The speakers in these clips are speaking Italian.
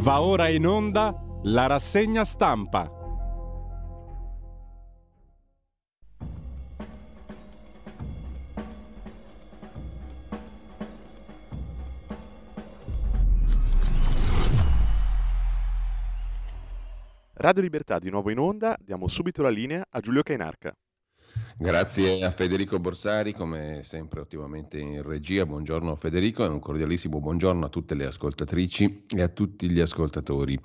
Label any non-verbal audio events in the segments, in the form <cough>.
Va ora in onda la rassegna stampa. Radio Libertà di nuovo in onda, diamo subito la linea a Giulio Cainarca. Grazie a Federico Borsari, come sempre ottimamente in regia. Buongiorno Federico e un cordialissimo buongiorno a tutte le ascoltatrici e a tutti gli ascoltatori.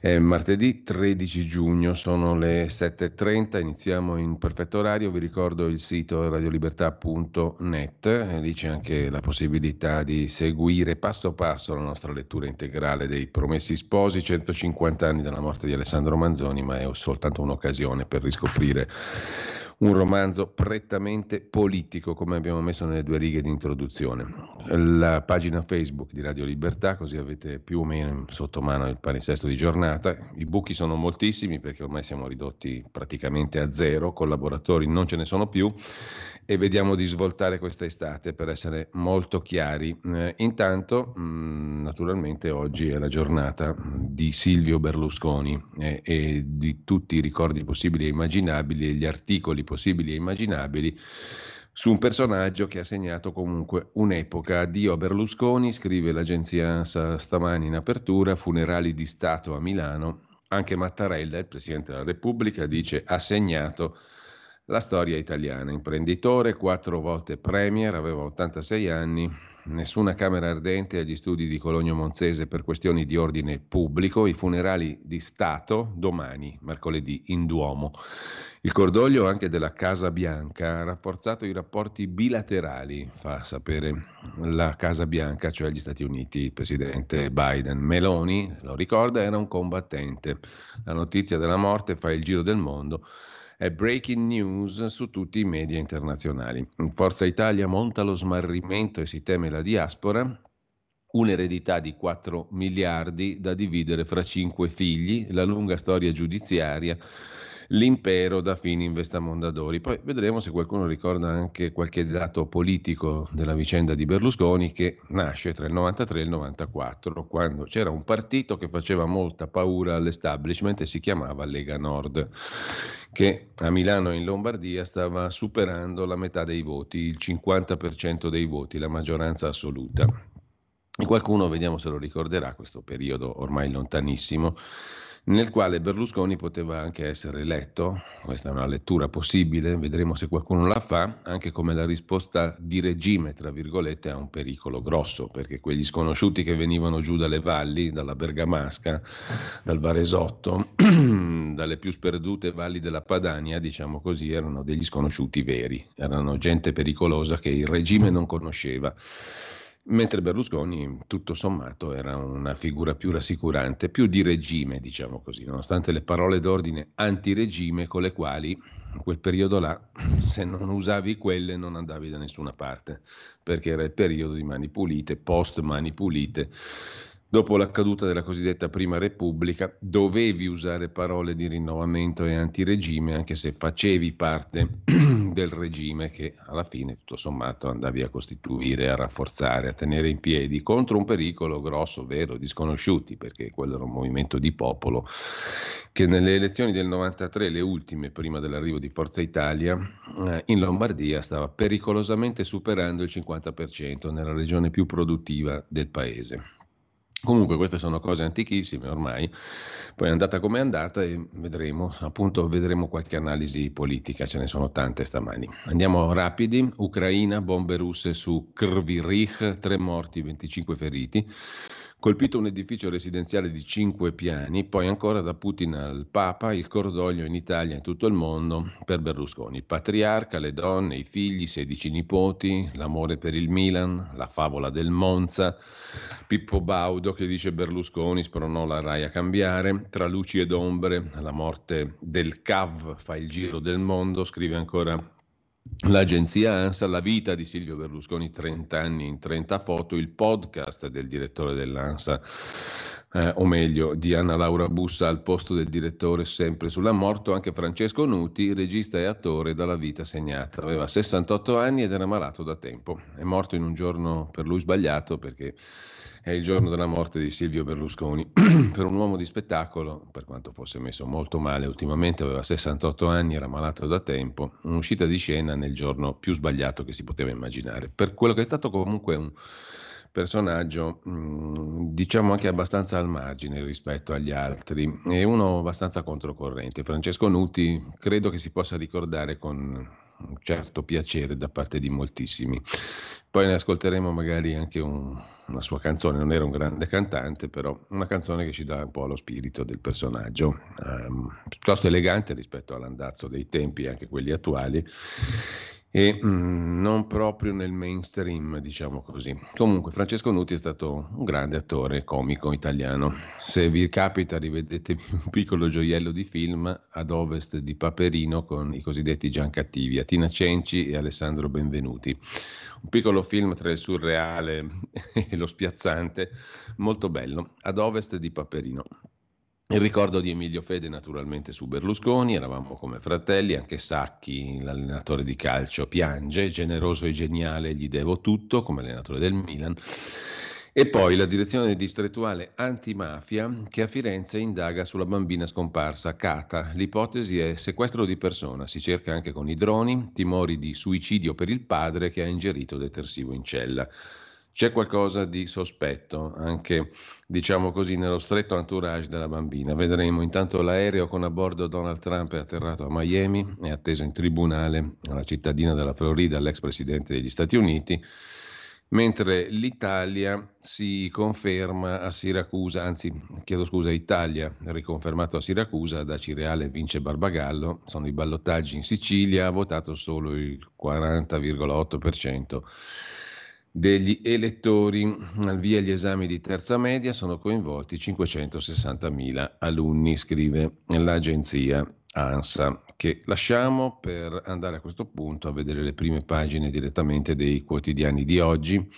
È martedì 13 giugno, sono le 7.30, iniziamo in perfetto orario. Vi ricordo il sito radiolibertà.net, lì c'è anche la possibilità di seguire passo passo la nostra lettura integrale dei Promessi Sposi, 150 anni dalla morte di Alessandro Manzoni, ma è soltanto un'occasione per riscoprire un romanzo prettamente politico, come abbiamo messo nelle due righe di introduzione. La pagina Facebook di Radio Libertà, così avete più o meno sotto mano il palinsesto di giornata. I buchi sono moltissimi perché ormai siamo ridotti praticamente a zero, collaboratori non ce ne sono più e vediamo di svoltare questa estate per essere molto chiari. Eh, intanto, mh, mm, naturalmente, oggi è la giornata di Silvio Berlusconi eh, e di tutti i ricordi possibili e immaginabili e gli articoli possibili e immaginabili su un personaggio che ha segnato comunque un'epoca. Addio a Berlusconi, scrive l'agenzia ANSA stamani in apertura, funerali di Stato a Milano. Anche Mattarella, il Presidente della Repubblica, dice ha segnato la storia italiana. Imprenditore, quattro volte premier, aveva 86 anni, nessuna camera ardente agli studi di Cologno Monzese per questioni di ordine pubblico, i funerali di Stato domani, mercoledì, in Duomo. Il cordoglio anche della Casa Bianca ha rafforzato i rapporti bilaterali, fa sapere la Casa Bianca, cioè gli Stati Uniti, il presidente Biden. Meloni, lo ricorda, era un combattente. La notizia della morte fa il giro del mondo è breaking news su tutti i media internazionali. Forza Italia monta lo smarrimento e si teme la diaspora. Un'eredità di 4 miliardi da dividere fra cinque figli, la lunga storia giudiziaria l'impero da fini investamondadori. Poi vedremo se qualcuno ricorda anche qualche dato politico della vicenda di Berlusconi che nasce tra il 93 e il 94, quando c'era un partito che faceva molta paura all'establishment e si chiamava Lega Nord che a Milano e in Lombardia stava superando la metà dei voti, il 50% dei voti, la maggioranza assoluta. E qualcuno, vediamo se lo ricorderà, questo periodo ormai lontanissimo, nel quale Berlusconi poteva anche essere eletto, questa è una lettura possibile, vedremo se qualcuno la fa, anche come la risposta di regime, tra virgolette, a un pericolo grosso, perché quegli sconosciuti che venivano giù dalle valli, dalla Bergamasca, dal Varesotto, <clears throat> dalle più sperdute valli della Padania, diciamo così, erano degli sconosciuti veri, erano gente pericolosa che il regime non conosceva mentre Berlusconi tutto sommato era una figura più rassicurante, più di regime, diciamo così, nonostante le parole d'ordine antiregime con le quali in quel periodo là, <clears throat> se non usavi quelle non andavi da nessuna parte, perché era il periodo di mani pulite, post mani pulite Dopo la caduta della cosiddetta Prima Repubblica dovevi usare parole di rinnovamento e antiregime anche se facevi parte <clears throat> del regime che alla fine tutto sommato andavi a costituire, a rafforzare, a tenere in piedi contro un pericolo grosso, vero, di sconosciuti perché quello era un movimento di popolo che nelle elezioni del 93, le ultime prima dell'arrivo di Forza Italia, eh, in Lombardia stava pericolosamente superando il 50% nella regione più produttiva del paese. Comunque queste sono cose antichissime ormai, poi è andata come è andata e vedremo, appunto vedremo qualche analisi politica, ce ne sono tante stamani. Andiamo rapidi, Ucraina, bombe russe su Krvirich, tre morti, 25 feriti colpito un edificio residenziale di cinque piani, poi ancora da Putin al Papa, il cordoglio in Italia e in tutto il mondo per Berlusconi. Patriarca, le donne, i figli, 16 nipoti, l'amore per il Milan, la favola del Monza, Pippo Baudo che dice Berlusconi spronò la RAI a cambiare, tra luci ed ombre, la morte del CAV fa il giro del mondo, scrive ancora L'agenzia ANSA, la vita di Silvio Berlusconi, 30 anni in 30 foto, il podcast del direttore dell'ANSA, eh, o meglio di Anna Laura Bussa al posto del direttore sempre sulla morto, anche Francesco Nuti, regista e attore dalla vita segnata. Aveva 68 anni ed era malato da tempo. È morto in un giorno per lui sbagliato perché è il giorno della morte di Silvio Berlusconi. <clears throat> per un uomo di spettacolo, per quanto fosse messo molto male ultimamente, aveva 68 anni, era malato da tempo, un'uscita di scena nel giorno più sbagliato che si poteva immaginare. Per quello che è stato comunque un personaggio, mm, diciamo anche abbastanza al margine rispetto agli altri e uno abbastanza controcorrente. Francesco Nuti credo che si possa ricordare con un certo piacere da parte di moltissimi. Poi ne ascolteremo magari anche un, una sua canzone, non era un grande cantante, però una canzone che ci dà un po' lo spirito del personaggio, um, piuttosto elegante rispetto all'andazzo dei tempi, anche quelli attuali, e mm, non proprio nel mainstream, diciamo così. Comunque, Francesco Nuti è stato un grande attore comico italiano. Se vi capita, rivedete <laughs> un piccolo gioiello di film ad ovest di Paperino con i cosiddetti Giancattivi, Atina Cenci e Alessandro Benvenuti. Un piccolo film tra il surreale <laughs> e lo spiazzante, molto bello, ad ovest di Paperino. Il ricordo di Emilio Fede naturalmente su Berlusconi, eravamo come fratelli, anche Sacchi, l'allenatore di calcio, piange, generoso e geniale, gli devo tutto come allenatore del Milan. E poi la direzione distrettuale antimafia che a Firenze indaga sulla bambina scomparsa Cata. L'ipotesi è sequestro di persona, si cerca anche con i droni, timori di suicidio per il padre che ha ingerito detersivo in cella. C'è qualcosa di sospetto anche, diciamo così, nello stretto entourage della bambina. Vedremo intanto l'aereo con a bordo Donald Trump è atterrato a Miami, è atteso in tribunale alla cittadina della Florida, l'ex presidente degli Stati Uniti, mentre l'Italia si conferma a Siracusa, anzi chiedo scusa, Italia riconfermato a Siracusa da Cireale vince Barbagallo, sono i ballottaggi in Sicilia, ha votato solo il 40,8% degli elettori. Via gli esami di terza media sono coinvolti 560.000 alunni, scrive l'agenzia ANSA, che lasciamo per andare a questo punto a vedere le prime pagine direttamente dei quotidiani di oggi.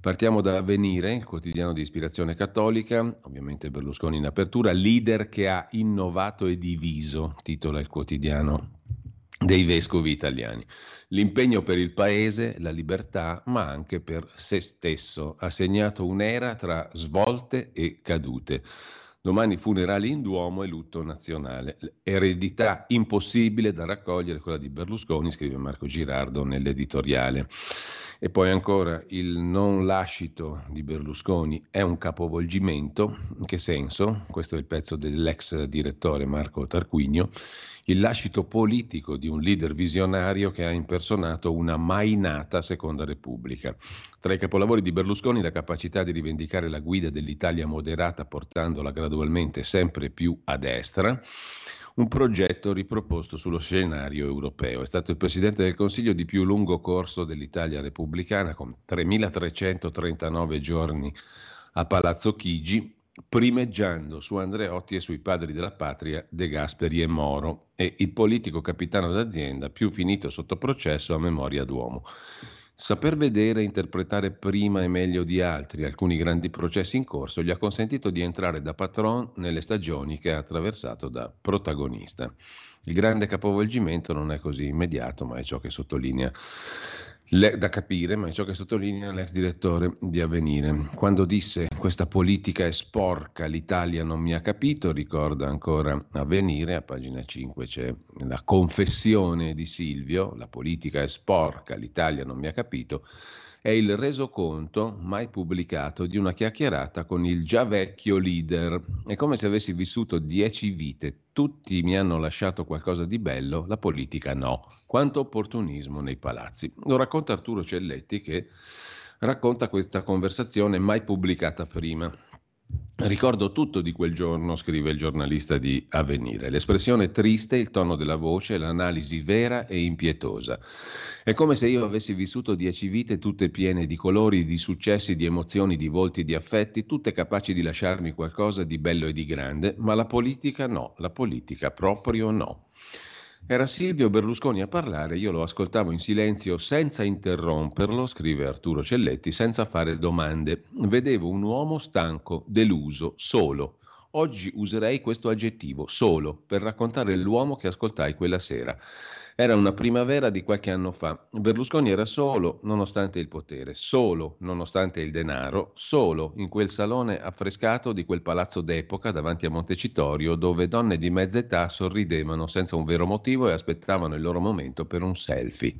Partiamo da Avvenire, il quotidiano di ispirazione cattolica, ovviamente Berlusconi in apertura, leader che ha innovato e diviso, titola il quotidiano dei vescovi italiani. L'impegno per il paese, la libertà, ma anche per se stesso. Ha segnato un'era tra svolte e cadute. Domani funerali in Duomo e lutto nazionale. Eredità impossibile da raccogliere quella di Berlusconi, scrive Marco Girardo nell'editoriale. E poi ancora il non lascito di Berlusconi è un capovolgimento. In che senso? Questo è il pezzo dell'ex direttore Marco Tarquinio il lascito politico di un leader visionario che ha impersonato una mai nata Seconda Repubblica. Tra i capolavori di Berlusconi la capacità di rivendicare la guida dell'Italia moderata portandola gradualmente sempre più a destra un progetto riproposto sullo scenario europeo. È stato il Presidente del Consiglio di più lungo corso dell'Italia repubblicana, con 3.339 giorni a Palazzo Chigi, primeggiando su Andreotti e sui padri della patria De Gasperi e Moro e il politico capitano d'azienda più finito sotto processo a memoria d'uomo. Saper vedere e interpretare prima e meglio di altri alcuni grandi processi in corso gli ha consentito di entrare da patron nelle stagioni che ha attraversato da protagonista. Il grande capovolgimento non è così immediato, ma è ciò che sottolinea le, da capire, ma è ciò che sottolinea l'ex direttore di Avvenire. Quando disse questa politica è sporca, l'Italia non mi ha capito, ricorda ancora Avvenire, a pagina 5 c'è la confessione di Silvio, la politica è sporca, l'Italia non mi ha capito, è il resoconto mai pubblicato di una chiacchierata con il già vecchio leader. È come se avessi vissuto dieci vite, tutti mi hanno lasciato qualcosa di bello, la politica no. Quanto opportunismo nei palazzi. Lo racconta Arturo Celletti che racconta questa conversazione mai pubblicata prima. Ricordo tutto di quel giorno, scrive il giornalista di Avvenire. L'espressione triste, il tono della voce, l'analisi vera e impietosa. È come se io avessi vissuto dieci vite tutte piene di colori, di successi, di emozioni, di volti, di affetti, tutte capaci di lasciarmi qualcosa di bello e di grande, ma la politica no, la politica proprio no. Era Silvio Berlusconi a parlare, io lo ascoltavo in silenzio senza interromperlo, scrive Arturo Celletti, senza fare domande. Vedevo un uomo stanco, deluso, solo, Oggi userei questo aggettivo, solo, per raccontare l'uomo che ascoltai quella sera. Era una primavera di qualche anno fa. Berlusconi era solo, nonostante il potere, solo, nonostante il denaro, solo in quel salone affrescato di quel palazzo d'epoca davanti a Montecitorio, dove donne di mezza età sorridevano senza un vero motivo e aspettavano il loro momento per un selfie.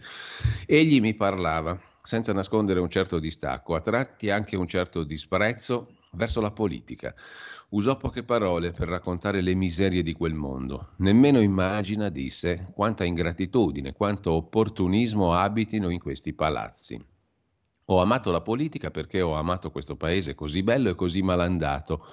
Egli mi parlava, senza nascondere un certo distacco, a tratti anche un certo disprezzo verso la politica. Usò poche parole per raccontare le miserie di quel mondo. Nemmeno immagina, disse, quanta ingratitudine, quanto opportunismo abitino in questi palazzi. Ho amato la politica perché ho amato questo paese così bello e così malandato.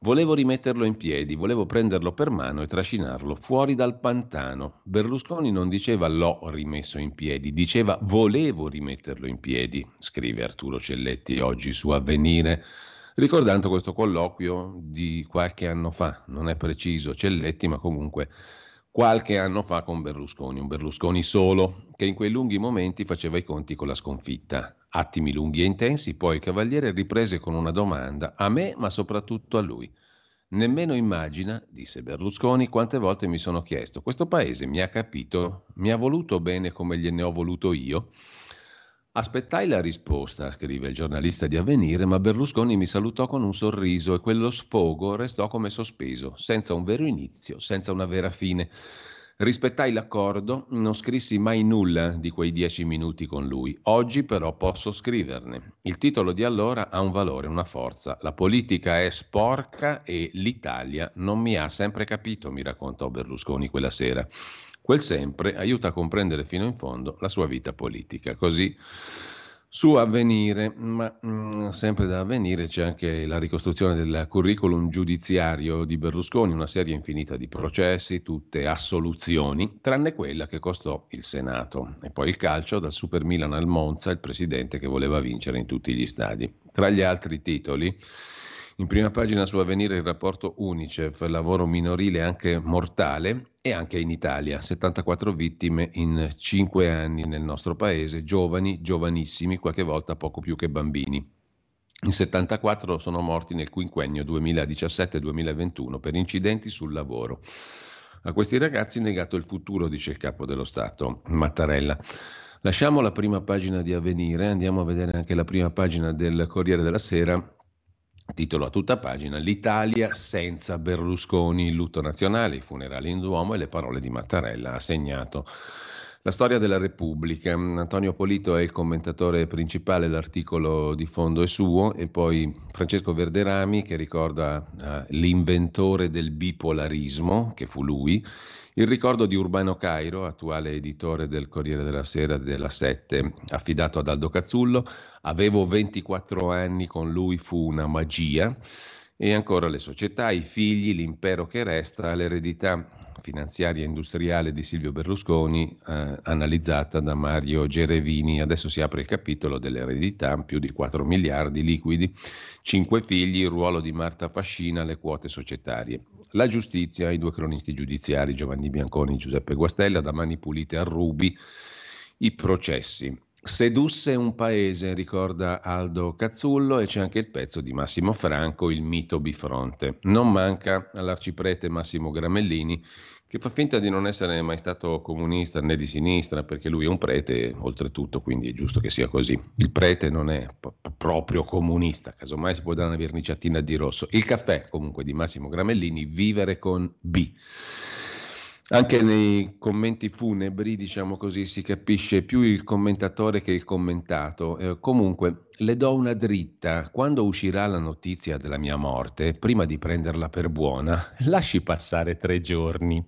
Volevo rimetterlo in piedi, volevo prenderlo per mano e trascinarlo fuori dal pantano. Berlusconi non diceva l'ho rimesso in piedi, diceva volevo rimetterlo in piedi, scrive Arturo Celletti oggi su Avvenire ricordando questo colloquio di qualche anno fa, non è preciso Celletti, ma comunque qualche anno fa con Berlusconi, un Berlusconi solo, che in quei lunghi momenti faceva i conti con la sconfitta. Attimi lunghi e intensi, poi il Cavaliere riprese con una domanda, a me ma soprattutto a lui. Nemmeno immagina, disse Berlusconi, quante volte mi sono chiesto, questo paese mi ha capito, mi ha voluto bene come gliene ho voluto io? Aspettai la risposta, scrive il giornalista di Avvenire, ma Berlusconi mi salutò con un sorriso e quello sfogo restò come sospeso, senza un vero inizio, senza una vera fine. Rispettai l'accordo, non scrissi mai nulla di quei dieci minuti con lui. Oggi però posso scriverne. Il titolo di allora ha un valore, una forza. La politica è sporca e l'Italia non mi ha sempre capito, mi raccontò Berlusconi quella sera. Quel sempre aiuta a comprendere fino in fondo la sua vita politica. Così su avvenire, ma mh, mm, sempre da avvenire c'è anche la ricostruzione del curriculum giudiziario di Berlusconi, una serie infinita di processi, tutte assoluzioni, tranne quella che costò il Senato. E poi il calcio, dal Super Milan al Monza, il presidente che voleva vincere in tutti gli stadi. Tra gli altri titoli in prima pagina su Avvenire il rapporto Unicef, lavoro minorile anche mortale e anche in Italia, 74 vittime in 5 anni nel nostro paese, giovani, giovanissimi, qualche volta poco più che bambini. In 74 sono morti nel quinquennio 2017-2021 per incidenti sul lavoro. A questi ragazzi negato il futuro, dice il capo dello Stato, Mattarella. Lasciamo la prima pagina di Avvenire, andiamo a vedere anche la prima pagina del Corriere della Sera Titolo a tutta pagina: L'Italia senza Berlusconi, il lutto nazionale, i funerali in Duomo e le parole di Mattarella. Ha segnato la storia della Repubblica. Antonio Polito è il commentatore principale, l'articolo di fondo è suo, e poi Francesco Verderami che ricorda uh, l'inventore del bipolarismo, che fu lui, il ricordo di Urbano Cairo, attuale editore del Corriere della Sera della Sette, affidato ad Aldo Cazzullo, avevo 24 anni, con lui fu una magia. E ancora le società, i figli, l'impero che resta, l'eredità finanziaria e industriale di Silvio Berlusconi, eh, analizzata da Mario Gerevini. Adesso si apre il capitolo dell'eredità, più di 4 miliardi liquidi, 5 figli, il ruolo di Marta Fascina, le quote societarie. La giustizia, i due cronisti giudiziari, Giovanni Bianconi e Giuseppe Guastella, da mani pulite a Rubi, i processi. Sedusse un paese, ricorda Aldo Cazzullo, e c'è anche il pezzo di Massimo Franco, il mito bifronte. Non manca all'arciprete Massimo Gramellini, che fa finta di non essere mai stato comunista né di sinistra, perché lui è un prete, oltretutto, quindi è giusto che sia così. Il prete non è p- proprio comunista, casomai si può dare una verniciatina di rosso. Il caffè, comunque, di Massimo Gramellini, vivere con B. Anche nei commenti funebri, diciamo così, si capisce più il commentatore che il commentato. Eh, comunque, le do una dritta. Quando uscirà la notizia della mia morte, prima di prenderla per buona, <laughs> lasci passare tre giorni.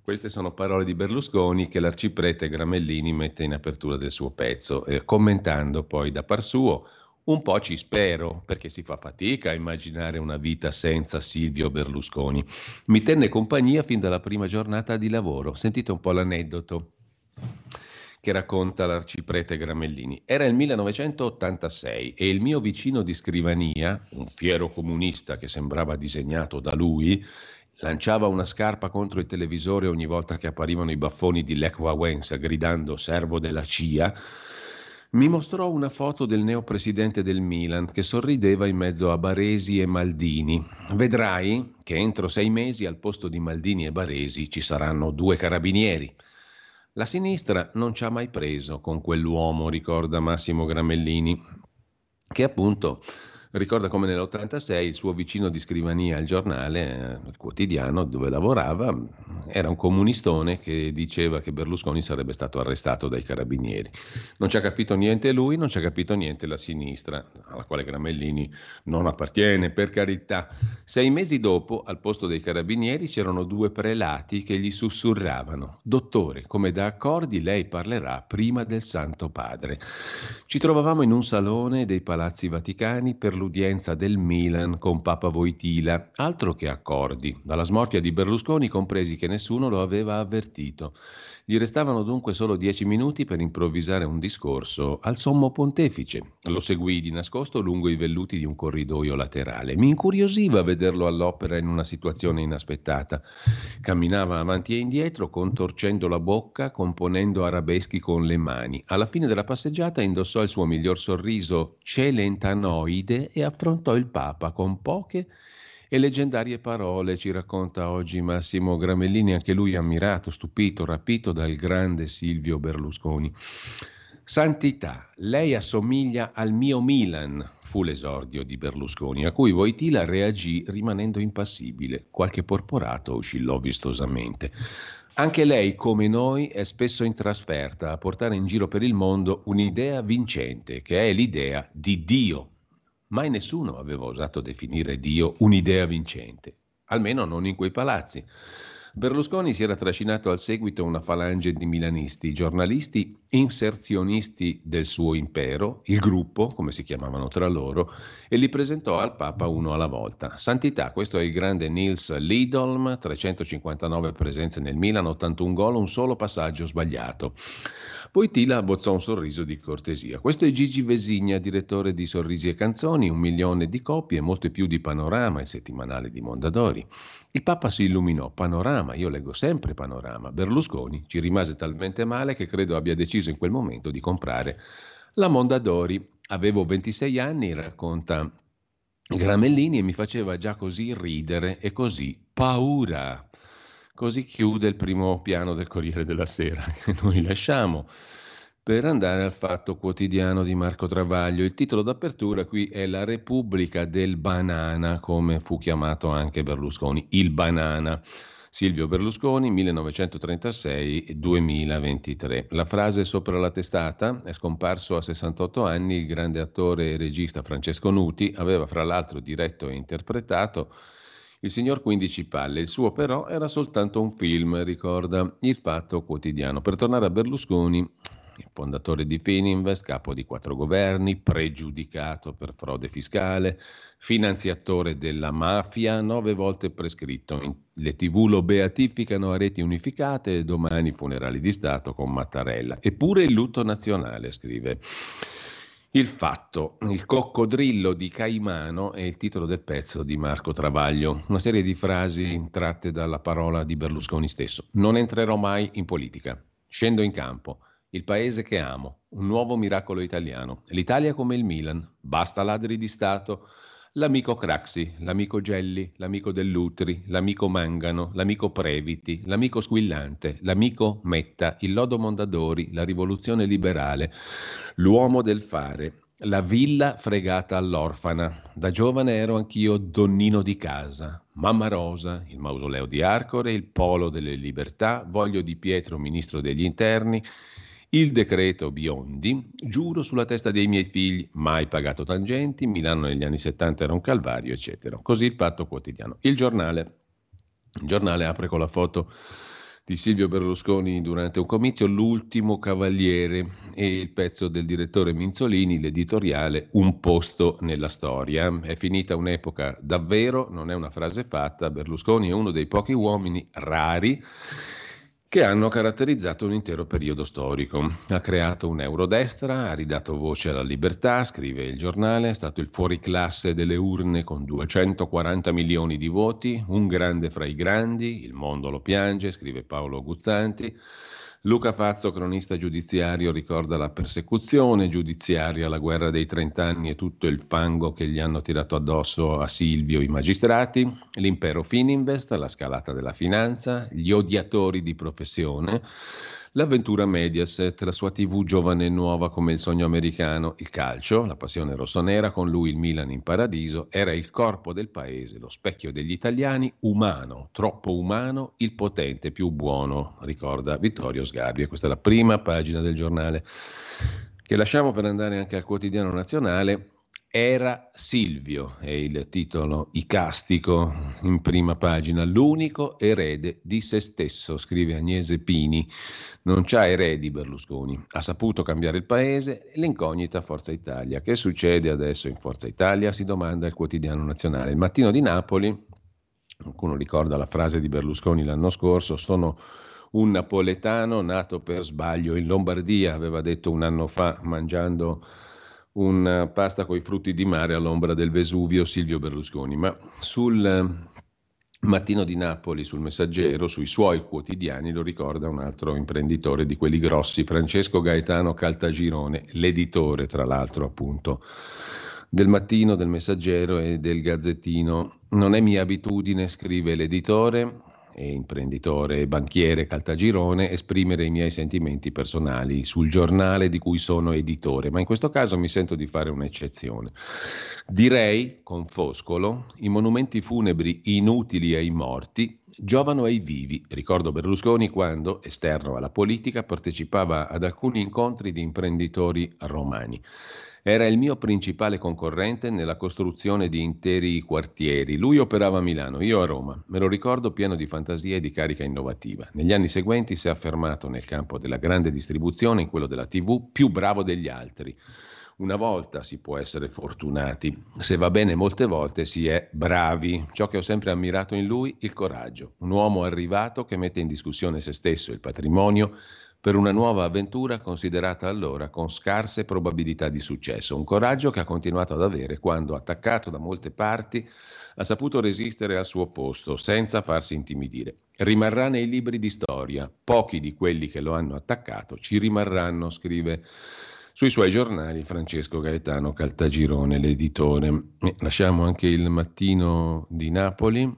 Queste sono parole di Berlusconi che l'arciprete Gramellini mette in apertura del suo pezzo, eh, commentando poi da par suo un po' ci spero, perché si fa fatica a immaginare una vita senza Silvio Berlusconi. Mi tenne compagnia fin dalla prima giornata di lavoro. Sentite un po' l'aneddoto che racconta l'arciprete Gramellini. Era il 1986 e il mio vicino di scrivania, un fiero comunista che sembrava disegnato da lui, lanciava una scarpa contro il televisore ogni volta che apparivano i baffoni di Lech Wałęsa gridando servo della CIA mi mostrò una foto del neopresidente del Milan che sorrideva in mezzo a Baresi e Maldini. Vedrai che entro sei mesi al posto di Maldini e Baresi ci saranno due carabinieri. La sinistra non ci ha mai preso con quell'uomo, ricorda Massimo Gramellini, che appunto Ricorda come nell'86 il suo vicino di scrivania al giornale, al quotidiano dove lavorava, era un comunistone che diceva che Berlusconi sarebbe stato arrestato dai carabinieri. Non ci ha capito niente lui, non ci ha capito niente la sinistra, alla quale Gramellini non appartiene, per carità. Sei mesi dopo, al posto dei carabinieri, c'erano due prelati che gli sussurravano: Dottore, come da accordi lei parlerà prima del Santo Padre. Ci trovavamo in un salone dei palazzi vaticani per l'udienza del Milan con Papa Voitila, altro che accordi. Dalla smorfia di Berlusconi compresi che nessuno lo aveva avvertito. Gli restavano dunque solo dieci minuti per improvvisare un discorso al sommo pontefice. Lo seguì di nascosto lungo i velluti di un corridoio laterale. Mi incuriosiva vederlo all'opera in una situazione inaspettata. Camminava avanti e indietro, contorcendo la bocca, componendo arabeschi con le mani. Alla fine della passeggiata indossò il suo miglior sorriso celentanoide e affrontò il Papa con poche e leggendarie parole, ci racconta oggi Massimo Gramellini, anche lui ammirato, stupito, rapito dal grande Silvio Berlusconi. Santità, lei assomiglia al mio Milan, fu l'esordio di Berlusconi, a cui Voitila reagì rimanendo impassibile. Qualche porporato oscillò vistosamente. Anche lei, come noi, è spesso in trasferta a portare in giro per il mondo un'idea vincente, che è l'idea di Dio, Mai nessuno aveva osato definire Dio un'idea vincente, almeno non in quei palazzi. Berlusconi si era trascinato al seguito una falange di milanisti, giornalisti inserzionisti del suo impero, il gruppo, come si chiamavano tra loro, e li presentò al Papa uno alla volta. Santità, questo è il grande Nils Lidolm, 359 presenze nel Milan, 81 gol, un solo passaggio sbagliato. Poi Tila abbozzò un sorriso di cortesia. Questo è Gigi Vesigna, direttore di Sorrisi e Canzoni, un milione di copie, molte più di Panorama, il settimanale di Mondadori. Il Papa si illuminò. Panorama, io leggo sempre Panorama. Berlusconi ci rimase talmente male che credo abbia deciso in quel momento di comprare la Mondadori. Avevo 26 anni, racconta Gramellini, e mi faceva già così ridere e così paura. Così chiude il primo piano del Corriere della Sera <laughs> che noi lasciamo per andare al fatto quotidiano di Marco Travaglio. Il titolo d'apertura qui è La Repubblica del Banana, come fu chiamato anche Berlusconi, il banana. Silvio Berlusconi, 1936-2023. La frase sopra la testata è scomparso a 68 anni il grande attore e regista Francesco Nuti, aveva fra l'altro diretto e interpretato il signor 15 palle, il suo però era soltanto un film, ricorda il Fatto Quotidiano. Per tornare a Berlusconi, fondatore di Fininvest, capo di quattro governi, pregiudicato per frode fiscale, finanziatore della mafia, nove volte prescritto. Le tv lo beatificano a reti unificate e domani funerali di Stato con Mattarella. Eppure il lutto nazionale, scrive. Il fatto, il coccodrillo di Caimano è il titolo del pezzo di Marco Travaglio, una serie di frasi tratte dalla parola di Berlusconi stesso. Non entrerò mai in politica, scendo in campo, il paese che amo, un nuovo miracolo italiano, l'Italia come il Milan, basta ladri di Stato, l'amico Craxi, l'amico Gelli, l'amico Dell'Utri, l'amico Mangano, l'amico Previti, l'amico Squillante, l'amico Metta, il lodo Mondadori, la rivoluzione liberale, l'uomo del fare, la villa fregata all'orfana. Da giovane ero anch'io donnino di casa. Mamma Rosa, il mausoleo di Arcore, il polo delle libertà, voglio di Pietro, ministro degli interni, il decreto Biondi, giuro sulla testa dei miei figli, mai pagato tangenti, Milano negli anni 70 era un calvario, eccetera. Così il fatto quotidiano. Il giornale, il giornale apre con la foto di Silvio Berlusconi durante un comizio, L'ultimo cavaliere e il pezzo del direttore Minzolini, l'editoriale Un posto nella storia. È finita un'epoca davvero, non è una frase fatta, Berlusconi è uno dei pochi uomini rari che hanno caratterizzato un intero periodo storico. Ha creato un eurodestra, ha ridato voce alla libertà, scrive il giornale, è stato il fuoriclasse delle urne con 240 milioni di voti, un grande fra i grandi, il mondo lo piange, scrive Paolo Guzzanti. Luca Fazzo, cronista giudiziario, ricorda la persecuzione giudiziaria, la guerra dei trent'anni e tutto il fango che gli hanno tirato addosso a Silvio i magistrati, l'impero Fininvest, la scalata della finanza, gli odiatori di professione, L'avventura Mediaset, la sua TV giovane e nuova come il sogno americano, il calcio, la passione rossonera, con lui il Milan in paradiso, era il corpo del paese, lo specchio degli italiani, umano, troppo umano, il potente più buono, ricorda Vittorio Sgarbi. E questa è la prima pagina del giornale che lasciamo per andare anche al quotidiano nazionale era Silvio, è il titolo icastico in prima pagina, l'unico erede di se stesso, scrive Agnese Pini. Non c'ha eredi Berlusconi, ha saputo cambiare il paese, l'incognita Forza Italia. Che succede adesso in Forza Italia? Si domanda il quotidiano nazionale. Il mattino di Napoli, qualcuno ricorda la frase di Berlusconi l'anno scorso, sono un napoletano nato per sbaglio in Lombardia, aveva detto un anno fa mangiando una pasta con i frutti di mare all'ombra del Vesuvio Silvio Berlusconi, ma sul eh, Mattino di Napoli, sul Messaggero, sui suoi quotidiani, lo ricorda un altro imprenditore di quelli grossi, Francesco Gaetano Caltagirone, l'editore tra l'altro appunto del Mattino, del Messaggero e del Gazzettino. Non è mia abitudine, scrive l'editore, e imprenditore e banchiere Caltagirone esprimere i miei sentimenti personali sul giornale di cui sono editore, ma in questo caso mi sento di fare un'eccezione. Direi, con Foscolo, i monumenti funebri inutili ai morti giovano ai vivi. Ricordo Berlusconi quando, esterno alla politica, partecipava ad alcuni incontri di imprenditori romani. Era il mio principale concorrente nella costruzione di interi quartieri. Lui operava a Milano, io a Roma. Me lo ricordo pieno di fantasia e di carica innovativa. Negli anni seguenti si è affermato nel campo della grande distribuzione, in quello della TV, più bravo degli altri. Una volta si può essere fortunati, se va bene molte volte si è bravi. Ciò che ho sempre ammirato in lui, il coraggio. Un uomo arrivato che mette in discussione se stesso il patrimonio per una nuova avventura considerata allora con scarse probabilità di successo. Un coraggio che ha continuato ad avere quando, attaccato da molte parti, ha saputo resistere al suo posto senza farsi intimidire. Rimarrà nei libri di storia. Pochi di quelli che lo hanno attaccato ci rimarranno, scrive sui suoi giornali Francesco Gaetano Caltagirone, l'editore. lasciamo anche il mattino di Napoli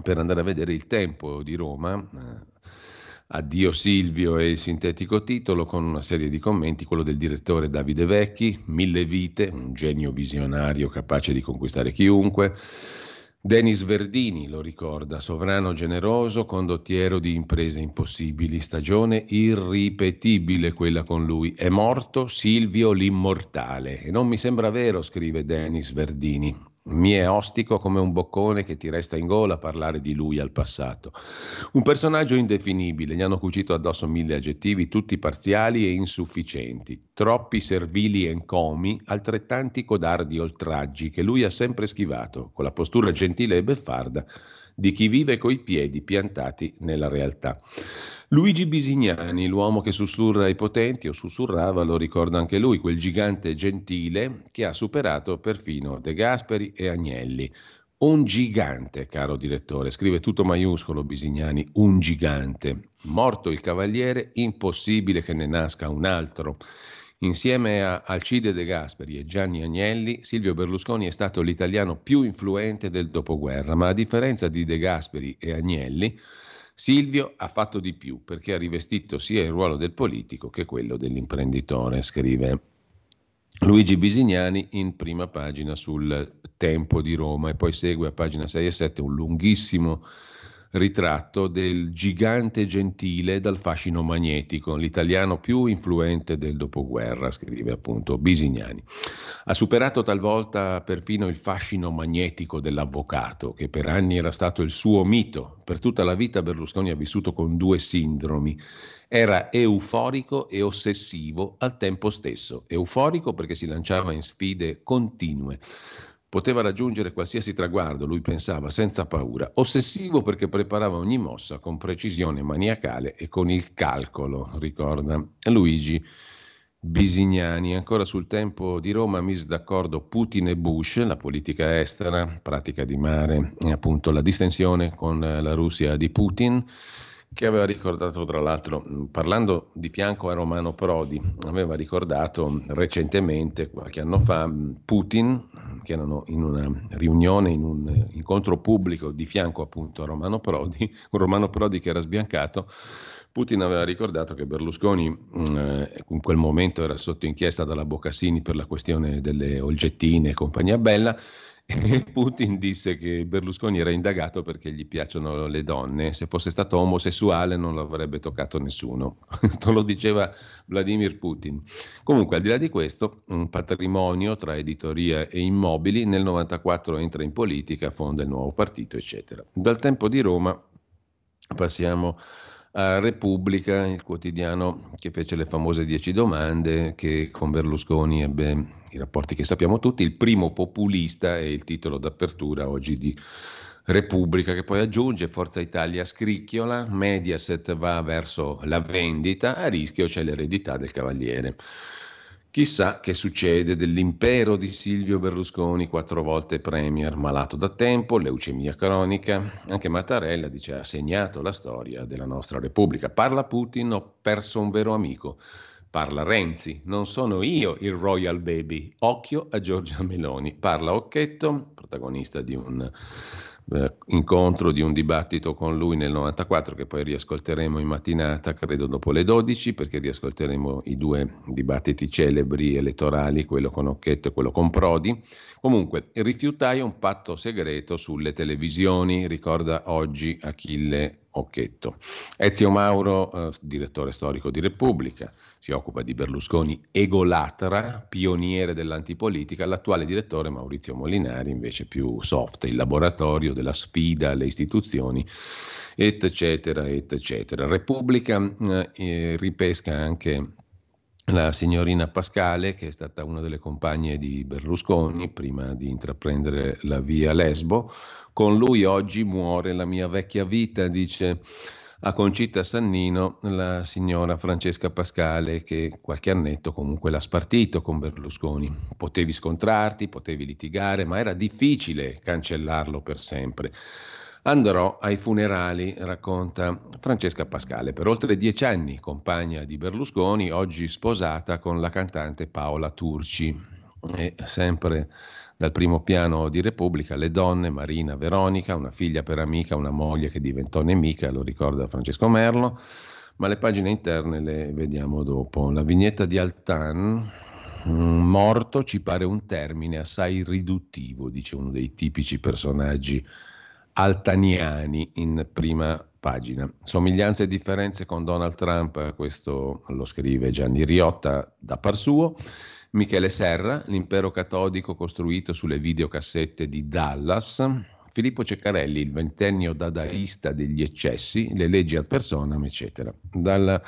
per andare a vedere il tempo di Roma eh, Addio Silvio e il sintetico titolo con una serie di commenti, quello del direttore Davide Vecchi, Mille vite, un genio visionario capace di conquistare chiunque. Denis Verdini lo ricorda, sovrano generoso, condottiero di imprese impossibili, stagione irripetibile quella con lui. È morto Silvio l'immortale. E non mi sembra vero, scrive Denis Verdini. Mi è ostico come un boccone che ti resta in gola parlare di lui al passato. Un personaggio indefinibile, gli hanno cucito addosso mille aggettivi, tutti parziali e insufficienti, troppi servili encomi, altrettanti codardi oltraggi che lui ha sempre schivato, con la postura gentile e beffarda di chi vive coi piedi piantati nella realtà. Luigi Bisignani, l'uomo che sussurra ai potenti o sussurrava, lo ricorda anche lui, quel gigante gentile che ha superato perfino De Gasperi e Agnelli. Un gigante, caro direttore, scrive tutto maiuscolo Bisignani, un gigante. Morto il cavaliere, impossibile che ne nasca un altro. Insieme a Alcide De Gasperi e Gianni Agnelli, Silvio Berlusconi è stato l'italiano più influente del dopoguerra, ma a differenza di De Gasperi e Agnelli, Silvio ha fatto di più perché ha rivestito sia il ruolo del politico che quello dell'imprenditore, scrive Luigi Bisignani in prima pagina sul Tempo di Roma e poi segue a pagina 6 e 7 un lunghissimo ritratto del gigante gentile dal fascino magnetico, l'italiano più influente del dopoguerra, scrive appunto Bisignani. Ha superato talvolta perfino il fascino magnetico dell'avvocato, che per anni era stato il suo mito. Per tutta la vita Berlusconi ha vissuto con due sindromi. Era euforico e ossessivo al tempo stesso. Euforico perché si lanciava in sfide continue Poteva raggiungere qualsiasi traguardo, lui pensava, senza paura. Ossessivo perché preparava ogni mossa con precisione maniacale e con il calcolo, ricorda Luigi Bisignani. Ancora sul tempo di Roma mise d'accordo Putin e Bush, la politica estera, pratica di mare appunto la distensione con la Russia di Putin che aveva ricordato tra l'altro, parlando di fianco a Romano Prodi, aveva ricordato recentemente, qualche anno fa, Putin, che erano in una riunione, in un incontro pubblico di fianco appunto a Romano Prodi, <laughs> un Romano Prodi che era sbiancato, Putin aveva ricordato che Berlusconi eh, in quel momento era sotto inchiesta dalla Boccassini per la questione delle olgettine e compagnia bella e <laughs> Putin disse che Berlusconi era indagato perché gli piacciono le donne, se fosse stato omosessuale non lo avrebbe toccato nessuno. <laughs> Questo lo diceva Vladimir Putin. Comunque, al di là di questo, un patrimonio tra editoria e immobili, nel 94 entra in politica, fonda il nuovo partito, eccetera. Dal tempo di Roma passiamo a Repubblica, il quotidiano che fece le famose dieci domande, che con Berlusconi ebbe i rapporti che sappiamo tutti, il primo populista è il titolo d'apertura oggi di Repubblica, che poi aggiunge Forza Italia scricchiola, Mediaset va verso la vendita, a rischio c'è l'eredità del Cavaliere. Chissà che succede dell'impero di Silvio Berlusconi, quattro volte premier, malato da tempo, leucemia cronica. Anche Mattarella dice ha segnato la storia della nostra Repubblica. Parla Putin, ho perso un vero amico. Parla Renzi, non sono io il royal baby. Occhio a Giorgia Meloni. Parla Occhetto, protagonista di un eh, incontro di un dibattito con lui nel 94 che poi riascolteremo in mattinata, credo dopo le 12, perché riascolteremo i due dibattiti celebri elettorali, quello con Occhetto e quello con Prodi. Comunque, rifiutai un patto segreto sulle televisioni, ricorda oggi Achille Occhetto. Ezio Mauro, eh, direttore storico di Repubblica, si occupa di Berlusconi egolatra, pioniere dell'antipolitica, l'attuale direttore Maurizio Molinari invece più soft, il laboratorio della sfida alle istituzioni, eccetera, eccetera. Repubblica eh, ripesca anche la signorina Pascale, che è stata una delle compagne di Berlusconi prima di intraprendere la via Lesbo, con lui oggi muore la mia vecchia vita, dice a Concita Sannino la signora Francesca Pascale che qualche annetto comunque l'ha spartito con Berlusconi. Potevi scontrarti, potevi litigare, ma era difficile cancellarlo per sempre. Andrò ai funerali, racconta Francesca Pascale, per oltre dieci anni compagna di Berlusconi, oggi sposata con la cantante Paola Turci. E sempre dal primo piano di Repubblica, le donne, Marina, Veronica, una figlia per amica, una moglie che diventò nemica, lo ricorda Francesco Merlo, ma le pagine interne le vediamo dopo. La vignetta di Altan, mm, morto ci pare un termine assai riduttivo, dice uno dei tipici personaggi altaniani in prima pagina. Somiglianze e differenze con Donald Trump, questo lo scrive Gianni Riotta da par suo. Michele Serra, l'impero catodico costruito sulle videocassette di Dallas, Filippo Ceccarelli, il ventennio dadaista degli eccessi, le leggi ad personam, eccetera. Dal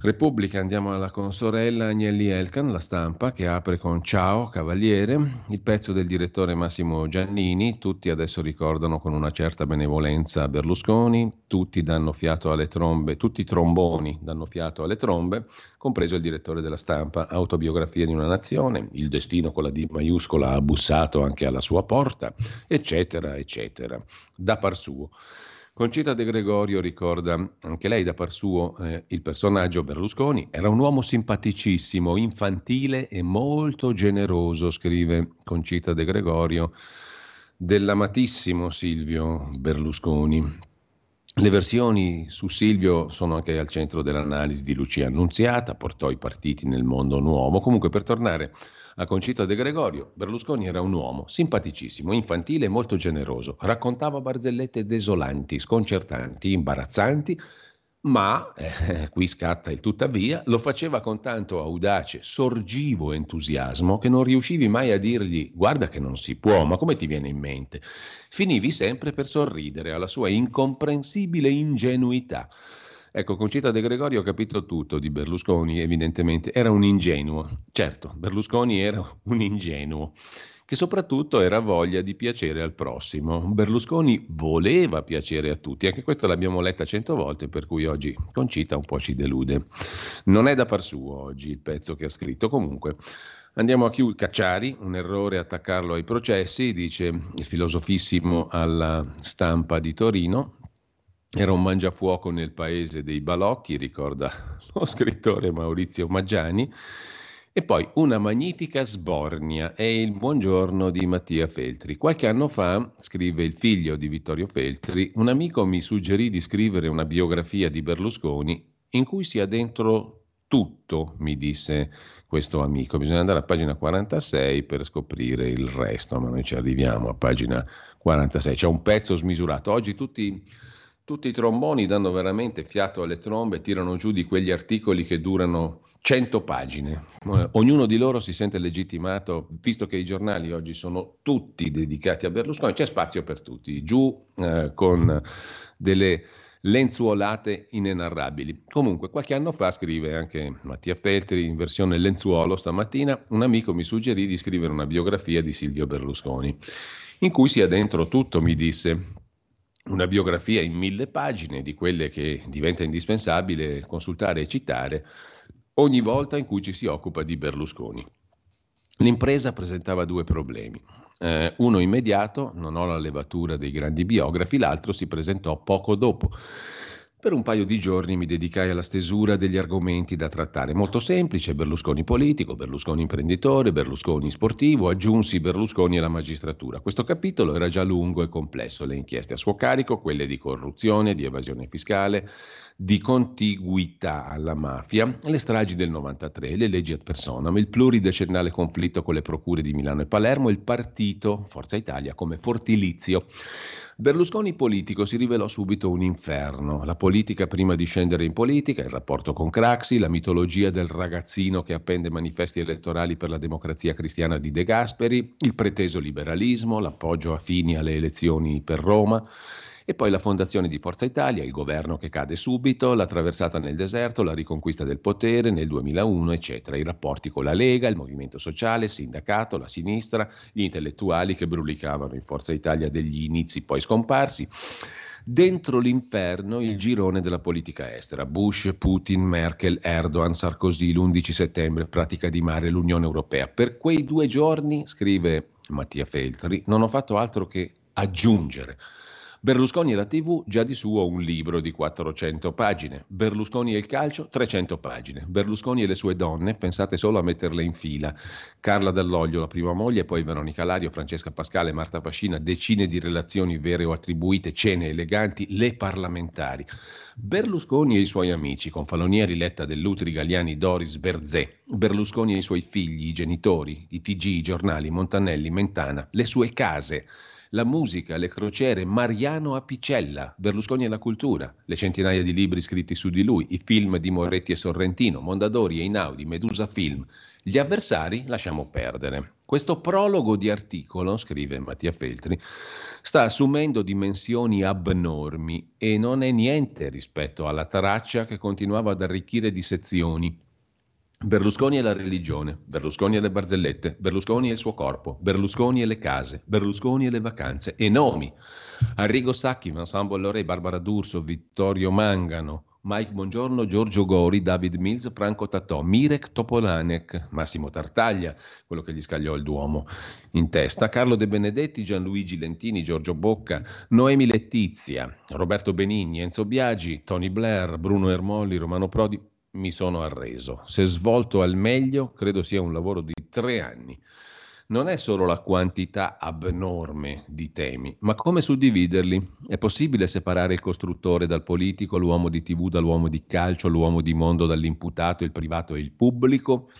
Repubblica andiamo alla consorella Agnelli Elkan, la stampa, che apre con Ciao Cavaliere, il pezzo del direttore Massimo Giannini, tutti adesso ricordano con una certa benevolenza Berlusconi, tutti danno fiato alle trombe, tutti i tromboni danno fiato alle trombe, compreso il direttore della stampa, autobiografia di una nazione, il destino con la D maiuscola ha bussato anche alla sua porta, eccetera, eccetera, da par suo. Concita De Gregorio ricorda anche lei da par suo eh, il personaggio Berlusconi, era un uomo simpaticissimo, infantile e molto generoso, scrive Concita De Gregorio dell'amatissimo Silvio Berlusconi. Le versioni su Silvio sono anche al centro dell'analisi di Lucia Annunziata, portò i partiti nel mondo nuovo. Comunque per tornare a Concita De Gregorio, Berlusconi era un uomo simpaticissimo, infantile e molto generoso. Raccontava barzellette desolanti, sconcertanti, imbarazzanti, ma, eh, qui scatta il tuttavia, lo faceva con tanto audace, sorgivo entusiasmo che non riuscivi mai a dirgli guarda che non si può, ma come ti viene in mente? Finivi sempre per sorridere alla sua incomprensibile ingenuità. Ecco, Concita De Gregorio ha capito tutto di Berlusconi, evidentemente era un ingenuo. Certo, Berlusconi era un ingenuo, che soprattutto era voglia di piacere al prossimo. Berlusconi voleva piacere a tutti, anche questa l'abbiamo letta cento volte, per cui oggi Concita un po' ci delude. Non è da par suo oggi il pezzo che ha scritto, comunque. Andiamo a chiudere. Cacciari, un errore attaccarlo ai processi, dice il filosofissimo alla stampa di Torino. Era un mangiafuoco nel paese dei balocchi, ricorda <laughs> lo scrittore Maurizio Maggiani. E poi una magnifica sbornia è il buongiorno di Mattia Feltri. Qualche anno fa, scrive il figlio di Vittorio Feltri, un amico mi suggerì di scrivere una biografia di Berlusconi in cui sia dentro tutto, mi disse questo amico. Bisogna andare a pagina 46 per scoprire il resto, ma noi ci arriviamo a pagina 46. C'è un pezzo smisurato. Oggi tutti tutti i tromboni danno veramente fiato alle trombe, tirano giù di quegli articoli che durano 100 pagine. Eh, ognuno di loro si sente legittimato, visto che i giornali oggi sono tutti dedicati a Berlusconi, c'è spazio per tutti, giù eh, con delle lenzuolate inenarrabili. Comunque, qualche anno fa, scrive anche Mattia Feltri in versione lenzuolo stamattina, un amico mi suggerì di scrivere una biografia di Silvio Berlusconi, in cui sia dentro tutto, mi disse, una biografia in mille pagine di quelle che diventa indispensabile consultare e citare ogni volta in cui ci si occupa di Berlusconi. L'impresa presentava due problemi. Eh, uno immediato, non ho la levatura dei grandi biografi, l'altro si presentò poco dopo. Per un paio di giorni mi dedicai alla stesura degli argomenti da trattare. Molto semplice, Berlusconi politico, Berlusconi imprenditore, Berlusconi sportivo, aggiunsi Berlusconi alla magistratura. Questo capitolo era già lungo e complesso, le inchieste a suo carico, quelle di corruzione, di evasione fiscale, di contiguità alla mafia, le stragi del 93, le leggi ad personam, il pluridecennale conflitto con le procure di Milano e Palermo, il partito Forza Italia come fortilizio. Berlusconi politico si rivelò subito un inferno. La politica prima di scendere in politica, il rapporto con Craxi, la mitologia del ragazzino che appende manifesti elettorali per la democrazia cristiana di De Gasperi, il preteso liberalismo, l'appoggio a Fini alle elezioni per Roma. E poi la fondazione di Forza Italia, il governo che cade subito, la traversata nel deserto, la riconquista del potere nel 2001, eccetera. I rapporti con la Lega, il movimento sociale, il sindacato, la sinistra, gli intellettuali che brulicavano in Forza Italia degli inizi poi scomparsi. Dentro l'inferno il girone della politica estera. Bush, Putin, Merkel, Erdogan, Sarkozy, l'11 settembre, pratica di mare, l'Unione Europea. Per quei due giorni, scrive Mattia Feltri, non ho fatto altro che aggiungere Berlusconi e la TV già di suo un libro di 400 pagine. Berlusconi e il calcio 300 pagine. Berlusconi e le sue donne, pensate solo a metterle in fila. Carla Dall'Oglio, la prima moglie, poi Veronica Lario, Francesca Pascale, Marta Pascina, decine di relazioni vere o attribuite, cene eleganti, le parlamentari. Berlusconi e i suoi amici, con Falonieri, Letta, Dell'Utri, Galliani, Doris, Berzè. Berlusconi e i suoi figli, i genitori, i TG, i giornali, Montanelli, Mentana, le sue case la musica, le crociere, Mariano Apicella, Berlusconi e la cultura, le centinaia di libri scritti su di lui, i film di Moretti e Sorrentino, Mondadori e Inaudi, Medusa Film. Gli avversari lasciamo perdere. Questo prologo di articolo, scrive Mattia Feltri, sta assumendo dimensioni abnormi e non è niente rispetto alla traccia che continuava ad arricchire di sezioni Berlusconi e la religione, Berlusconi e le barzellette, Berlusconi e il suo corpo, Berlusconi e le case, Berlusconi e le vacanze e nomi. Arrigo Sacchi, Vincent Bolloré, Barbara D'Urso, Vittorio Mangano, Mike Bongiorno, Giorgio Gori, David Mills, Franco Tatò, Mirek Topolanek, Massimo Tartaglia, quello che gli scagliò il Duomo in testa, Carlo De Benedetti, Gianluigi Lentini, Giorgio Bocca, Noemi Letizia, Roberto Benigni, Enzo Biagi, Tony Blair, Bruno Ermolli, Romano Prodi, mi sono arreso. Se svolto al meglio, credo sia un lavoro di tre anni. Non è solo la quantità abnorme di temi, ma come suddividerli. È possibile separare il costruttore dal politico, l'uomo di tv dall'uomo di calcio, l'uomo di mondo dall'imputato, il privato e il pubblico?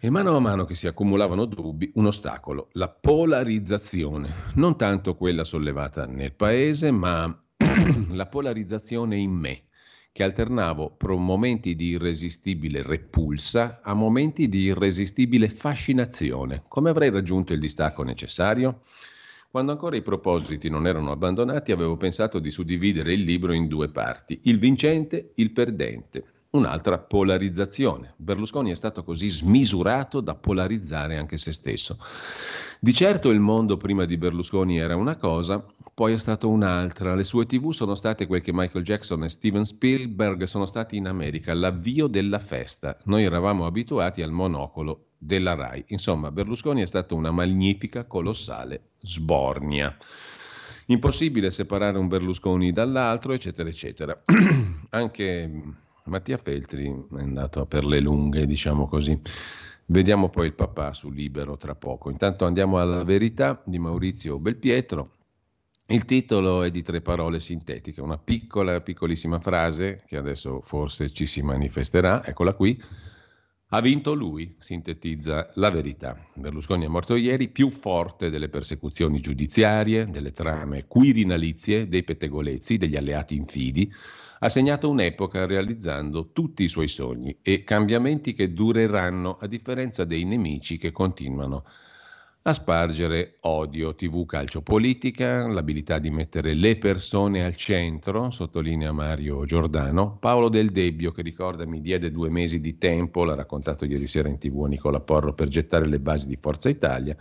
E mano a mano che si accumulavano dubbi, un ostacolo, la polarizzazione, non tanto quella sollevata nel paese, ma <clears throat> la polarizzazione in me che alternavo pro momenti di irresistibile repulsa a momenti di irresistibile fascinazione. Come avrei raggiunto il distacco necessario? Quando ancora i propositi non erano abbandonati, avevo pensato di suddividere il libro in due parti, il vincente, il perdente un'altra polarizzazione. Berlusconi è stato così smisurato da polarizzare anche se stesso. Di certo il mondo prima di Berlusconi era una cosa, poi è stato un'altra. Le sue tv sono state quel che Michael Jackson e Steven Spielberg sono stati in America, l'avvio della festa. Noi eravamo abituati al monocolo della RAI. Insomma, Berlusconi è stato una magnifica, colossale sbornia. Impossibile separare un Berlusconi dall'altro, eccetera, eccetera. <clears throat> Anche Mattia Feltri è andato per le lunghe, diciamo così. Vediamo poi il papà su Libero tra poco. Intanto andiamo alla verità di Maurizio Belpietro. Il titolo è di tre parole sintetiche, una piccola, piccolissima frase che adesso forse ci si manifesterà, eccola qui. Ha vinto lui, sintetizza la verità. Berlusconi è morto ieri, più forte delle persecuzioni giudiziarie, delle trame quirinalizie, dei pettegolezzi, degli alleati infidi ha segnato un'epoca realizzando tutti i suoi sogni e cambiamenti che dureranno a differenza dei nemici che continuano a spargere odio, tv calcio politica, l'abilità di mettere le persone al centro, sottolinea Mario Giordano, Paolo Del Debbio che ricorda mi diede due mesi di tempo, l'ha raccontato ieri sera in tv a Nicola Porro per gettare le basi di Forza Italia,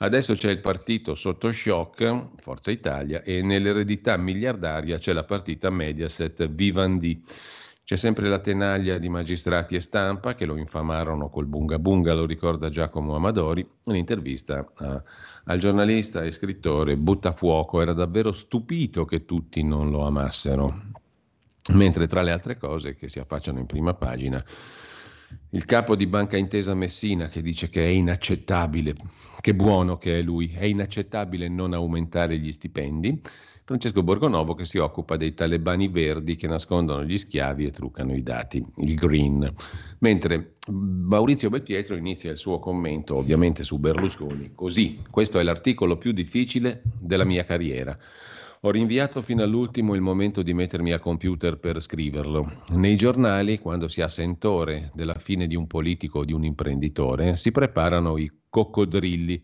Adesso c'è il partito sotto shock, Forza Italia, e nell'eredità miliardaria c'è la partita Mediaset Vivendi. C'è sempre la tenaglia di magistrati e stampa che lo infamarono col bunga bunga, lo ricorda Giacomo Amadori. Un'intervista a, al giornalista e scrittore Buttafuoco era davvero stupito che tutti non lo amassero. Mentre tra le altre cose che si affacciano in prima pagina il capo di Banca Intesa Messina che dice che è inaccettabile, che buono che è lui, è inaccettabile non aumentare gli stipendi. Francesco Borgonovo che si occupa dei talebani verdi che nascondono gli schiavi e truccano i dati, il green. Mentre Maurizio Belpietro inizia il suo commento ovviamente su Berlusconi, così, questo è l'articolo più difficile della mia carriera. Ho rinviato fino all'ultimo il momento di mettermi al computer per scriverlo. Nei giornali, quando si ha sentore della fine di un politico o di un imprenditore, si preparano i coccodrilli.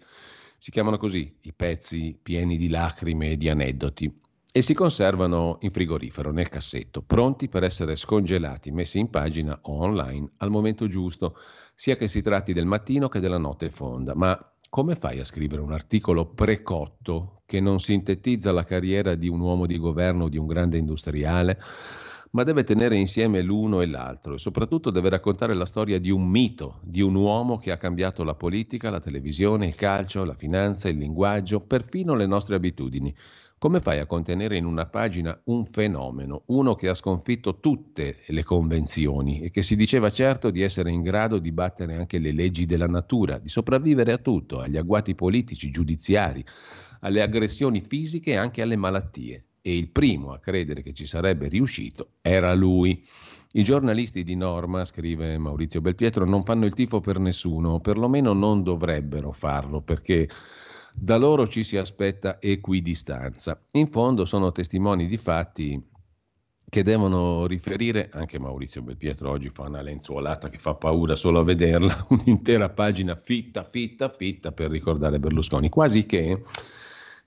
Si chiamano così i pezzi pieni di lacrime e di aneddoti e si conservano in frigorifero, nel cassetto, pronti per essere scongelati, messi in pagina o online al momento giusto, sia che si tratti del mattino che della notte fonda. Ma come fai a scrivere un articolo precotto che non sintetizza la carriera di un uomo di governo o di un grande industriale, ma deve tenere insieme l'uno e l'altro e soprattutto deve raccontare la storia di un mito, di un uomo che ha cambiato la politica, la televisione, il calcio, la finanza, il linguaggio, perfino le nostre abitudini. Come fai a contenere in una pagina un fenomeno, uno che ha sconfitto tutte le convenzioni e che si diceva certo di essere in grado di battere anche le leggi della natura, di sopravvivere a tutto, agli agguati politici, giudiziari, alle aggressioni fisiche e anche alle malattie? E il primo a credere che ci sarebbe riuscito era lui. I giornalisti di norma, scrive Maurizio Belpietro, non fanno il tifo per nessuno, perlomeno non dovrebbero farlo, perché da loro ci si aspetta equidistanza. In fondo sono testimoni di fatti che devono riferire, anche Maurizio Belpietro oggi fa una lenzuolata che fa paura solo a vederla, <laughs> un'intera pagina fitta, fitta, fitta per ricordare Berlusconi, quasi che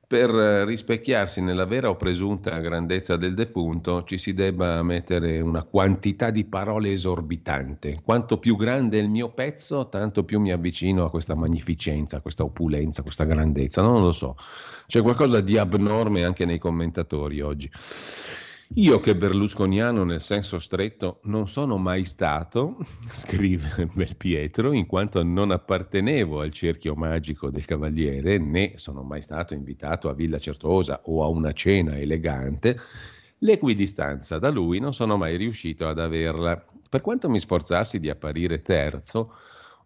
per rispecchiarsi nella vera o presunta grandezza del defunto ci si debba mettere una quantità di parole esorbitante. Quanto più grande è il mio pezzo, tanto più mi avvicino a questa magnificenza, a questa opulenza, a questa grandezza. Non lo so. C'è qualcosa di abnorme anche nei commentatori oggi. Io che berlusconiano nel senso stretto non sono mai stato, <laughs> scrive Belpietro, in quanto non appartenevo al cerchio magico del cavaliere, né sono mai stato invitato a Villa Certosa o a una cena elegante, l'equidistanza da lui non sono mai riuscito ad averla. Per quanto mi sforzassi di apparire terzo,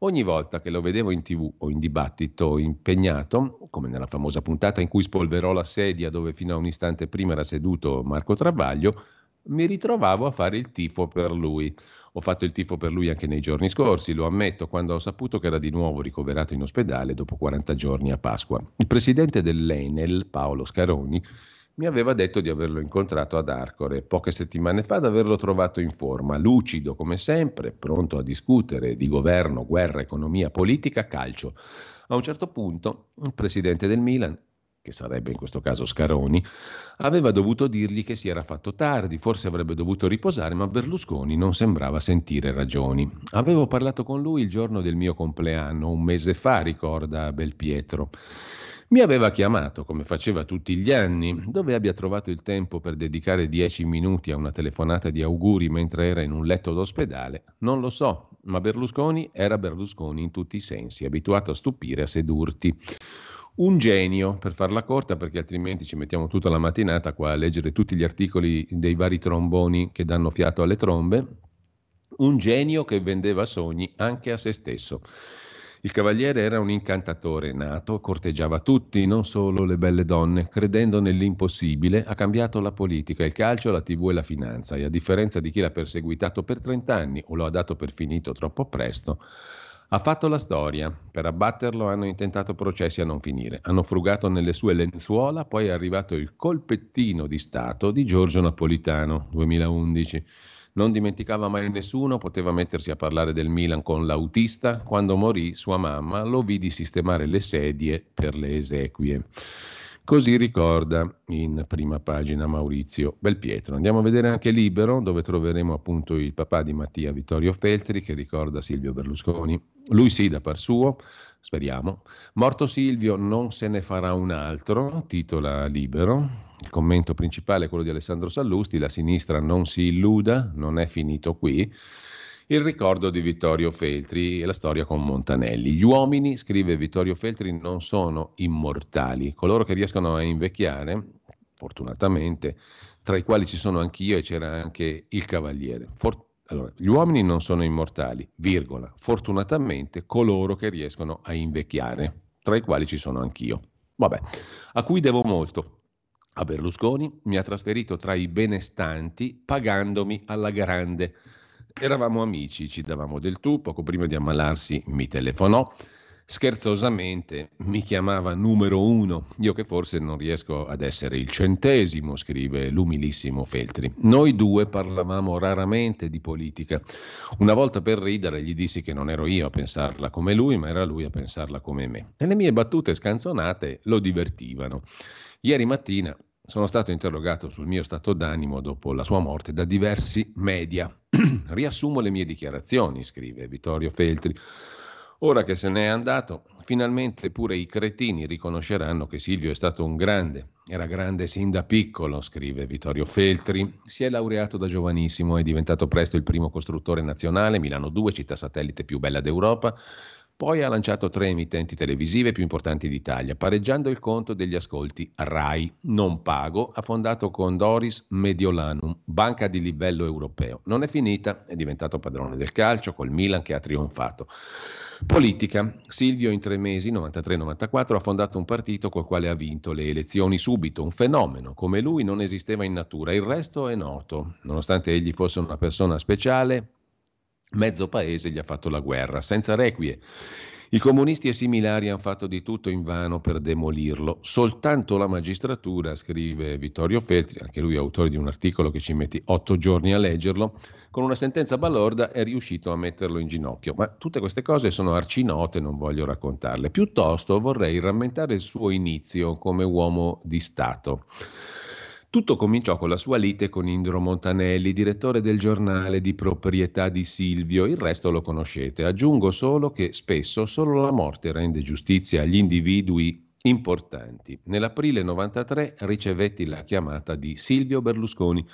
Ogni volta che lo vedevo in tv o in dibattito impegnato, come nella famosa puntata in cui spolverò la sedia dove fino a un istante prima era seduto Marco Travaglio, mi ritrovavo a fare il tifo per lui. Ho fatto il tifo per lui anche nei giorni scorsi, lo ammetto, quando ho saputo che era di nuovo ricoverato in ospedale dopo 40 giorni a Pasqua. Il presidente dell'Enel, Paolo Scaroni, mi aveva detto di averlo incontrato ad Arcore poche settimane fa, di averlo trovato in forma, lucido come sempre, pronto a discutere di governo, guerra, economia, politica, calcio. A un certo punto il presidente del Milan, che sarebbe in questo caso Scaroni, aveva dovuto dirgli che si era fatto tardi, forse avrebbe dovuto riposare, ma Berlusconi non sembrava sentire ragioni. Avevo parlato con lui il giorno del mio compleanno, un mese fa, ricorda Belpietro. Mi aveva chiamato, come faceva tutti gli anni, dove abbia trovato il tempo per dedicare dieci minuti a una telefonata di auguri mentre era in un letto d'ospedale, non lo so, ma Berlusconi era Berlusconi in tutti i sensi, abituato a stupire, a sedurti. Un genio, per farla corta, perché altrimenti ci mettiamo tutta la mattinata qua a leggere tutti gli articoli dei vari tromboni che danno fiato alle trombe, un genio che vendeva sogni anche a se stesso. Il cavaliere era un incantatore nato, corteggiava tutti, non solo le belle donne. Credendo nell'impossibile, ha cambiato la politica, il calcio, la tv e la finanza e a differenza di chi l'ha perseguitato per 30 anni o lo ha dato per finito troppo presto, ha fatto la storia. Per abbatterlo hanno intentato processi a non finire. Hanno frugato nelle sue lenzuola, poi è arrivato il colpettino di Stato di Giorgio Napolitano, 2011. Non dimenticava mai nessuno, poteva mettersi a parlare del Milan con l'autista. Quando morì sua mamma lo vidi sistemare le sedie per le esequie. Così ricorda in prima pagina Maurizio Belpietro. Andiamo a vedere anche Libero, dove troveremo appunto il papà di Mattia Vittorio Feltri, che ricorda Silvio Berlusconi. Lui sì, da par suo, speriamo. Morto Silvio non se ne farà un altro, titola Libero. Il commento principale è quello di Alessandro Sallusti, la sinistra non si illuda, non è finito qui. Il ricordo di Vittorio Feltri e la storia con Montanelli. Gli uomini, scrive Vittorio Feltri, non sono immortali. Coloro che riescono a invecchiare, fortunatamente, tra i quali ci sono anch'io e c'era anche il Cavaliere. For- allora, gli uomini non sono immortali, virgola. Fortunatamente coloro che riescono a invecchiare, tra i quali ci sono anch'io. Vabbè, a cui devo molto a Berlusconi, mi ha trasferito tra i benestanti pagandomi alla grande. Eravamo amici, ci davamo del tu, poco prima di ammalarsi mi telefonò, scherzosamente mi chiamava numero uno, io che forse non riesco ad essere il centesimo, scrive l'umilissimo Feltri. Noi due parlavamo raramente di politica. Una volta per ridere gli dissi che non ero io a pensarla come lui, ma era lui a pensarla come me. E le mie battute scanzonate lo divertivano. Ieri mattina sono stato interrogato sul mio stato d'animo dopo la sua morte da diversi media. <clears throat> Riassumo le mie dichiarazioni, scrive Vittorio Feltri. Ora che se n'è andato, finalmente pure i cretini riconosceranno che Silvio è stato un grande. Era grande sin da piccolo, scrive Vittorio Feltri. Si è laureato da giovanissimo, è diventato presto il primo costruttore nazionale, Milano 2, città satellite più bella d'Europa. Poi ha lanciato tre emittenti televisive più importanti d'Italia, pareggiando il conto degli ascolti RAI, non pago, ha fondato con Doris Mediolanum, banca di livello europeo. Non è finita, è diventato padrone del calcio col Milan che ha trionfato. Politica. Silvio in tre mesi, 93-94, ha fondato un partito col quale ha vinto le elezioni subito, un fenomeno. Come lui non esisteva in natura, il resto è noto. Nonostante egli fosse una persona speciale, Mezzo paese gli ha fatto la guerra, senza requie. I comunisti e similari hanno fatto di tutto invano per demolirlo. Soltanto la magistratura, scrive Vittorio Feltri, anche lui autore di un articolo che ci metti otto giorni a leggerlo, con una sentenza balorda è riuscito a metterlo in ginocchio. Ma tutte queste cose sono arcinote, non voglio raccontarle. Piuttosto vorrei rammentare il suo inizio come uomo di Stato. Tutto cominciò con la sua lite con Indro Montanelli, direttore del giornale di proprietà di Silvio, il resto lo conoscete. Aggiungo solo che spesso solo la morte rende giustizia agli individui importanti. Nell'aprile 93 ricevetti la chiamata di Silvio Berlusconi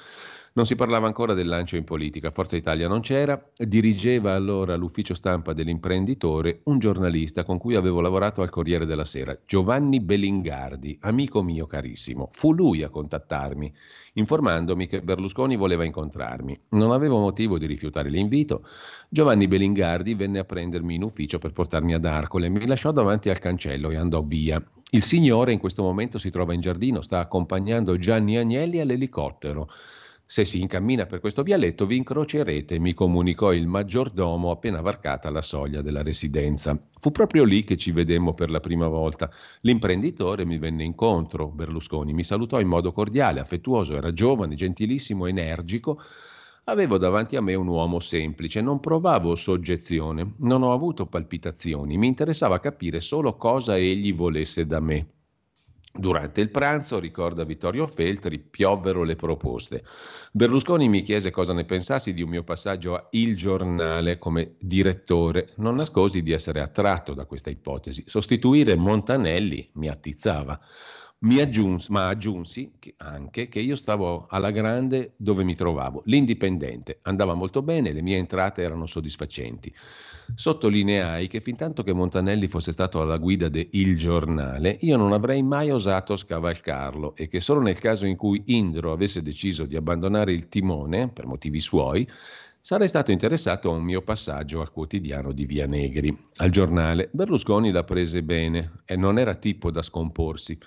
non si parlava ancora del lancio in politica, Forza Italia non c'era, dirigeva allora l'ufficio stampa dell'imprenditore un giornalista con cui avevo lavorato al Corriere della Sera, Giovanni Bellingardi, amico mio carissimo. Fu lui a contattarmi, informandomi che Berlusconi voleva incontrarmi. Non avevo motivo di rifiutare l'invito. Giovanni Bellingardi venne a prendermi in ufficio per portarmi ad Arcole, mi lasciò davanti al cancello e andò via. Il signore in questo momento si trova in giardino, sta accompagnando Gianni Agnelli all'elicottero. Se si incammina per questo vialetto vi incrocerete, mi comunicò il maggiordomo appena varcata la soglia della residenza. Fu proprio lì che ci vedemmo per la prima volta. L'imprenditore mi venne incontro, Berlusconi, mi salutò in modo cordiale, affettuoso, era giovane, gentilissimo, energico. Avevo davanti a me un uomo semplice, non provavo soggezione, non ho avuto palpitazioni, mi interessava capire solo cosa egli volesse da me. Durante il pranzo, ricorda Vittorio Feltri, piovvero le proposte. Berlusconi mi chiese cosa ne pensassi di un mio passaggio a Il Giornale come direttore. Non nascosi di essere attratto da questa ipotesi. Sostituire Montanelli mi attizzava. Mi aggiunsi, ma aggiunsi che anche che io stavo alla grande dove mi trovavo, l'indipendente. Andava molto bene, le mie entrate erano soddisfacenti. Sottolineai che fin tanto che Montanelli fosse stato alla guida de Il Giornale, io non avrei mai osato scavalcarlo e che solo nel caso in cui Indro avesse deciso di abbandonare il timone, per motivi suoi, sarei stato interessato a un mio passaggio al quotidiano di Via Negri. Al giornale Berlusconi la prese bene e non era tipo da scomporsi.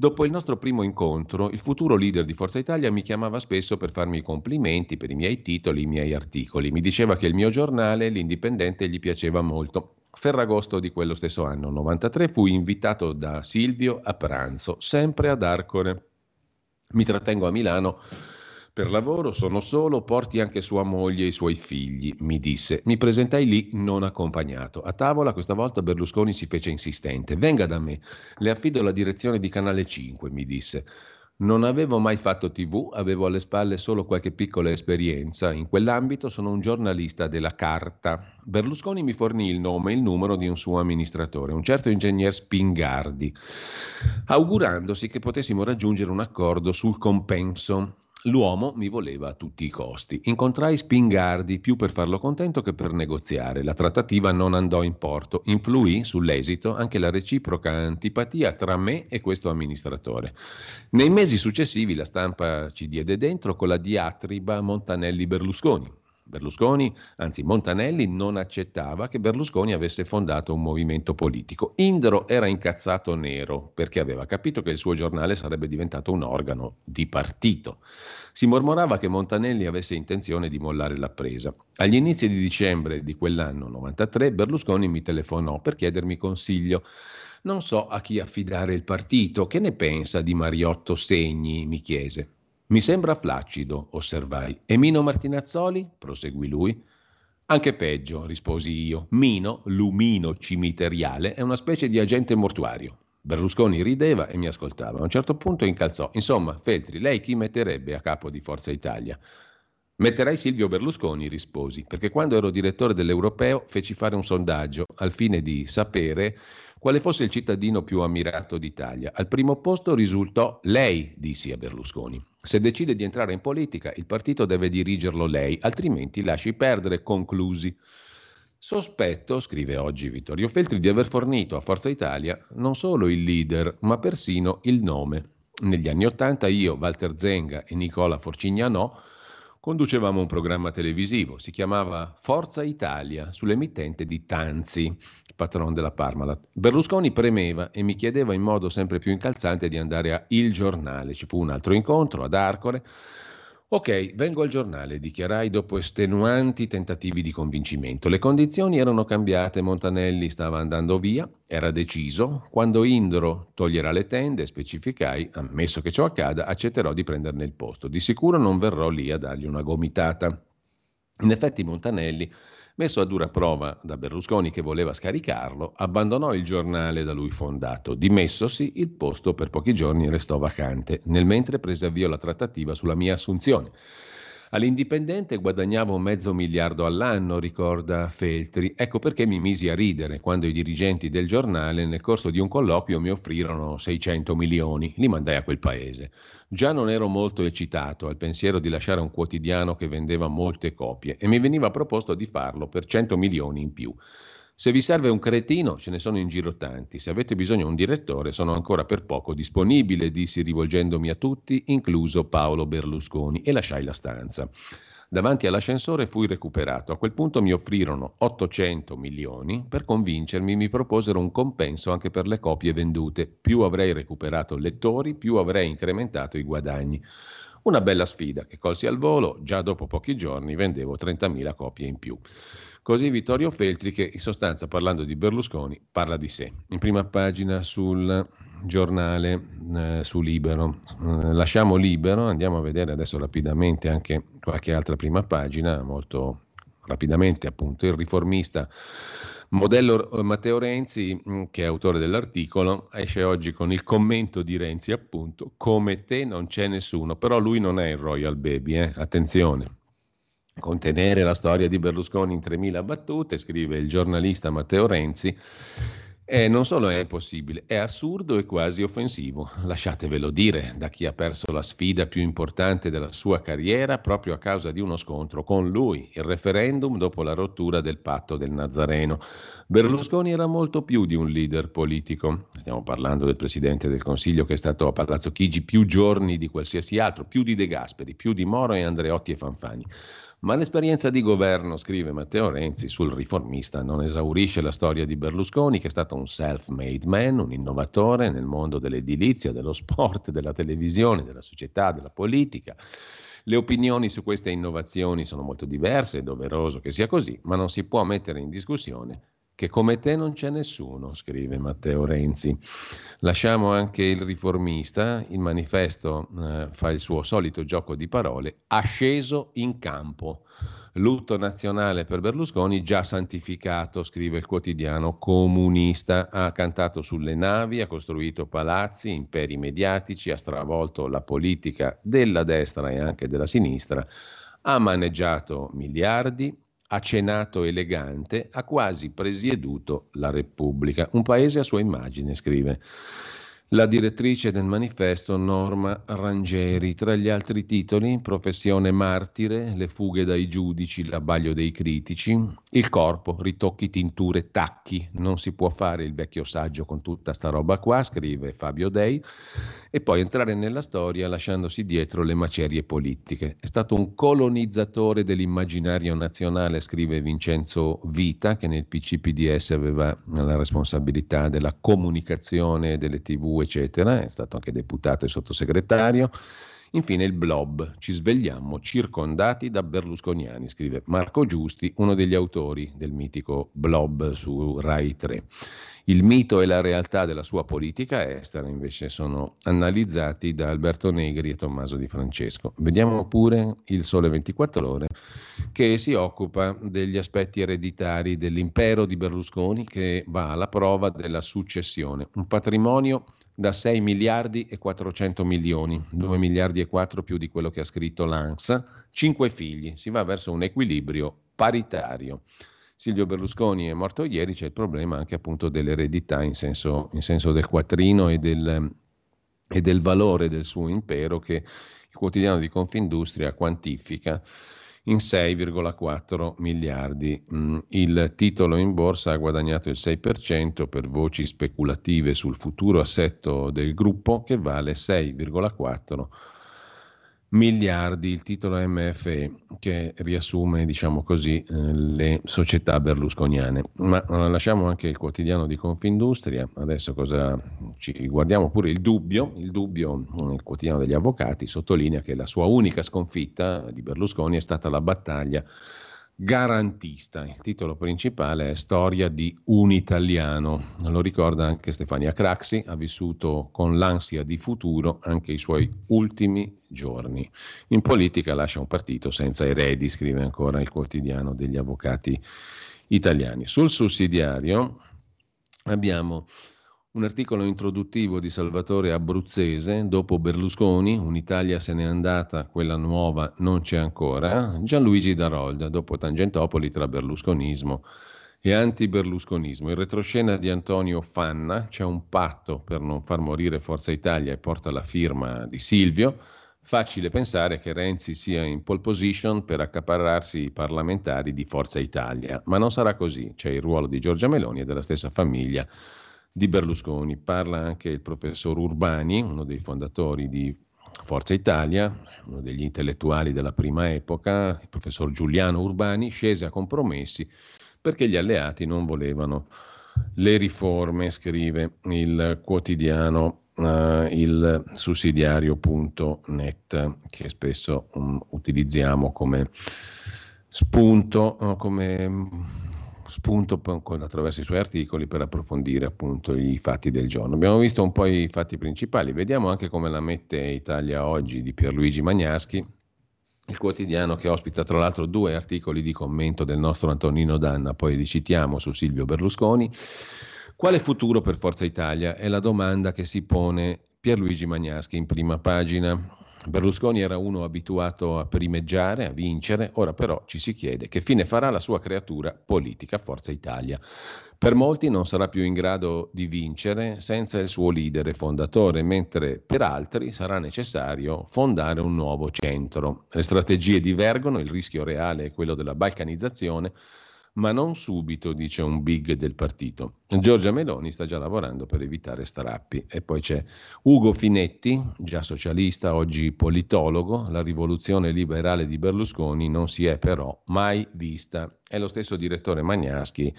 Dopo il nostro primo incontro, il futuro leader di Forza Italia mi chiamava spesso per farmi i complimenti per i miei titoli, i miei articoli. Mi diceva che il mio giornale, l'Indipendente, gli piaceva molto. Ferragosto di quello stesso anno, 93, fui invitato da Silvio a pranzo, sempre ad Arcore. Mi trattengo a Milano per lavoro sono solo, porti anche sua moglie e i suoi figli, mi disse. Mi presentai lì non accompagnato. A tavola questa volta Berlusconi si fece insistente. Venga da me, le affido la direzione di Canale 5, mi disse. Non avevo mai fatto tv, avevo alle spalle solo qualche piccola esperienza. In quell'ambito sono un giornalista della carta. Berlusconi mi fornì il nome e il numero di un suo amministratore, un certo ingegner Spingardi, augurandosi che potessimo raggiungere un accordo sul compenso. L'uomo mi voleva a tutti i costi. Incontrai Spingardi più per farlo contento che per negoziare. La trattativa non andò in porto. Influì sull'esito anche la reciproca antipatia tra me e questo amministratore. Nei mesi successivi la stampa ci diede dentro con la diatriba Montanelli-Berlusconi. Berlusconi, anzi Montanelli, non accettava che Berlusconi avesse fondato un movimento politico. Indro era incazzato nero perché aveva capito che il suo giornale sarebbe diventato un organo di partito. Si mormorava che Montanelli avesse intenzione di mollare la presa. Agli inizi di dicembre di quell'anno 93 Berlusconi mi telefonò per chiedermi consiglio. Non so a chi affidare il partito. Che ne pensa di Mariotto Segni? mi chiese. Mi sembra flaccido, osservai. E Mino Martinazzoli? proseguì lui. Anche peggio, risposi io. Mino, lumino cimiteriale, è una specie di agente mortuario. Berlusconi rideva e mi ascoltava. A un certo punto incalzò. Insomma, Feltri, lei chi metterebbe a capo di Forza Italia? Metterai Silvio Berlusconi, risposi, perché quando ero direttore dell'Europeo feci fare un sondaggio al fine di sapere quale fosse il cittadino più ammirato d'Italia. Al primo posto risultò lei, dissi a Berlusconi. Se decide di entrare in politica, il partito deve dirigerlo lei, altrimenti lasci perdere, conclusi. Sospetto, scrive oggi Vittorio Feltri, di aver fornito a Forza Italia non solo il leader, ma persino il nome. Negli anni Ottanta io, Walter Zenga e Nicola Forcignanò conducevamo un programma televisivo, si chiamava Forza Italia, sull'emittente di Tanzi, patron della Parmalat. Berlusconi premeva e mi chiedeva in modo sempre più incalzante di andare a Il Giornale. Ci fu un altro incontro ad Arcore Ok, vengo al giornale, dichiarai dopo estenuanti tentativi di convincimento. Le condizioni erano cambiate, Montanelli stava andando via, era deciso. Quando Indro toglierà le tende, specificai, ammesso che ciò accada, accetterò di prenderne il posto. Di sicuro non verrò lì a dargli una gomitata. In effetti Montanelli Messo a dura prova da Berlusconi che voleva scaricarlo, abbandonò il giornale da lui fondato. Dimessosi, il posto per pochi giorni restò vacante, nel mentre prese avvio la trattativa sulla mia assunzione. All'indipendente guadagnavo mezzo miliardo all'anno, ricorda Feltri. Ecco perché mi misi a ridere quando i dirigenti del giornale nel corso di un colloquio mi offrirono 600 milioni. Li mandai a quel paese. Già non ero molto eccitato al pensiero di lasciare un quotidiano che vendeva molte copie e mi veniva proposto di farlo per 100 milioni in più. Se vi serve un cretino, ce ne sono in giro tanti. Se avete bisogno di un direttore, sono ancora per poco disponibile, dissi rivolgendomi a tutti, incluso Paolo Berlusconi, e lasciai la stanza. Davanti all'ascensore fui recuperato. A quel punto mi offrirono 800 milioni per convincermi, mi proposero un compenso anche per le copie vendute. Più avrei recuperato lettori, più avrei incrementato i guadagni. Una bella sfida che colsi al volo, già dopo pochi giorni vendevo 30.000 copie in più. Così Vittorio Feltri che in sostanza parlando di Berlusconi parla di sé. In prima pagina sul giornale eh, su Libero. Eh, lasciamo Libero, andiamo a vedere adesso rapidamente anche qualche altra prima pagina, molto rapidamente appunto il riformista Modello eh, Matteo Renzi, mm, che è autore dell'articolo, esce oggi con il commento di Renzi, appunto, come te non c'è nessuno, però lui non è il Royal Baby, eh? attenzione contenere la storia di Berlusconi in 3.000 battute, scrive il giornalista Matteo Renzi, E non solo è impossibile, è assurdo e quasi offensivo. Lasciatevelo dire da chi ha perso la sfida più importante della sua carriera proprio a causa di uno scontro con lui, il referendum dopo la rottura del patto del Nazareno. Berlusconi era molto più di un leader politico. Stiamo parlando del Presidente del Consiglio che è stato a Palazzo Chigi più giorni di qualsiasi altro, più di De Gasperi, più di Moro e Andreotti e Fanfani. Ma l'esperienza di governo, scrive Matteo Renzi sul riformista, non esaurisce la storia di Berlusconi, che è stato un self-made man, un innovatore nel mondo dell'edilizia, dello sport, della televisione, della società, della politica. Le opinioni su queste innovazioni sono molto diverse, è doveroso che sia così, ma non si può mettere in discussione che come te non c'è nessuno, scrive Matteo Renzi. Lasciamo anche il riformista, il manifesto eh, fa il suo solito gioco di parole, asceso in campo. Lutto nazionale per Berlusconi già santificato, scrive il quotidiano comunista, ha cantato sulle navi, ha costruito palazzi, imperi mediatici, ha stravolto la politica della destra e anche della sinistra, ha maneggiato miliardi, ha cenato elegante, ha quasi presieduto la Repubblica, un paese a sua immagine, scrive la direttrice del manifesto Norma Rangeri. Tra gli altri titoli, Professione martire, Le fughe dai giudici, L'abbaglio dei critici, Il corpo, ritocchi, tinture, tacchi. Non si può fare il vecchio saggio con tutta sta roba qua, scrive Fabio Dei, e poi entrare nella storia lasciandosi dietro le macerie politiche. È stato un colonizzatore dell'immaginario nazionale, scrive Vincenzo Vita, che nel PCPDS aveva la responsabilità della comunicazione delle tv eccetera, è stato anche deputato e sottosegretario. Infine il blob, ci svegliamo circondati da berlusconiani, scrive Marco Giusti, uno degli autori del mitico blob su Rai 3. Il mito e la realtà della sua politica estera invece sono analizzati da Alberto Negri e Tommaso Di Francesco. Vediamo pure il Sole 24 ore che si occupa degli aspetti ereditari dell'impero di Berlusconi che va alla prova della successione, un patrimonio da 6 miliardi e 400 milioni, 2 miliardi e 4 più di quello che ha scritto l'ANSA, 5 figli, si va verso un equilibrio paritario. Silvio Berlusconi è morto ieri, c'è il problema anche appunto dell'eredità in senso, in senso del quattrino e del, e del valore del suo impero che il quotidiano di Confindustria quantifica in 6,4 miliardi. Mm, il titolo in borsa ha guadagnato il 6% per voci speculative sul futuro assetto del gruppo che vale 6,4 miliardi, il titolo MFE che riassume, diciamo così, eh, le società berlusconiane. Ma eh, lasciamo anche il quotidiano di Confindustria, adesso cosa ci guardiamo pure il dubbio, il dubbio, mm, il quotidiano degli avvocati sottolinea che la sua unica sconfitta di Berlusconi è stata la battaglia garantista. Il titolo principale è Storia di un italiano. Lo ricorda anche Stefania Craxi, ha vissuto con l'ansia di futuro anche i suoi ultimi giorni. In politica lascia un partito senza eredi, scrive ancora il quotidiano degli avvocati italiani. Sul sussidiario abbiamo un articolo introduttivo di Salvatore Abruzzese, dopo Berlusconi, un'Italia se n'è andata, quella nuova non c'è ancora, Gianluigi Darolda, dopo Tangentopoli tra berlusconismo e anti-berlusconismo. In retroscena di Antonio Fanna c'è un patto per non far morire Forza Italia e porta la firma di Silvio. Facile pensare che Renzi sia in pole position per accaparrarsi i parlamentari di Forza Italia, ma non sarà così. C'è il ruolo di Giorgia Meloni e della stessa famiglia di Berlusconi. Parla anche il professor Urbani, uno dei fondatori di Forza Italia, uno degli intellettuali della prima epoca, il professor Giuliano Urbani, scese a compromessi perché gli alleati non volevano le riforme, scrive il quotidiano Uh, il sussidiario.net che spesso um, utilizziamo come spunto, uh, come spunto attraverso i suoi articoli per approfondire appunto i fatti del giorno. Abbiamo visto un po' i fatti principali, vediamo anche come la mette Italia oggi di Pierluigi Magnaschi, il quotidiano che ospita tra l'altro due articoli di commento del nostro Antonino Danna, poi li citiamo su Silvio Berlusconi. Quale futuro per Forza Italia? È la domanda che si pone Pierluigi Magnaschi in prima pagina. Berlusconi era uno abituato a primeggiare, a vincere, ora però ci si chiede che fine farà la sua creatura politica Forza Italia. Per molti non sarà più in grado di vincere senza il suo leader e fondatore, mentre per altri sarà necessario fondare un nuovo centro. Le strategie divergono, il rischio reale è quello della balcanizzazione, ma non subito, dice un big del partito. Giorgia Meloni sta già lavorando per evitare strappi. E poi c'è Ugo Finetti, già socialista, oggi politologo. La rivoluzione liberale di Berlusconi non si è però mai vista. È lo stesso direttore Magnaschi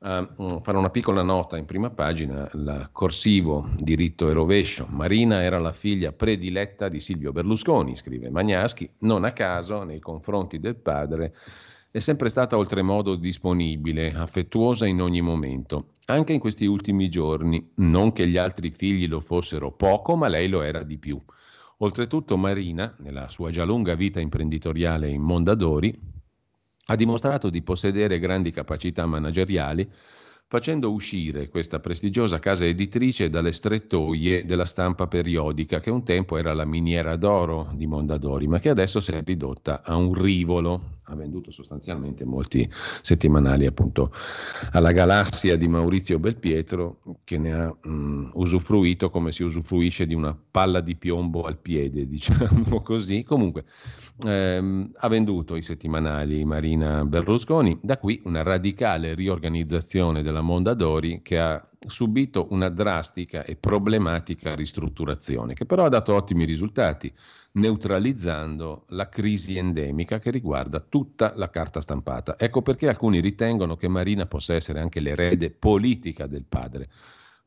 a uh, fare una piccola nota in prima pagina, il corsivo diritto e rovescio. Marina era la figlia prediletta di Silvio Berlusconi, scrive Magnaschi, non a caso nei confronti del padre è sempre stata oltremodo disponibile, affettuosa in ogni momento, anche in questi ultimi giorni, non che gli altri figli lo fossero poco, ma lei lo era di più. Oltretutto Marina, nella sua già lunga vita imprenditoriale in Mondadori, ha dimostrato di possedere grandi capacità manageriali, facendo uscire questa prestigiosa casa editrice dalle strettoie della stampa periodica, che un tempo era la miniera d'oro di Mondadori, ma che adesso si è ridotta a un rivolo ha venduto sostanzialmente molti settimanali appunto alla galassia di Maurizio Belpietro che ne ha mh, usufruito come si usufruisce di una palla di piombo al piede, <laughs> diciamo così. Comunque ehm, ha venduto i settimanali Marina Berlusconi, da qui una radicale riorganizzazione della Mondadori che ha subito una drastica e problematica ristrutturazione, che però ha dato ottimi risultati neutralizzando la crisi endemica che riguarda tutta la carta stampata. Ecco perché alcuni ritengono che Marina possa essere anche l'erede politica del padre.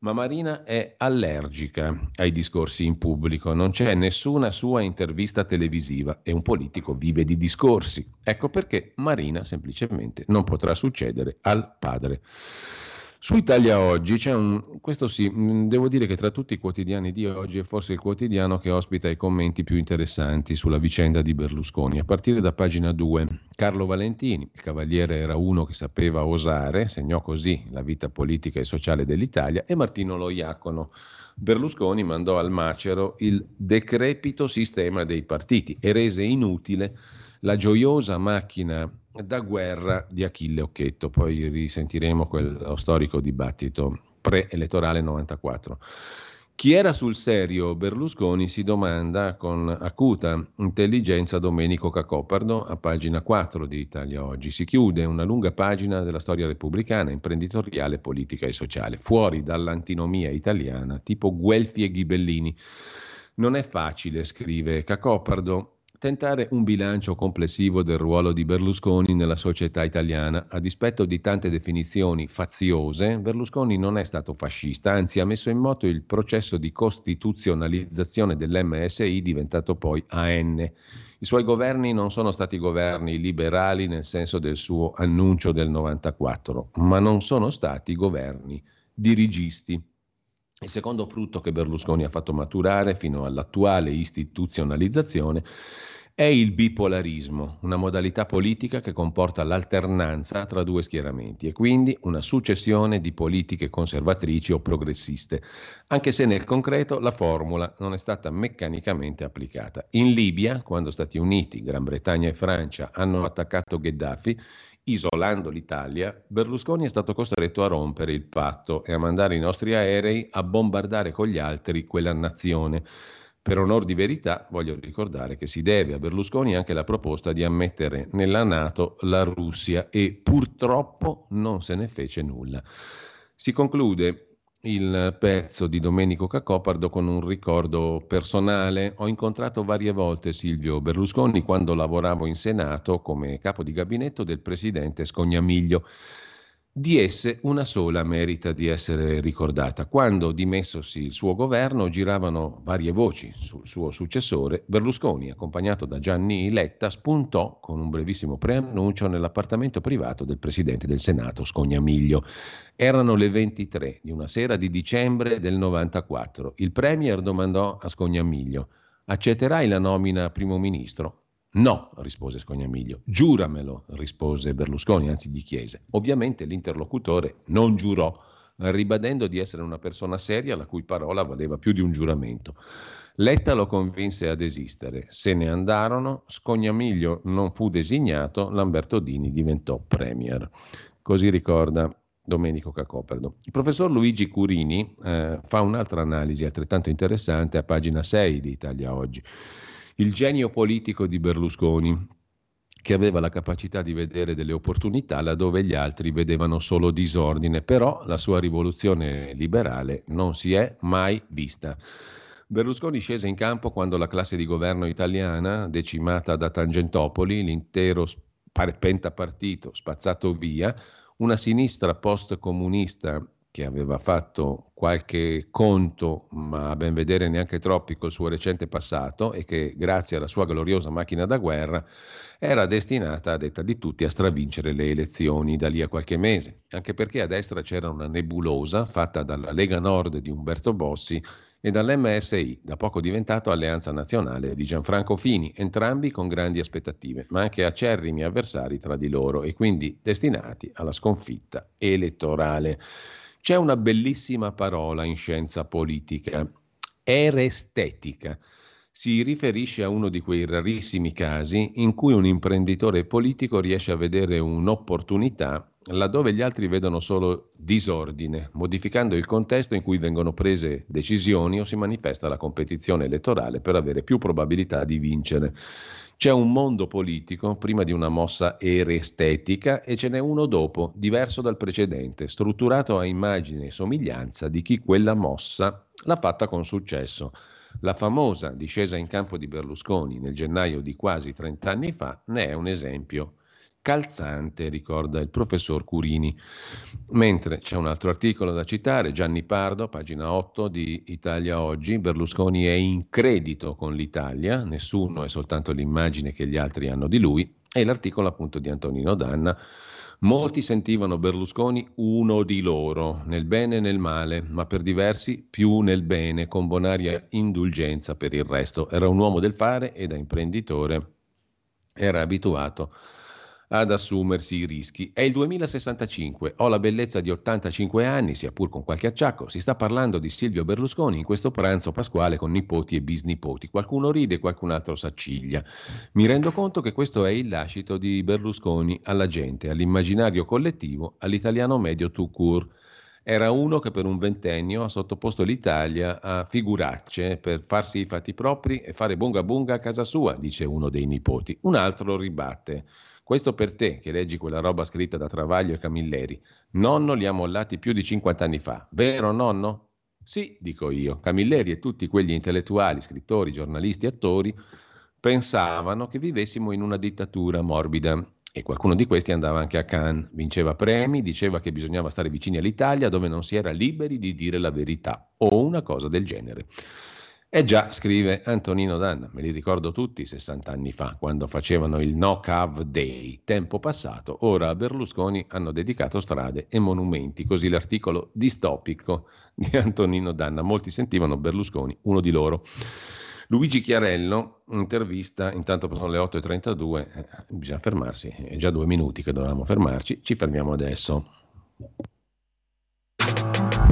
Ma Marina è allergica ai discorsi in pubblico, non c'è nessuna sua intervista televisiva e un politico vive di discorsi. Ecco perché Marina semplicemente non potrà succedere al padre. Su Italia Oggi c'è un, questo sì, mm, devo dire che tra tutti i quotidiani di oggi è forse il quotidiano che ospita i commenti più interessanti sulla vicenda di Berlusconi, a partire da pagina 2. Carlo Valentini, il cavaliere era uno che sapeva osare, segnò così la vita politica e sociale dell'Italia, e Martino Loiacono. Berlusconi mandò al macero il decrepito sistema dei partiti e rese inutile la gioiosa macchina da guerra di Achille Occhetto, poi risentiremo quello storico dibattito preelettorale 94. Chi era sul serio Berlusconi si domanda con acuta intelligenza Domenico Cacopardo a pagina 4 di Italia Oggi. Si chiude una lunga pagina della storia repubblicana, imprenditoriale, politica e sociale, fuori dall'antinomia italiana tipo Guelfi e Ghibellini. Non è facile, scrive Cacopardo, tentare un bilancio complessivo del ruolo di Berlusconi nella società italiana. A dispetto di tante definizioni faziose, Berlusconi non è stato fascista, anzi ha messo in moto il processo di costituzionalizzazione dell'MSI diventato poi AN. I suoi governi non sono stati governi liberali nel senso del suo annuncio del 94, ma non sono stati governi dirigisti. Il secondo frutto che Berlusconi ha fatto maturare fino all'attuale istituzionalizzazione è il bipolarismo, una modalità politica che comporta l'alternanza tra due schieramenti e quindi una successione di politiche conservatrici o progressiste, anche se nel concreto la formula non è stata meccanicamente applicata. In Libia, quando Stati Uniti, Gran Bretagna e Francia hanno attaccato Gheddafi, isolando l'Italia, Berlusconi è stato costretto a rompere il patto e a mandare i nostri aerei a bombardare con gli altri quella nazione. Per onor di verità voglio ricordare che si deve a Berlusconi anche la proposta di ammettere nella Nato la Russia e purtroppo non se ne fece nulla. Si conclude il pezzo di Domenico Cacopardo con un ricordo personale. Ho incontrato varie volte Silvio Berlusconi quando lavoravo in Senato come capo di gabinetto del presidente Scognamiglio. Di esse una sola merita di essere ricordata. Quando dimessosi il suo governo giravano varie voci sul suo successore, Berlusconi, accompagnato da Gianni Letta, spuntò con un brevissimo preannuncio nell'appartamento privato del presidente del Senato, Scognamiglio. Erano le 23 di una sera di dicembre del 94. Il Premier domandò a Scognamiglio: accetterai la nomina primo ministro? No, rispose Scognamiglio. Giuramelo, rispose Berlusconi, anzi gli chiese. Ovviamente l'interlocutore non giurò, ribadendo di essere una persona seria la cui parola valeva più di un giuramento. Letta lo convinse a desistere. Se ne andarono, Scognamiglio non fu designato, Lamberto Dini diventò premier. Così ricorda Domenico Cacoperdo. Il professor Luigi Curini eh, fa un'altra analisi altrettanto interessante a pagina 6 di Italia Oggi. Il genio politico di Berlusconi, che aveva la capacità di vedere delle opportunità laddove gli altri vedevano solo disordine, però la sua rivoluzione liberale non si è mai vista. Berlusconi scese in campo quando la classe di governo italiana, decimata da Tangentopoli, l'intero pentapartito spazzato via, una sinistra post-comunista che aveva fatto qualche conto, ma a ben vedere neanche troppi col suo recente passato e che grazie alla sua gloriosa macchina da guerra era destinata, a detta di tutti, a stravincere le elezioni da lì a qualche mese, anche perché a destra c'era una nebulosa fatta dalla Lega Nord di Umberto Bossi e dall'MSI, da poco diventato Alleanza Nazionale di Gianfranco Fini, entrambi con grandi aspettative, ma anche acerrimi avversari tra di loro e quindi destinati alla sconfitta elettorale. C'è una bellissima parola in scienza politica, erestetica si riferisce a uno di quei rarissimi casi in cui un imprenditore politico riesce a vedere un'opportunità laddove gli altri vedono solo disordine, modificando il contesto in cui vengono prese decisioni o si manifesta la competizione elettorale per avere più probabilità di vincere. C'è un mondo politico prima di una mossa erestetica e ce n'è uno dopo, diverso dal precedente, strutturato a immagine e somiglianza di chi quella mossa l'ha fatta con successo. La famosa discesa in campo di Berlusconi nel gennaio di quasi 30 anni fa ne è un esempio calzante, ricorda il professor Curini. Mentre c'è un altro articolo da citare, Gianni Pardo, pagina 8 di Italia Oggi, Berlusconi è in credito con l'Italia, nessuno è soltanto l'immagine che gli altri hanno di lui, e l'articolo appunto di Antonino Danna Molti sentivano Berlusconi uno di loro, nel bene e nel male, ma per diversi più nel bene, con bonaria indulgenza per il resto. Era un uomo del fare e da imprenditore era abituato ad assumersi i rischi. È il 2065, ho la bellezza di 85 anni, sia pur con qualche acciacco. Si sta parlando di Silvio Berlusconi in questo pranzo pasquale con nipoti e bisnipoti. Qualcuno ride, qualcun altro s'acciglia. Mi rendo conto che questo è il lascito di Berlusconi alla gente, all'immaginario collettivo, all'italiano medio tout court. Era uno che per un ventennio ha sottoposto l'Italia a figuracce per farsi i fatti propri e fare bunga bunga a casa sua, dice uno dei nipoti. Un altro ribatte. Questo per te che leggi quella roba scritta da Travaglio e Camilleri. Nonno li ha mollati più di 50 anni fa, vero nonno? Sì, dico io. Camilleri e tutti quegli intellettuali, scrittori, giornalisti, attori pensavano che vivessimo in una dittatura morbida e qualcuno di questi andava anche a Cannes, vinceva premi, diceva che bisognava stare vicini all'Italia dove non si era liberi di dire la verità o una cosa del genere. Eh già, scrive Antonino Danna, me li ricordo tutti 60 anni fa, quando facevano il No Cav Day. Tempo passato, ora a Berlusconi hanno dedicato strade e monumenti, così l'articolo distopico di Antonino Danna. Molti sentivano Berlusconi uno di loro. Luigi Chiarello, intervista, intanto sono le 8.32, eh, bisogna fermarsi, è già due minuti che dovevamo fermarci, ci fermiamo adesso.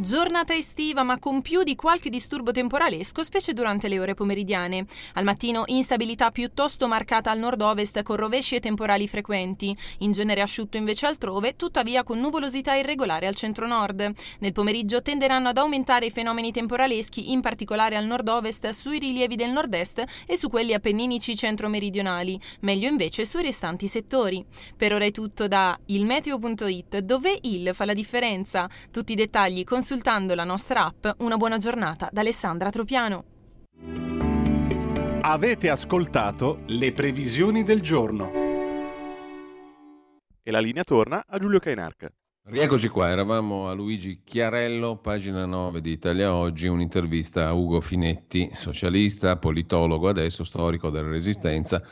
Giornata estiva ma con più di qualche disturbo temporalesco, specie durante le ore pomeridiane. Al mattino instabilità piuttosto marcata al nord-ovest con rovesci e temporali frequenti. In genere asciutto invece altrove, tuttavia con nuvolosità irregolare al centro-nord. Nel pomeriggio tenderanno ad aumentare i fenomeni temporaleschi, in particolare al nord-ovest sui rilievi del nord-est e su quelli appenninici centro-meridionali, meglio invece sui restanti settori. Per ora è tutto da ilmeteo.it, dove il fa la differenza. Tutti i dettagli con consultando la nostra app Una buona giornata da Alessandra Tropiano. Avete ascoltato le previsioni del giorno. E la linea torna a Giulio Cainarca. Rieccoci qua, eravamo a Luigi Chiarello, pagina 9 di Italia Oggi, un'intervista a Ugo Finetti, socialista, politologo adesso, storico della Resistenza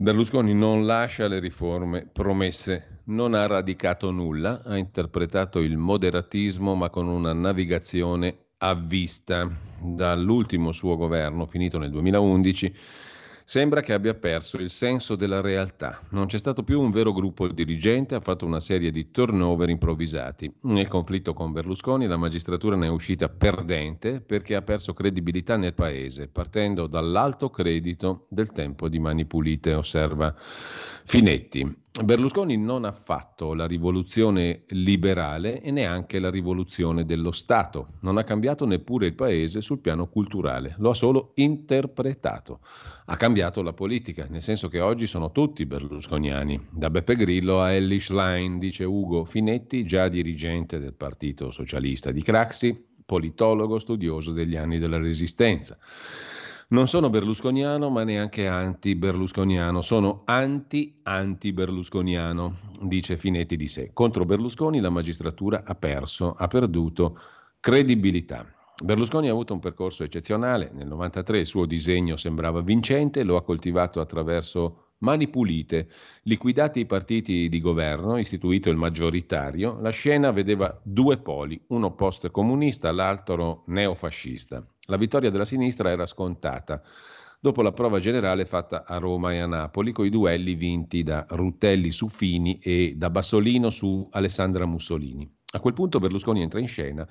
Berlusconi non lascia le riforme promesse, non ha radicato nulla, ha interpretato il moderatismo ma con una navigazione a vista. Dall'ultimo suo governo, finito nel 2011, Sembra che abbia perso il senso della realtà. Non c'è stato più un vero gruppo dirigente, ha fatto una serie di turnover improvvisati. Nel conflitto con Berlusconi la magistratura ne è uscita perdente perché ha perso credibilità nel paese, partendo dall'alto credito del tempo di mani pulite, osserva Finetti. Berlusconi non ha fatto la rivoluzione liberale e neanche la rivoluzione dello Stato, non ha cambiato neppure il paese sul piano culturale, lo ha solo interpretato. Ha cambiato la politica, nel senso che oggi sono tutti berlusconiani, da Beppe Grillo a Ellie Schlein, dice Ugo Finetti, già dirigente del Partito Socialista di Craxi, politologo studioso degli anni della Resistenza. Non sono berlusconiano, ma neanche anti-berlusconiano, sono anti-anti-berlusconiano, dice Finetti di sé. Contro Berlusconi la magistratura ha perso, ha perduto credibilità. Berlusconi ha avuto un percorso eccezionale, nel 1993 il suo disegno sembrava vincente, lo ha coltivato attraverso Mani pulite, liquidati i partiti di governo, istituito il maggioritario, la scena vedeva due poli, uno post-comunista, l'altro neofascista. La vittoria della sinistra era scontata dopo la prova generale fatta a Roma e a Napoli, con i duelli vinti da Rutelli su Fini e da Bassolino su Alessandra Mussolini. A quel punto Berlusconi entra in scena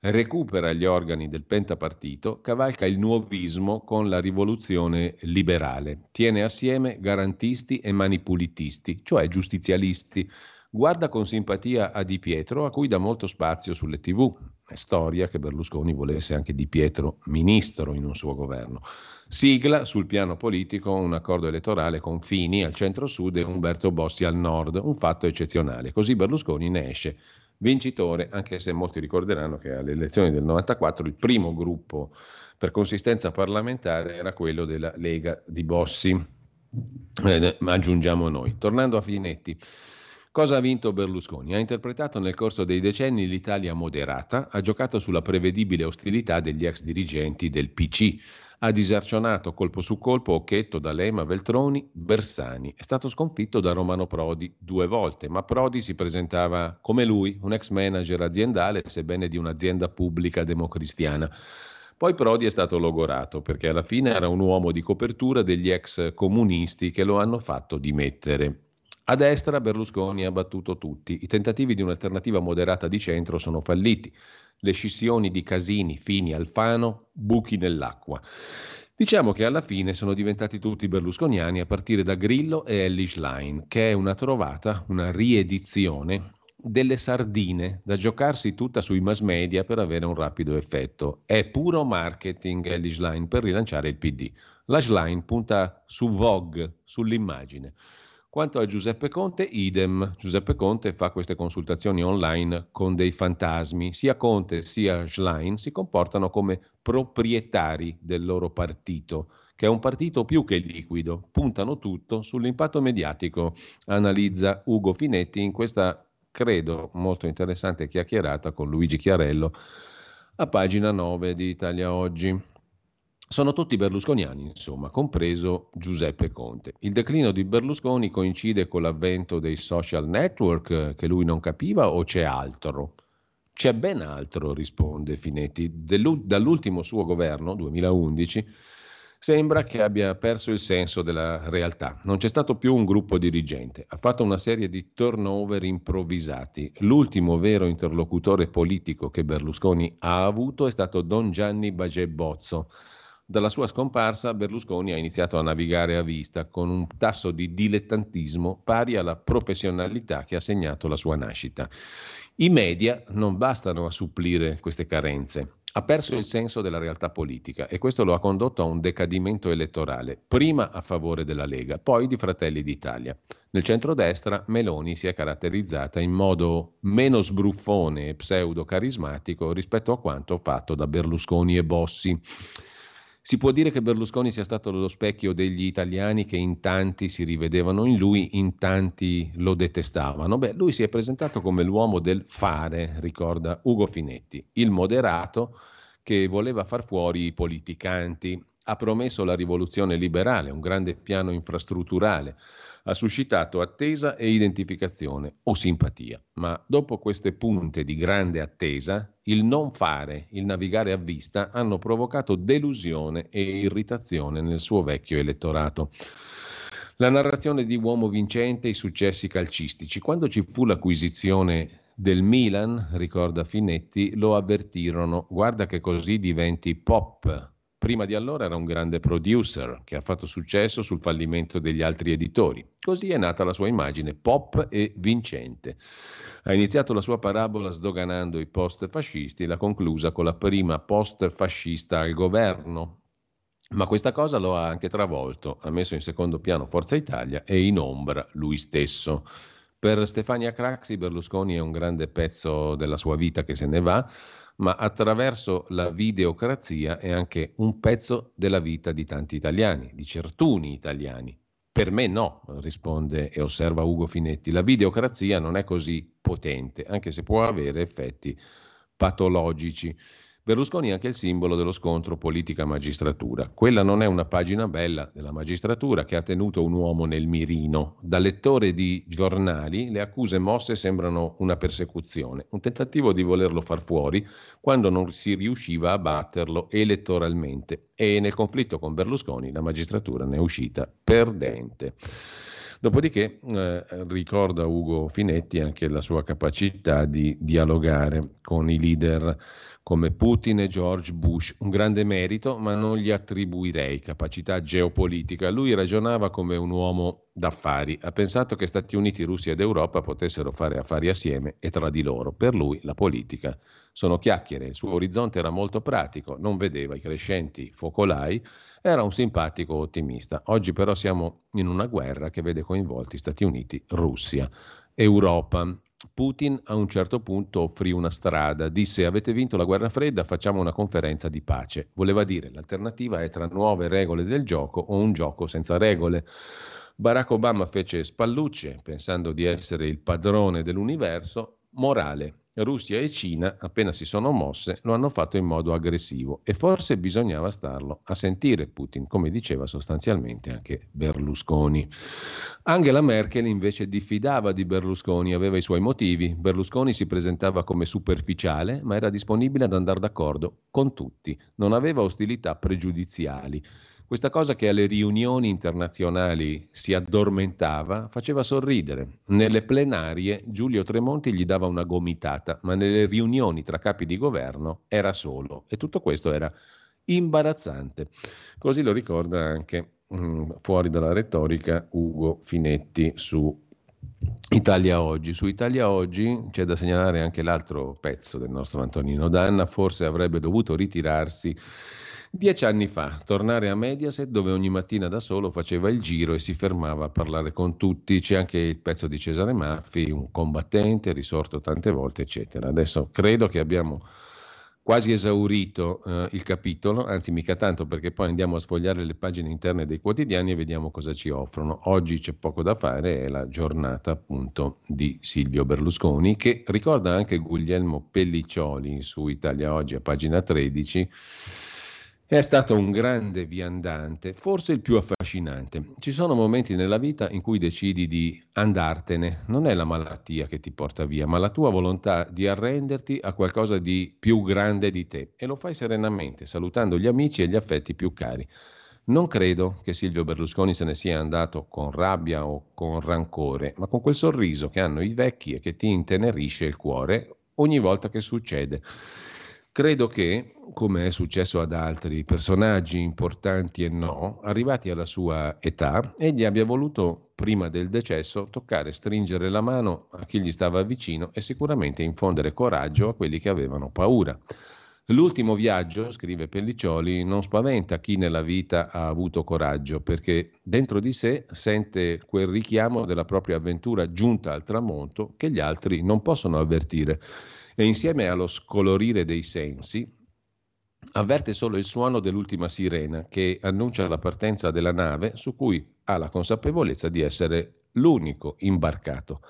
recupera gli organi del pentapartito, cavalca il nuovismo con la rivoluzione liberale, tiene assieme garantisti e manipulitisti, cioè giustizialisti. Guarda con simpatia a Di Pietro, a cui dà molto spazio sulle tv. Storia che Berlusconi volesse anche Di Pietro ministro in un suo governo. Sigla sul piano politico un accordo elettorale con Fini al centro-sud e Umberto Bossi al nord, un fatto eccezionale. Così Berlusconi ne esce vincitore, anche se molti ricorderanno che alle elezioni del 94 il primo gruppo per consistenza parlamentare era quello della Lega di Bossi. Eh, aggiungiamo noi. Tornando a Finetti. Cosa ha vinto Berlusconi? Ha interpretato nel corso dei decenni l'Italia moderata, ha giocato sulla prevedibile ostilità degli ex dirigenti del PC, ha disarcionato colpo su colpo Occhetto, D'Alema, Veltroni, Bersani. È stato sconfitto da Romano Prodi due volte, ma Prodi si presentava come lui, un ex manager aziendale, sebbene di un'azienda pubblica democristiana. Poi Prodi è stato logorato perché alla fine era un uomo di copertura degli ex comunisti che lo hanno fatto dimettere. A destra Berlusconi ha battuto tutti. I tentativi di un'alternativa moderata di centro sono falliti le scissioni di Casini, Fini, Alfano, buchi nell'acqua. Diciamo che alla fine sono diventati tutti berlusconiani a partire da Grillo e Ellie Schlein, che è una trovata, una riedizione delle sardine da giocarsi tutta sui mass media per avere un rapido effetto. È puro marketing Ellie Schlein per rilanciare il PD. La Schlein punta su Vogue, sull'immagine. Quanto a Giuseppe Conte, idem. Giuseppe Conte fa queste consultazioni online con dei fantasmi. Sia Conte sia Schlein si comportano come proprietari del loro partito, che è un partito più che liquido. Puntano tutto sull'impatto mediatico, analizza Ugo Finetti in questa, credo, molto interessante chiacchierata con Luigi Chiarello a pagina 9 di Italia Oggi. Sono tutti berlusconiani, insomma, compreso Giuseppe Conte. Il declino di Berlusconi coincide con l'avvento dei social network che lui non capiva o c'è altro? C'è ben altro, risponde Finetti. Dall'ultimo suo governo, 2011, sembra che abbia perso il senso della realtà. Non c'è stato più un gruppo dirigente, ha fatto una serie di turnover improvvisati. L'ultimo vero interlocutore politico che Berlusconi ha avuto è stato Don Gianni Bagè Bozzo. Dalla sua scomparsa Berlusconi ha iniziato a navigare a vista con un tasso di dilettantismo pari alla professionalità che ha segnato la sua nascita. I media non bastano a supplire queste carenze. Ha perso il senso della realtà politica e questo lo ha condotto a un decadimento elettorale, prima a favore della Lega, poi di Fratelli d'Italia. Nel centrodestra Meloni si è caratterizzata in modo meno sbruffone e pseudo-carismatico rispetto a quanto fatto da Berlusconi e Bossi. Si può dire che Berlusconi sia stato lo specchio degli italiani che in tanti si rivedevano in lui, in tanti lo detestavano. Beh, lui si è presentato come l'uomo del fare, ricorda Ugo Finetti, il moderato che voleva far fuori i politicanti, ha promesso la rivoluzione liberale, un grande piano infrastrutturale, ha suscitato attesa e identificazione o simpatia. Ma dopo queste punte di grande attesa, il non fare, il navigare a vista hanno provocato delusione e irritazione nel suo vecchio elettorato. La narrazione di uomo vincente, i successi calcistici. Quando ci fu l'acquisizione del Milan, ricorda Finetti, lo avvertirono, guarda che così diventi pop, Prima di allora era un grande producer che ha fatto successo sul fallimento degli altri editori. Così è nata la sua immagine pop e vincente. Ha iniziato la sua parabola sdoganando i post fascisti e l'ha conclusa con la prima post fascista al governo. Ma questa cosa lo ha anche travolto, ha messo in secondo piano Forza Italia e in ombra lui stesso. Per Stefania Craxi Berlusconi è un grande pezzo della sua vita che se ne va ma attraverso la videocrazia è anche un pezzo della vita di tanti italiani, di certuni italiani. Per me no, risponde e osserva Ugo Finetti, la videocrazia non è così potente, anche se può avere effetti patologici. Berlusconi è anche il simbolo dello scontro politica-magistratura. Quella non è una pagina bella della magistratura che ha tenuto un uomo nel mirino. Da lettore di giornali le accuse mosse sembrano una persecuzione, un tentativo di volerlo far fuori quando non si riusciva a batterlo elettoralmente e nel conflitto con Berlusconi la magistratura ne è uscita perdente. Dopodiché eh, ricorda Ugo Finetti anche la sua capacità di dialogare con i leader come Putin e George Bush, un grande merito, ma non gli attribuirei capacità geopolitica. Lui ragionava come un uomo d'affari, ha pensato che Stati Uniti, Russia ed Europa potessero fare affari assieme e tra di loro. Per lui la politica sono chiacchiere, il suo orizzonte era molto pratico, non vedeva i crescenti focolai, era un simpatico ottimista. Oggi però siamo in una guerra che vede coinvolti Stati Uniti, Russia, Europa. Putin a un certo punto offrì una strada, disse avete vinto la guerra fredda, facciamo una conferenza di pace. Voleva dire l'alternativa è tra nuove regole del gioco o un gioco senza regole. Barack Obama fece spallucce pensando di essere il padrone dell'universo, morale, Russia e Cina, appena si sono mosse, lo hanno fatto in modo aggressivo e forse bisognava starlo a sentire Putin, come diceva sostanzialmente anche Berlusconi. Angela Merkel invece diffidava di Berlusconi, aveva i suoi motivi. Berlusconi si presentava come superficiale, ma era disponibile ad andare d'accordo con tutti, non aveva ostilità pregiudiziali. Questa cosa che alle riunioni internazionali si addormentava faceva sorridere. Nelle plenarie Giulio Tremonti gli dava una gomitata, ma nelle riunioni tra capi di governo era solo e tutto questo era imbarazzante. Così lo ricorda anche mh, mm, fuori dalla retorica Ugo Finetti su Italia Oggi. Su Italia Oggi c'è da segnalare anche l'altro pezzo del nostro Antonino Danna, forse avrebbe dovuto ritirarsi Dieci anni fa, tornare a Mediaset dove ogni mattina da solo faceva il giro e si fermava a parlare con tutti. C'è anche il pezzo di Cesare Maffi, un combattente, risorto tante volte, eccetera. Adesso credo che abbiamo quasi esaurito eh, il capitolo, anzi mica tanto perché poi andiamo a sfogliare le pagine interne dei quotidiani e vediamo cosa ci offrono. Oggi c'è poco da fare, è la giornata appunto di Silvio Berlusconi che ricorda anche Guglielmo Pelliccioli su Italia Oggi a pagina 13 è stato un grande viandante, forse il più affascinante. Ci sono momenti nella vita in cui decidi di andartene, non è la malattia che ti porta via, ma la tua volontà di arrenderti a qualcosa di più grande di te e lo fai serenamente, salutando gli amici e gli affetti più cari. Non credo che Silvio Berlusconi se ne sia andato con rabbia o con rancore, ma con quel sorriso che hanno i vecchi e che ti intenerisce il cuore ogni volta che succede. Credo che, come è successo ad altri personaggi importanti e no, arrivati alla sua età, egli abbia voluto, prima del decesso, toccare, stringere la mano a chi gli stava vicino e sicuramente infondere coraggio a quelli che avevano paura. L'ultimo viaggio, scrive Pelliccioli, non spaventa chi nella vita ha avuto coraggio, perché dentro di sé sente quel richiamo della propria avventura giunta al tramonto che gli altri non possono avvertire e insieme allo scolorire dei sensi avverte solo il suono dell'ultima sirena che annuncia la partenza della nave su cui ha la consapevolezza di essere l'unico imbarcato.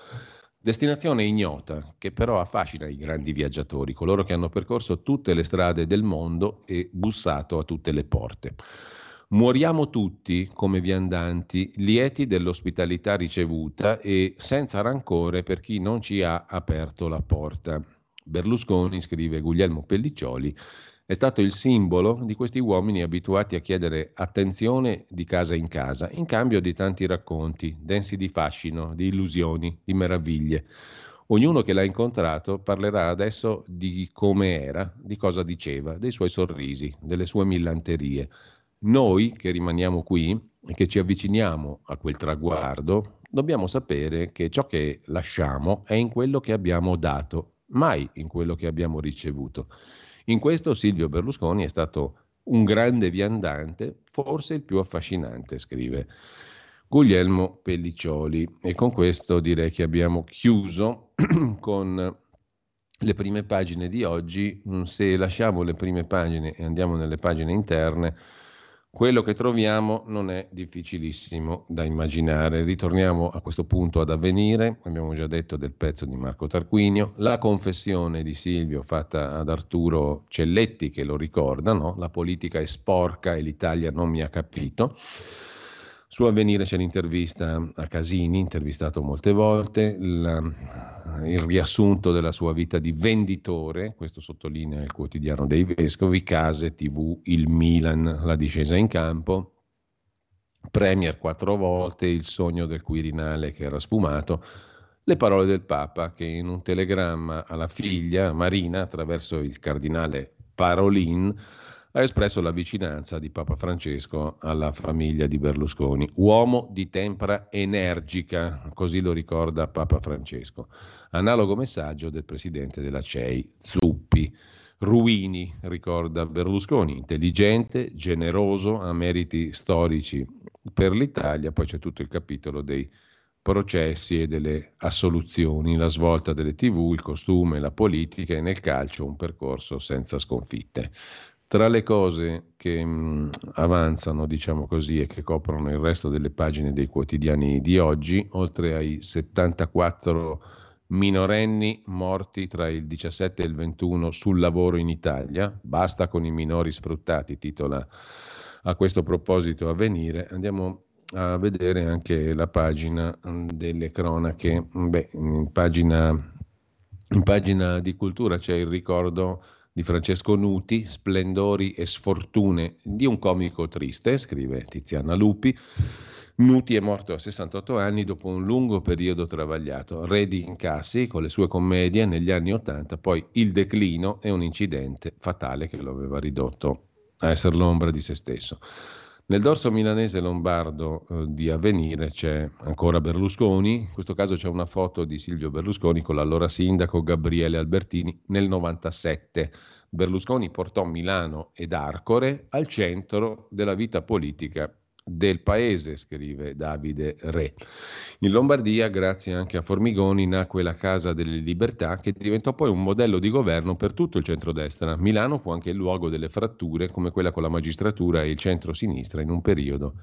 Destinazione ignota che però affascina i grandi viaggiatori, coloro che hanno percorso tutte le strade del mondo e bussato a tutte le porte. Muoriamo tutti come viandanti, lieti dell'ospitalità ricevuta e senza rancore per chi non ci ha aperto la porta. Berlusconi, scrive Guglielmo Pelliccioli, è stato il simbolo di questi uomini abituati a chiedere attenzione di casa in casa, in cambio di tanti racconti, densi di fascino, di illusioni, di meraviglie. Ognuno che l'ha incontrato parlerà adesso di come era, di cosa diceva, dei suoi sorrisi, delle sue millanterie. Noi che rimaniamo qui e che ci avviciniamo a quel traguardo, dobbiamo sapere che ciò che lasciamo è in quello che abbiamo dato mai in quello che abbiamo ricevuto. In questo Silvio Berlusconi è stato un grande viandante, forse il più affascinante, scrive Guglielmo Pelliccioli. E con questo direi che abbiamo chiuso <clears throat> con le prime pagine di oggi. Se lasciamo le prime pagine e andiamo nelle pagine interne, quello che troviamo non è difficilissimo da immaginare. Ritorniamo a questo punto ad avvenire, abbiamo già detto del pezzo di Marco Tarquinio, la confessione di Silvio fatta ad Arturo Celletti che lo ricorda, no? la politica è sporca e l'Italia non mi ha capito. Su Avvenire c'è l'intervista a Casini, intervistato molte volte, la, il riassunto della sua vita di venditore, questo sottolinea il quotidiano dei Vescovi, case, tv, il Milan, la discesa in campo, Premier quattro volte, il sogno del Quirinale che era sfumato, le parole del Papa che in un telegramma alla figlia Marina attraverso il cardinale Parolin ha espresso la vicinanza di Papa Francesco alla famiglia di Berlusconi. Uomo di tempra energica, così lo ricorda Papa Francesco. Analogo messaggio del presidente della CEI, Zuppi. Ruini, ricorda Berlusconi, intelligente, generoso, ha meriti storici per l'Italia, poi c'è tutto il capitolo dei processi e delle assoluzioni, la svolta delle tv, il costume, la politica e nel calcio un percorso senza sconfitte. Tra le cose che mh, mm, avanzano, diciamo così, e che coprono il resto delle pagine dei quotidiani di oggi, oltre ai 74 minorenni morti tra il 17 e il 21 sul lavoro in Italia, basta con i minori sfruttati, titola a questo proposito Avvenire, andiamo a vedere anche la pagina mm, delle cronache. Beh, in pagina, in pagina di cultura c'è il ricordo di Francesco Nuti, Splendori e sfortune di un comico triste, scrive Tiziana Lupi. Nuti è morto a 68 anni dopo un lungo periodo travagliato, re di incassi con le sue commedie negli anni 80, poi il declino e un incidente fatale che lo aveva ridotto a essere l'ombra di se stesso. Nel dorso milanese lombardo eh, di Avvenire c'è ancora Berlusconi, in questo caso c'è una foto di Silvio Berlusconi con l'allora sindaco Gabriele Albertini nel 97. Berlusconi portò Milano ed Arcore al centro della vita politica del paese, scrive Davide Re. In Lombardia, grazie anche a Formigoni, nacque la Casa delle Libertà che diventò poi un modello di governo per tutto il centrodestra. Milano fu anche il luogo delle fratture come quella con la magistratura e il centro-sinistra in un periodo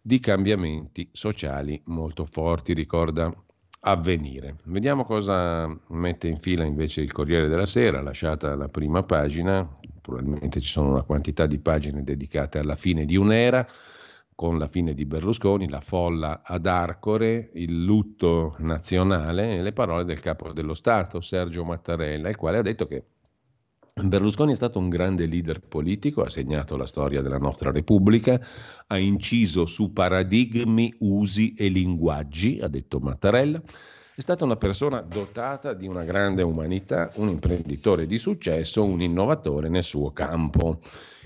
di cambiamenti sociali molto forti, ricorda avvenire. Vediamo cosa mette in fila invece il Corriere della Sera, lasciata la prima pagina, naturalmente ci sono una quantità di pagine dedicate alla fine di un'era con la fine di Berlusconi, la folla ad Arcore, il lutto nazionale e le parole del capo dello Stato, Sergio Mattarella, il quale ha detto che Berlusconi è stato un grande leader politico, ha segnato la storia della nostra Repubblica, ha inciso su paradigmi, usi e linguaggi, ha detto Mattarella. È stata una persona dotata di una grande umanità, un imprenditore di successo, un innovatore nel suo campo.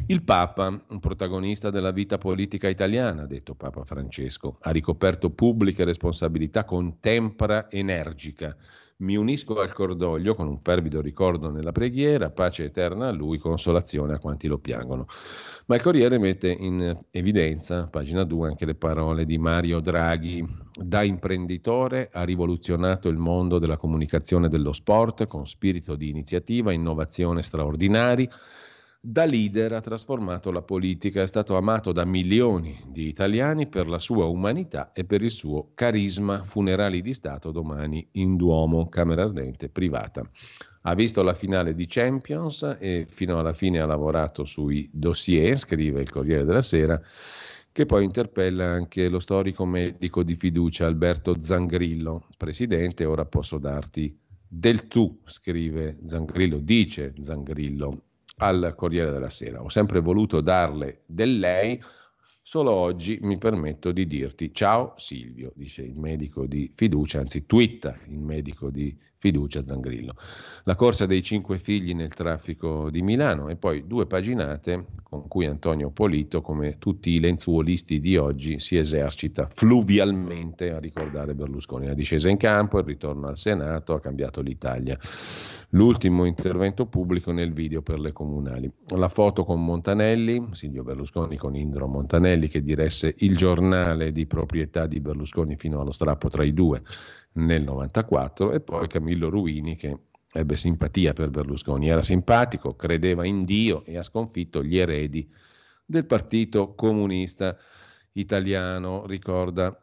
Il Papa, un protagonista della vita politica italiana, ha detto Papa Francesco, ha ricoperto pubbliche responsabilità con tempra energica mi unisco al cordoglio con un fervido ricordo nella preghiera, pace eterna a lui, consolazione a quanti lo piangono. Ma il Corriere mette in evidenza, pagina 2, anche le parole di Mario Draghi. Da imprenditore ha rivoluzionato il mondo della comunicazione dello sport con spirito di iniziativa, innovazione straordinari da leader ha trasformato la politica, è stato amato da milioni di italiani per la sua umanità e per il suo carisma. Funerali di Stato domani in Duomo, Camera Ardente privata. Ha visto la finale di Champions e fino alla fine ha lavorato sui dossier, scrive il Corriere della Sera, che poi interpella anche lo storico medico di fiducia Alberto Zangrillo. Presidente, ora posso darti del tu, scrive Zangrillo, dice Zangrillo al Corriere della Sera. Ho sempre voluto darle del lei, solo oggi mi permetto di dirti ciao Silvio, dice il medico di fiducia, anzi twitta il medico di fiducia Zangrillo. La corsa dei cinque figli nel traffico di Milano e poi due paginate con cui Antonio Polito, come tutti i lenzuolisti di oggi, si esercita fluvialmente a ricordare Berlusconi. La discesa in campo, il ritorno al Senato, ha cambiato l'Italia. L'ultimo intervento pubblico nel video per le comunali. La foto con Montanelli, Silvio Berlusconi con Indro Montanelli che diresse il giornale di proprietà di Berlusconi fino allo strappo tra i due nel 94 e poi Camillo Ruini che ebbe simpatia per Berlusconi, era simpatico, credeva in Dio e ha sconfitto gli eredi del Partito Comunista Italiano, ricorda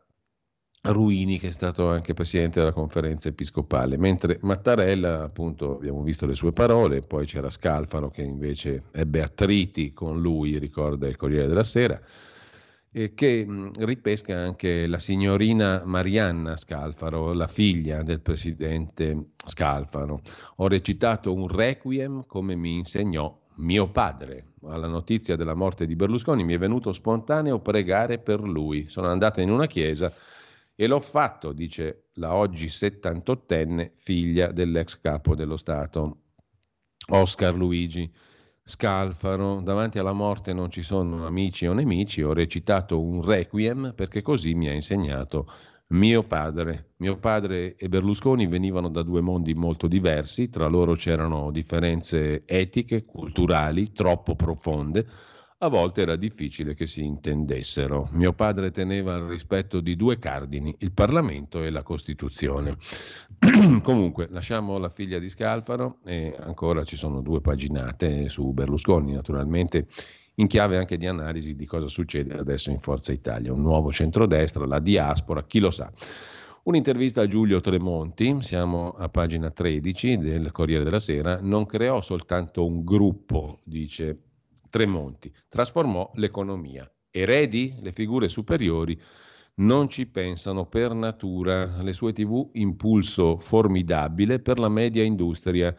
Ruini che è stato anche presidente della conferenza episcopale, mentre Mattarella, appunto abbiamo visto le sue parole, poi c'era Scalfaro che invece ebbe attriti con lui, ricorda il Corriere della Sera, eh, che mh, ripesca anche la signorina Marianna Scalfaro, la figlia del presidente Scalfaro. Ho recitato un requiem come mi insegnò mio padre. Alla notizia della morte di Berlusconi mi è venuto spontaneo pregare per lui. Sono andata in una chiesa e l'ho fatto, dice la oggi 78enne figlia dell'ex capo dello Stato, Oscar Luigi. Scalfaro, davanti alla morte non ci sono amici o nemici, ho recitato un requiem perché così mi ha insegnato mio padre. Mio padre e Berlusconi venivano da due mondi molto diversi, tra loro c'erano differenze etiche, culturali, troppo profonde, a volte era difficile che si intendessero. Mio padre teneva al rispetto di due cardini, il Parlamento e la Costituzione. <clears throat> Comunque, lasciamo la figlia di Scalfaro e ancora ci sono due paginate su Berlusconi, naturalmente in chiave anche di analisi di cosa succede adesso in Forza Italia, un nuovo centrodestra, la diaspora, chi lo sa. Un'intervista a Giulio Tremonti, siamo a pagina 13 del Corriere della Sera, non creò soltanto un gruppo, dice Tremonti, trasformò l'economia. Eredi, le figure superiori, non ci pensano per natura. Le sue tv impulso formidabile per la media industria.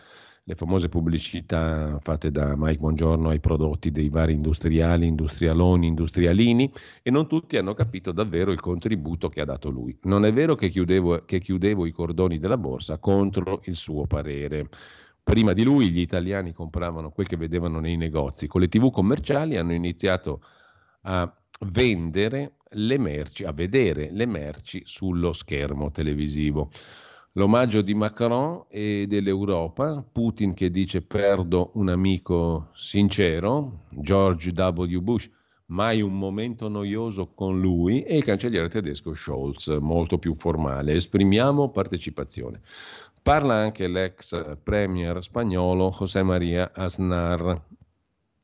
Le famose pubblicità fatte da Mike Buongiorno ai prodotti dei vari industriali, industrialoni, industrialini e non tutti hanno capito davvero il contributo che ha dato lui. Non è vero che chiudevo, che chiudevo i cordoni della borsa contro il suo parere. Prima di lui gli italiani compravano quel che vedevano nei negozi. Con le tv commerciali hanno iniziato a vendere le merci, a vedere le merci sullo schermo televisivo. L'omaggio di Macron e dell'Europa, Putin che dice perdo un amico sincero, George W. Bush, mai un momento noioso con lui, e il cancelliere tedesco Scholz, molto più formale. Esprimiamo partecipazione. Parla anche l'ex premier spagnolo José María Aznar,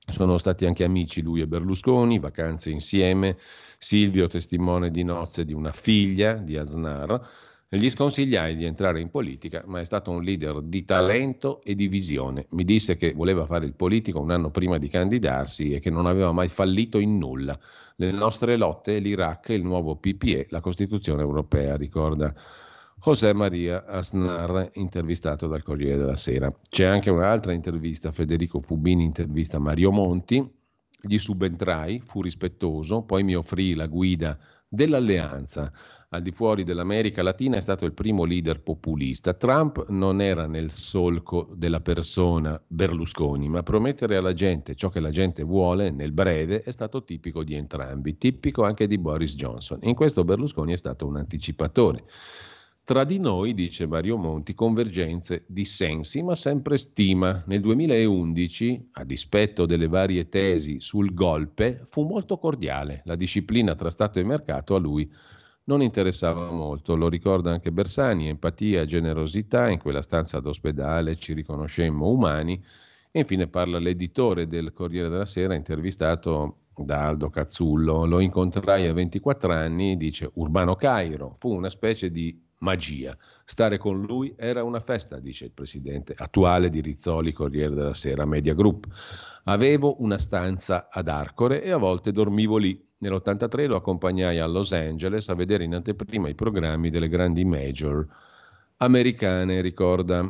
sono stati anche amici lui e Berlusconi, vacanze insieme, Silvio testimone di nozze di una figlia di Aznar. Gli sconsigliai di entrare in politica, ma è stato un leader di talento e di visione. Mi disse che voleva fare il politico un anno prima di candidarsi e che non aveva mai fallito in nulla. Le nostre lotte, l'Iraq, il nuovo PPE, la Costituzione europea, ricorda José Maria Asnar, intervistato dal Corriere della Sera. C'è anche un'altra intervista, Federico Fubini intervista Mario Monti, gli subentrai, fu rispettoso, poi mi offrì la guida dell'alleanza. Al di fuori dell'America Latina è stato il primo leader populista. Trump non era nel solco della persona Berlusconi, ma promettere alla gente ciò che la gente vuole nel breve è stato tipico di entrambi, tipico anche di Boris Johnson. In questo Berlusconi è stato un anticipatore. Tra di noi, dice Mario Monti, convergenze, dissensi, ma sempre stima. Nel 2011, a dispetto delle varie tesi sul golpe, fu molto cordiale. La disciplina tra Stato e mercato a lui non interessava molto. Lo ricorda anche Bersani, empatia, generosità, in quella stanza d'ospedale ci riconoscemmo umani. E infine parla l'editore del Corriere della Sera, intervistato da Aldo Cazzullo. Lo incontrai a 24 anni, dice Urbano Cairo. Fu una specie di magia. Stare con lui era una festa, dice il presidente attuale di Rizzoli Corriere della Sera Media Group. Avevo una stanza ad Arcore e a volte dormivo lì. Nell'83 lo accompagnai a Los Angeles a vedere in anteprima i programmi delle grandi major americane, ricorda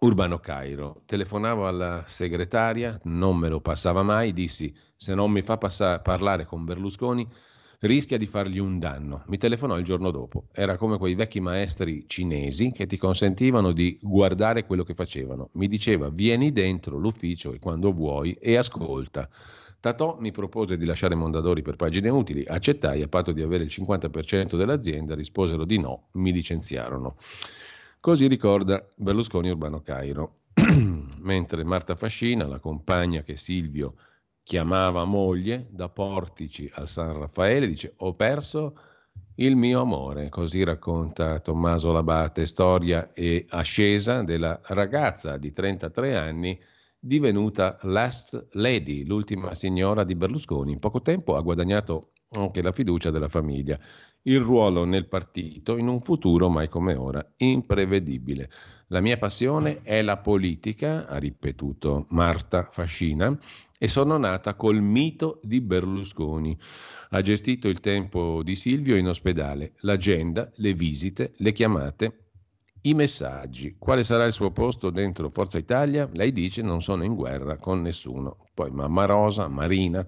Urbano Cairo. Telefonavo alla segretaria, non me lo passava mai, dissi se non mi fa passare, parlare con Berlusconi rischia di fargli un danno. Mi telefonò il giorno dopo. Era come quei vecchi maestri cinesi che ti consentivano di guardare quello che facevano. Mi diceva vieni dentro l'ufficio e quando vuoi e ascolta. Tatò mi propose di lasciare Mondadori per pagine utili, accettai a patto di avere il 50% dell'azienda, risposero di no, mi licenziarono. Così ricorda Berlusconi Urbano Cairo. <clears throat> Mentre Marta Fascina, la compagna che Silvio chiamava moglie da Portici al San Raffaele, dice ho perso il mio amore, così racconta Tommaso Labate, storia e ascesa della ragazza di 33 anni divenuta Last Lady, l'ultima signora di Berlusconi. In poco tempo ha guadagnato anche la fiducia della famiglia, il ruolo nel partito in un futuro mai come ora imprevedibile. La mia passione è la politica, ha ripetuto Marta Fascina, e sono nata col mito di Berlusconi. Ha gestito il tempo di Silvio in ospedale, l'agenda, le visite, le chiamate, i messaggi. Quale sarà il suo posto dentro Forza Italia? Lei dice non sono in guerra con nessuno. Poi Mamma Rosa, Marina,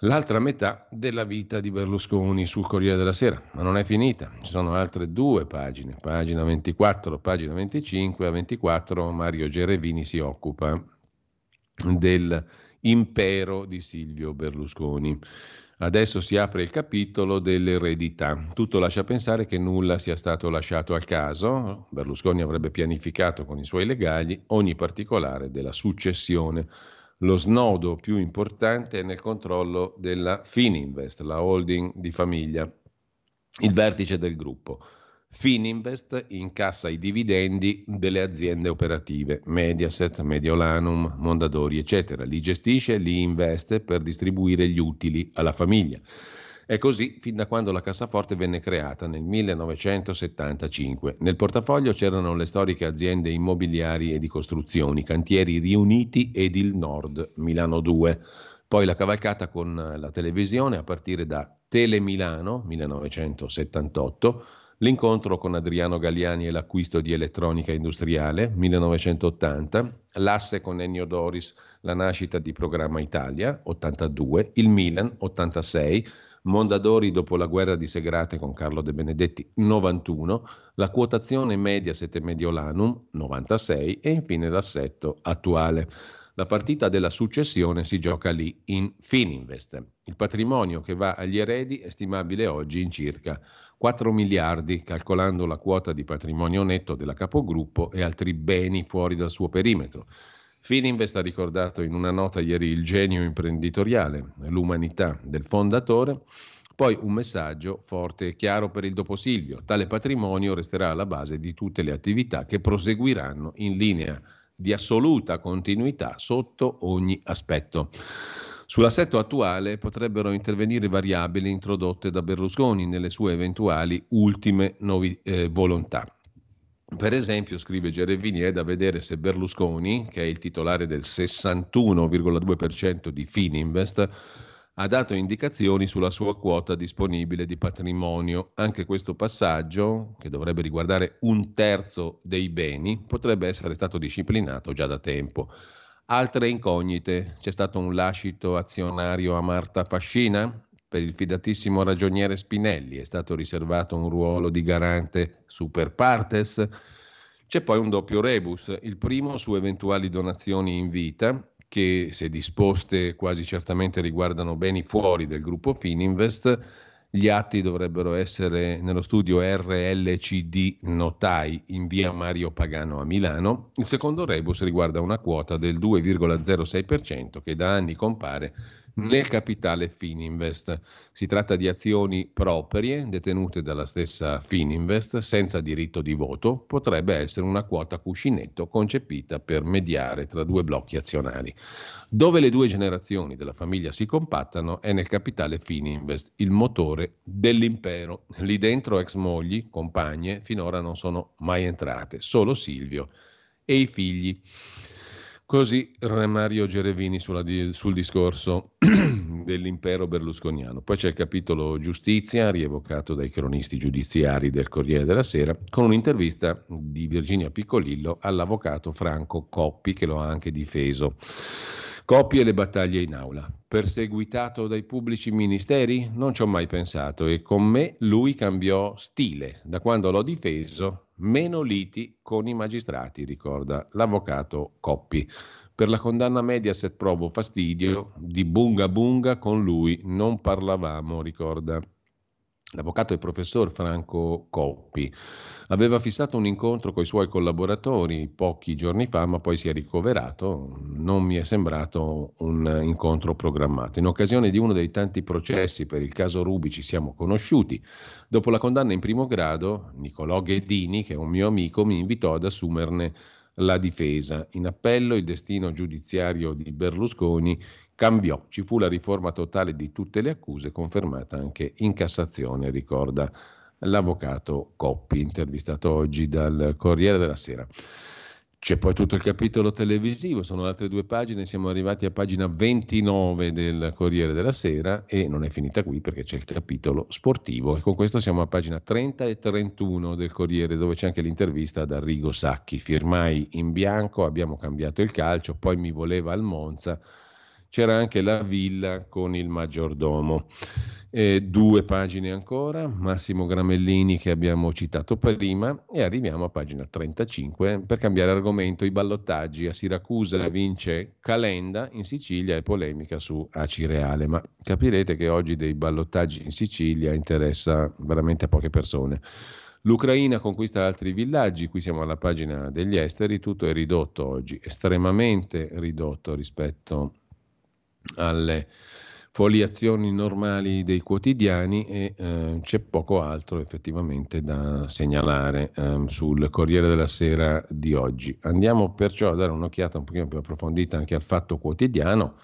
l'altra metà della vita di Berlusconi sul Corriere della Sera, ma non è finita, ci sono altre due pagine, pagina 24, pagina 25, a 24 Mario Gerevini si occupa del impero di Silvio Berlusconi. Adesso si apre il capitolo dell'eredità. Tutto lascia pensare che nulla sia stato lasciato al caso. Berlusconi avrebbe pianificato con i suoi legali ogni particolare della successione. Lo snodo più importante è nel controllo della Fininvest, la holding di famiglia, il vertice del gruppo. Fininvest incassa i dividendi delle aziende operative, Mediaset, Mediolanum, Mondadori, eccetera. Li gestisce, li investe per distribuire gli utili alla famiglia. È così fin da quando la cassaforte venne creata nel 1975. Nel portafoglio c'erano le storiche aziende immobiliari e di costruzioni, Cantieri Riuniti ed il Nord, Milano 2. Poi la cavalcata con la televisione a partire da Tele Milano, 1978, l'incontro con Adriano Galliani e l'acquisto di elettronica industriale 1980, l'asse con Ennio Doris, la nascita di Programma Italia 82, il Milan 86, Mondadori dopo la guerra di Segrate con Carlo De Benedetti 91, la quotazione Mediaset e Mediolanum 96 e infine l'assetto attuale. La partita della successione si gioca lì in Fininvest. Il patrimonio che va agli eredi è stimabile oggi in circa 4 miliardi, calcolando la quota di patrimonio netto della capogruppo e altri beni fuori dal suo perimetro. Fininvest ha ricordato in una nota ieri il genio imprenditoriale, l'umanità del fondatore, poi un messaggio forte e chiaro per il dopo Silvio. Tale patrimonio resterà alla base di tutte le attività che proseguiranno in linea di assoluta continuità sotto ogni aspetto. Sull'assetto attuale potrebbero intervenire variabili introdotte da Berlusconi nelle sue eventuali ultime novi- eh, volontà. Per esempio, scrive Gerevini, è da vedere se Berlusconi, che è il titolare del 61,2% di Fininvest, ha dato indicazioni sulla sua quota disponibile di patrimonio. Anche questo passaggio, che dovrebbe riguardare un terzo dei beni, potrebbe essere stato disciplinato già da tempo. Altre incognite, c'è stato un lascito azionario a Marta Fascina? Per il fidatissimo ragioniere Spinelli è stato riservato un ruolo di garante super partes? C'è poi un doppio rebus, il primo su eventuali donazioni in vita, che se disposte quasi certamente riguardano beni fuori del gruppo Fininvest, gli atti dovrebbero essere nello studio RLCD Notai in via Mario Pagano a Milano. Il secondo rebus riguarda una quota del 2,06% che da anni compare nel capitale Fininvest. Si tratta di azioni proprie detenute dalla stessa Fininvest senza diritto di voto, potrebbe essere una quota cuscinetto concepita per mediare tra due blocchi azionari. Dove le due generazioni della famiglia si compattano è nel capitale Fininvest, il motore dell'impero. Lì dentro ex mogli, compagne, finora non sono mai entrate, solo Silvio e i figli. Così Mario Gerevini sulla, sul discorso <clears throat> dell'impero berlusconiano. Poi c'è il capitolo giustizia, rievocato dai cronisti giudiziari del Corriere della Sera, con un'intervista di Virginia Piccolillo all'avvocato Franco Coppi, che lo ha anche difeso. Coppi e le battaglie in aula. Perseguitato dai pubblici ministeri? Non ci ho mai pensato e con me lui cambiò stile. Da quando l'ho difeso Meno liti con i magistrati, ricorda l'avvocato Coppi. Per la condanna Mediaset provo fastidio, di bunga bunga con lui non parlavamo, ricorda L'avvocato e professor Franco Coppi aveva fissato un incontro con i suoi collaboratori pochi giorni fa, ma poi si è ricoverato. Non mi è sembrato un incontro programmato. In occasione di uno dei tanti processi per il caso Rubi ci siamo conosciuti. Dopo la condanna in primo grado, Nicolò Ghedini, che è un mio amico, mi invitò ad assumerne la difesa. In appello il destino giudiziario di Berlusconi cambiò, ci fu la riforma totale di tutte le accuse, confermata anche in Cassazione, ricorda l'avvocato Coppi, intervistato oggi dal Corriere della Sera. C'è poi tutto il capitolo televisivo, sono altre due pagine, siamo arrivati a pagina 29 del Corriere della Sera e non è finita qui perché c'è il capitolo sportivo e con questo siamo a pagina 30 e 31 del Corriere dove c'è anche l'intervista ad Arrigo Sacchi. Firmai in bianco, abbiamo cambiato il calcio, poi mi voleva al Monza, c'era anche la villa con il maggiordomo. Eh, due pagine ancora, Massimo Gramellini che abbiamo citato prima e arriviamo a pagina 35 per cambiare argomento i ballottaggi. A Siracusa vince Calenda in Sicilia e polemica su Acireale ma capirete che oggi dei ballottaggi in Sicilia interessa veramente a poche persone. L'Ucraina conquista altri villaggi, qui siamo alla pagina degli esteri, tutto è ridotto oggi, estremamente ridotto rispetto alle foliazioni normali dei quotidiani e eh, c'è poco altro effettivamente da segnalare eh, sul Corriere della Sera di oggi. Andiamo perciò a dare un'occhiata un pochino più approfondita anche al fatto quotidiano.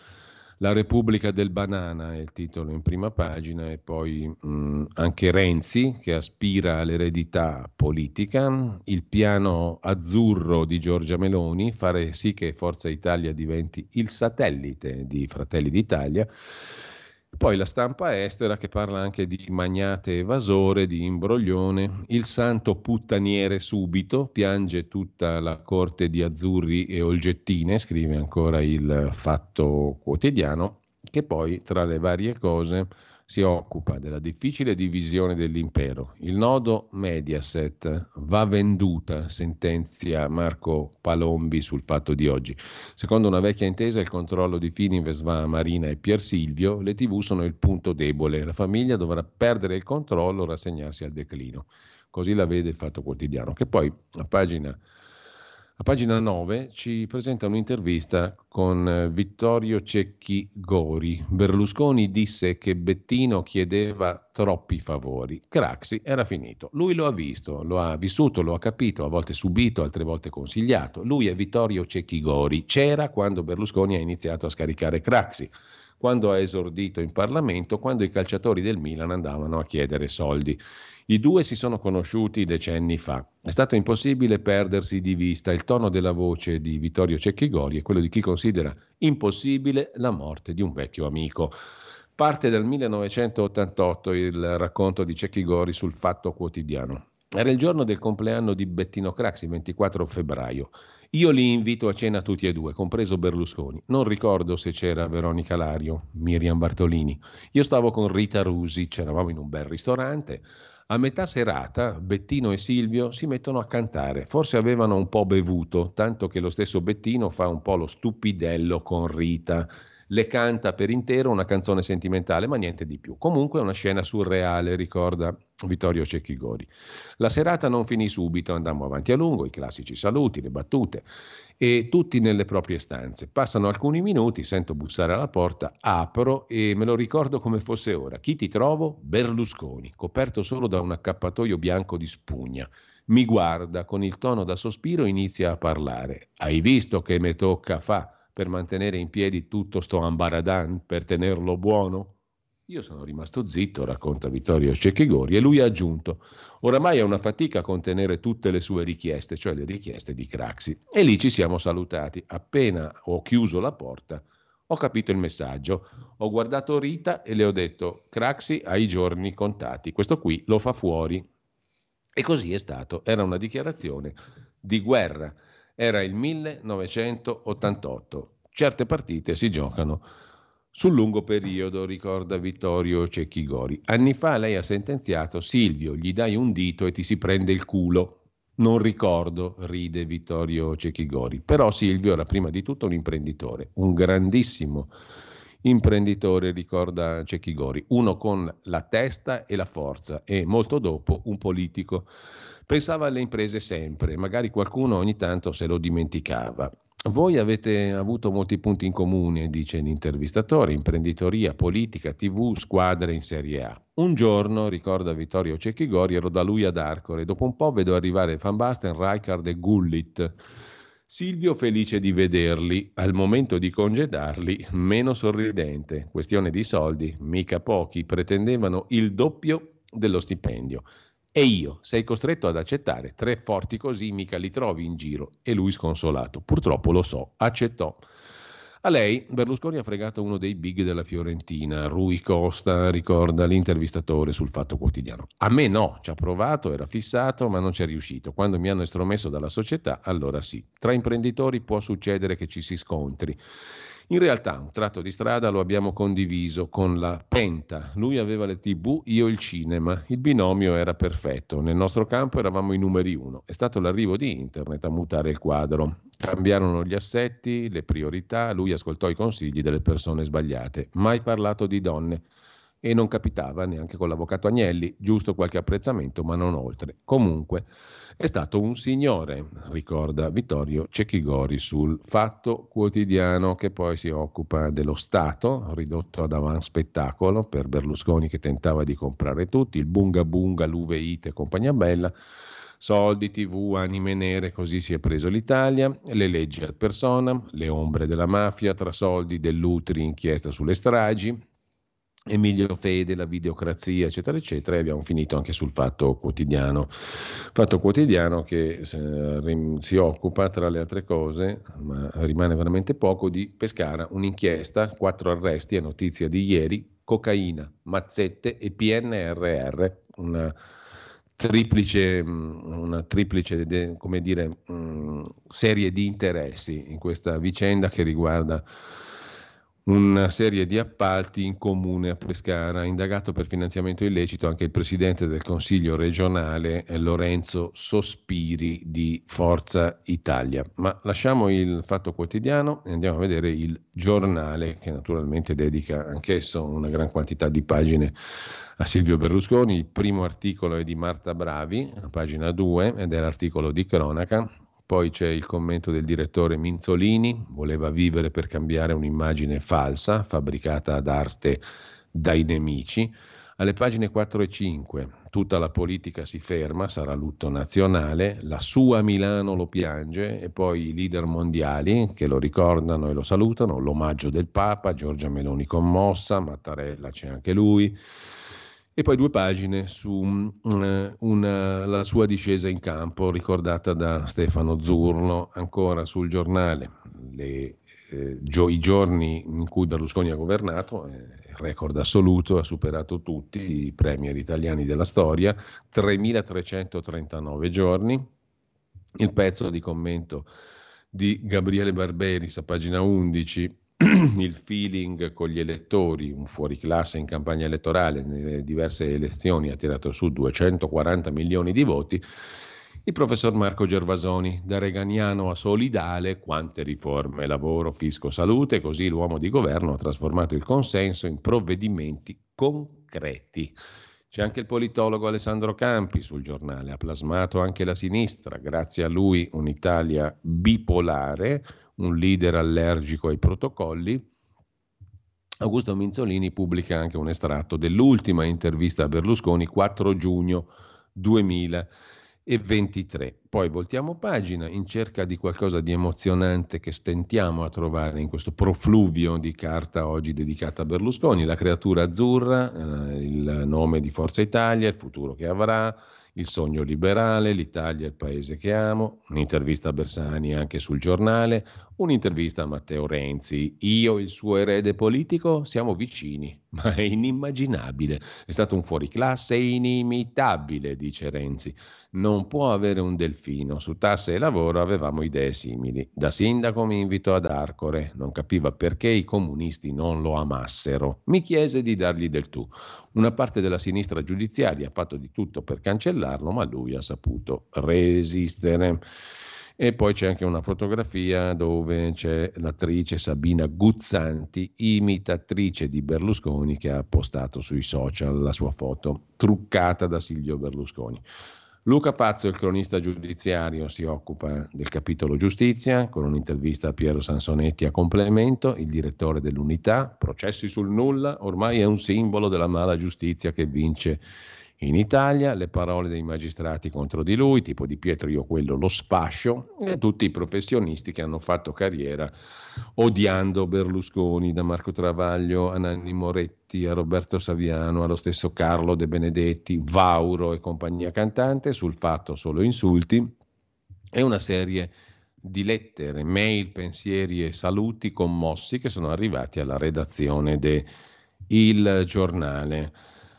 La Repubblica del Banana è il titolo in prima pagina e poi mh, anche Renzi che aspira all'eredità politica, il piano azzurro di Giorgia Meloni, fare sì che Forza Italia diventi il satellite di Fratelli d'Italia poi la stampa estera che parla anche di magnate evasore, di imbroglione. Il santo puttaniere subito, piange tutta la corte di azzurri e olgettine, scrive ancora il fatto quotidiano, che poi tra le varie cose si occupa della difficile divisione dell'impero. Il nodo Mediaset va venduta, sentenzia Marco Palombi sul fatto di oggi. Secondo una vecchia intesa il controllo di Fininvest va a Marina e Pier Silvio, le tv sono il punto debole, la famiglia dovrà perdere il controllo rassegnarsi al declino. Così la vede il Fatto Quotidiano, che poi a pagina a pagina 9 ci presenta un'intervista con eh, Vittorio Cecchi Gori. Berlusconi disse che Bettino chiedeva troppi favori. Craxi era finito. Lui lo ha visto, lo ha vissuto, lo ha capito, a volte subito, altre volte consigliato. Lui è Vittorio Cecchi Gori. C'era quando Berlusconi ha iniziato a scaricare Craxi quando ha esordito in Parlamento, quando i calciatori del Milan andavano a chiedere soldi. I due si sono conosciuti decenni fa. È stato impossibile perdersi di vista. Il tono della voce di Vittorio Cecchigori è quello di chi considera impossibile la morte di un vecchio amico. Parte dal 1988 il racconto di Cecchi Gori sul Fatto Quotidiano. Era il giorno del compleanno di Bettino Craxi, 24 febbraio. Io li invito a cena tutti e due, compreso Berlusconi. Non ricordo se c'era Veronica Lario, Miriam Bartolini. Io stavo con Rita Rusi, c'eravamo in un bel ristorante. A metà serata Bettino e Silvio si mettono a cantare. Forse avevano un po' bevuto, tanto che lo stesso Bettino fa un po' lo stupidello con Rita le canta per intero una canzone sentimentale, ma niente di più. Comunque è una scena surreale, ricorda Vittorio Cecchigori. La serata non finì subito, andammo avanti a lungo, i classici saluti, le battute, e tutti nelle proprie stanze. Passano alcuni minuti, sento bussare alla porta, apro e me lo ricordo come fosse ora. Chi ti trovo? Berlusconi, coperto solo da un accappatoio bianco di spugna. Mi guarda con il tono da sospiro e inizia a parlare. Hai visto che me tocca fa? per mantenere in piedi tutto sto ambaradan, per tenerlo buono? Io sono rimasto zitto, racconta Vittorio Cecchigori, e lui ha aggiunto: Oramai è una fatica contenere tutte le sue richieste, cioè le richieste di Craxi. E lì ci siamo salutati. Appena ho chiuso la porta, ho capito il messaggio. Ho guardato Rita e le ho detto: Craxi ha i giorni contati. Questo qui lo fa fuori. E così è stato. Era una dichiarazione di guerra. Era il 1988. Certe partite si giocano sul lungo periodo, ricorda Vittorio Cecchigori. Anni fa lei ha sentenziato Silvio, gli dai un dito e ti si prende il culo. Non ricordo, ride Vittorio Cecchigori. Però Silvio era prima di tutto un imprenditore, un grandissimo imprenditore, ricorda Cecchigori, uno con la testa e la forza e molto dopo un politico. Pensava alle imprese sempre, magari qualcuno ogni tanto se lo dimenticava. Voi avete avuto molti punti in comune, dice l'intervistatore, imprenditoria, politica, tv, squadre in Serie A. Un giorno, ricorda Vittorio Cecchigori, ero da lui ad Arcore, dopo un po' vedo arrivare Van Basten, Rijkaard e Gullit. Silvio felice di vederli, al momento di congedarli meno sorridente. Questione di soldi, mica pochi, pretendevano il doppio dello stipendio. E io, sei costretto ad accettare, tre forti così mica li trovi in giro. E lui sconsolato. Purtroppo lo so, accettò. A lei Berlusconi ha fregato uno dei big della Fiorentina, Rui Costa, ricorda l'intervistatore sul Fatto Quotidiano. A me no, ci ha provato, era fissato, ma non ci è riuscito. Quando mi hanno estromesso dalla società, allora sì. Tra imprenditori può succedere che ci si scontri. In realtà un tratto di strada lo abbiamo condiviso con la Penta. Lui aveva le tv, io il cinema. Il binomio era perfetto. Nel nostro campo eravamo i numeri uno. È stato l'arrivo di internet a mutare il quadro. Cambiarono gli assetti, le priorità, lui ascoltò i consigli delle persone sbagliate. Mai parlato di donne e non capitava neanche con l'avvocato Agnelli, giusto qualche apprezzamento, ma non oltre. Comunque è stato un signore, ricorda Vittorio Cecchigori sul Fatto Quotidiano che poi si occupa dello Stato, ridotto ad avan spettacolo per Berlusconi che tentava di comprare tutti, il bunga bunga, l'uve ite e compagnia bella, soldi, tv, anime nere, così si è preso l'Italia, le leggi ad persona, le ombre della mafia, tra soldi dell'Utri, inchiesta sulle stragi, Emilio Fede, la videocrazia, eccetera, eccetera, e abbiamo finito anche sul Fatto Quotidiano. Fatto Quotidiano che eh, si occupa, tra le altre cose, ma rimane veramente poco, di Pescara, un'inchiesta, quattro arresti, è notizia di ieri, cocaina, mazzette e PNRR, una triplice, mm, una triplice dire, mm, serie di interessi in questa vicenda che riguarda una serie di appalti in comune a Pescara. Indagato per finanziamento illecito anche il presidente del Consiglio regionale eh, Lorenzo Sospiri di Forza Italia. Ma lasciamo il fatto quotidiano e andiamo a vedere il giornale che naturalmente dedica anch'esso una gran quantità di pagine a Silvio Berlusconi. Il primo articolo è di Marta Bravi, pagina 2, ed è l'articolo di cronaca poi c'è il commento del direttore Minzolini, voleva vivere per cambiare un'immagine falsa, fabbricata ad arte dai nemici. Alle pagine 4 e 5 tutta la politica si ferma, sarà lutto nazionale, la sua Milano lo piange e poi i leader mondiali che lo ricordano e lo salutano, l'omaggio del Papa, Giorgia Meloni commossa, Mattarella c'è anche lui e poi due pagine su uh, una, la sua discesa in campo ricordata da Stefano Zurlo ancora sul giornale le, eh, i giorni in cui Berlusconi ha governato eh, record assoluto, ha superato tutti i premier italiani della storia, 3.339 giorni. Il pezzo di commento di Gabriele Barberis a pagina 11 <clears throat> il feeling con gli elettori, un fuoriclasse in campagna elettorale nelle diverse elezioni ha tirato su 240 milioni di voti, il professor Marco Gervasoni, da reganiano a solidale, quante riforme, lavoro, fisco, salute, così l'uomo di governo ha trasformato il consenso in provvedimenti concreti. C'è anche il politologo Alessandro Campi sul giornale, ha plasmato anche la sinistra, grazie a lui un'Italia bipolare, un leader allergico ai protocolli. Augusto Minzolini pubblica anche un estratto dell'ultima intervista a Berlusconi 4 giugno 2023. Poi voltiamo pagina in cerca di qualcosa di emozionante che stentiamo a trovare in questo profluvio di carta oggi dedicata a Berlusconi, la creatura azzurra, eh, il nome di Forza Italia, il futuro che avrà, il sogno liberale, l'Italia è il paese che amo, un'intervista a Bersani anche sul giornale, un'intervista a Matteo Renzi, io il suo erede politico siamo vicini, <laughs> ma è inimmaginabile, è stato un fuoriclasse inimitabile, dice Renzi, non può avere un delfino, su tasse e lavoro avevamo idee simili, da sindaco mi invitò ad Arcore, non capiva perché i comunisti non lo amassero, mi chiese di dargli del tu, una parte della sinistra giudiziaria ha fatto di tutto per cancellarlo, ma lui ha saputo resistere. E poi c'è anche una fotografia dove c'è l'attrice Sabina Guzzanti, imitatrice di Berlusconi, che ha postato sui social la sua foto, truccata da Silvio Berlusconi. Luca Pazzo, il cronista giudiziario, si occupa del capitolo giustizia con un'intervista a Piero Sansonetti a complemento, il direttore dell'unità, processi sul nulla, ormai è un simbolo della mala giustizia che vince in Italia, le parole dei magistrati contro di lui, tipo di Pietro io quello lo sfascio, e tutti i professionisti che hanno fatto carriera odiando Berlusconi, da Marco Travaglio a Nanni Moretti, a Roberto Saviano, allo stesso Carlo De Benedetti, Vauro e compagnia cantante, sul fatto solo insulti, e una serie di lettere, mail, pensieri e saluti commossi che sono arrivati alla redazione de Il Giornale.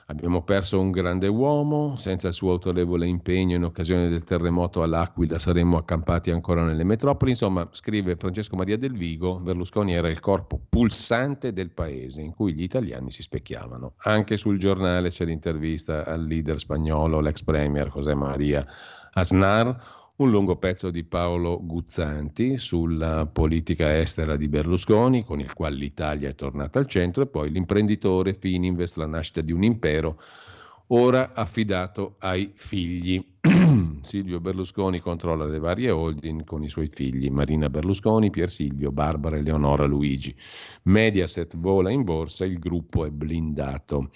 Abbiamo perso un grande uomo, senza il suo autorevole impegno in occasione del terremoto all'Aquila saremmo accampati ancora nelle metropoli. Insomma, scrive Francesco Maria del Vigo, Berlusconi era il corpo pulsante del paese in cui gli italiani si specchiavano. Anche sul giornale c'è l'intervista al leader spagnolo, l'ex premier José María Aznar un lungo pezzo di Paolo Guzzanti sulla politica estera di Berlusconi, con il quale l'Italia è tornata al centro, e poi l'imprenditore Fininvest, la nascita di un impero, ora affidato ai figli. <clears throat> Silvio Berlusconi controlla le varie holding con i suoi figli, Marina Berlusconi, Pier Silvio, Barbara Eleonora Luigi. Mediaset vola in borsa, il gruppo è blindato.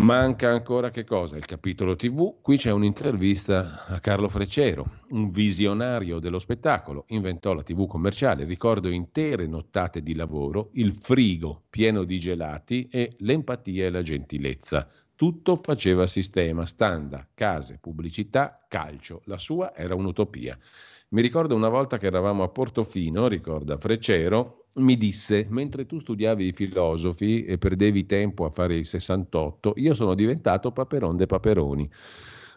Manca ancora che cosa? Il capitolo TV. Qui c'è un'intervista a Carlo Freccero, un visionario dello spettacolo. Inventò la TV commerciale, ricordo intere nottate di lavoro, il frigo pieno di gelati e l'empatia e la gentilezza. Tutto faceva sistema, standa, case, pubblicità, calcio. La sua era un'utopia. Mi ricordo una volta che eravamo a Portofino, ricorda Freccero, mi disse, mentre tu studiavi i filosofi e perdevi tempo a fare i 68, io sono diventato Paperon de Paperoni.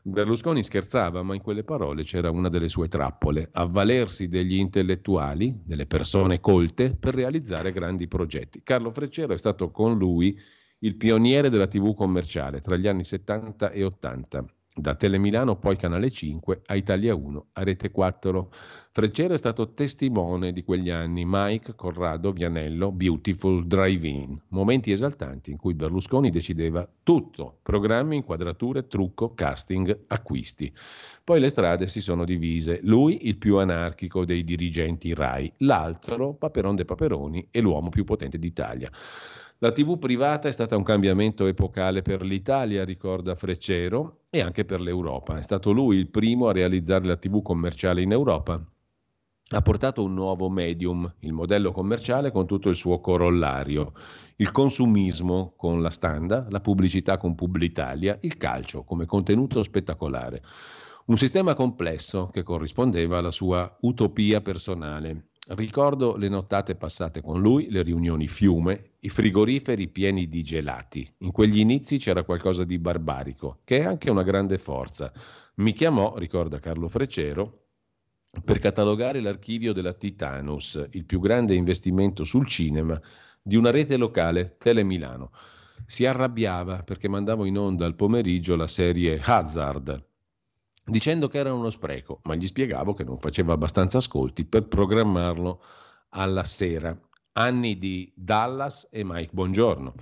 Berlusconi scherzava, ma in quelle parole c'era una delle sue trappole, avvalersi degli intellettuali, delle persone colte, per realizzare grandi progetti. Carlo Freccero è stato con lui il pioniere della TV commerciale tra gli anni 70 e 80 da Telemilano poi Canale 5 a Italia 1 a Rete 4. Freccero è stato testimone di quegli anni, Mike, Corrado, Vianello, Beautiful Drive-In, momenti esaltanti in cui Berlusconi decideva tutto, programmi, inquadrature, trucco, casting, acquisti. Poi le strade si sono divise, lui il più anarchico dei dirigenti RAI, l'altro Paperon de Paperoni e l'uomo più potente d'Italia. La TV privata è stata un cambiamento epocale per l'Italia, ricorda Freccero, e anche per l'Europa. È stato lui il primo a realizzare la TV commerciale in Europa. Ha portato un nuovo medium, il modello commerciale con tutto il suo corollario, il consumismo con la standa, la pubblicità con Publitalia, il calcio come contenuto spettacolare. Un sistema complesso che corrispondeva alla sua utopia personale Ricordo le nottate passate con lui, le riunioni fiume, i frigoriferi pieni di gelati. In quegli inizi c'era qualcosa di barbarico, che è anche una grande forza. Mi chiamò, ricorda Carlo Freccero, per catalogare l'archivio della Titanus, il più grande investimento sul cinema di una rete locale, Tele Milano. Si arrabbiava perché mandavo in onda al pomeriggio la serie Hazard, dicendo che era uno spreco, ma gli spiegavo che non faceva abbastanza ascolti per programmarlo alla sera. Anni di Dallas e Mike Bongiorno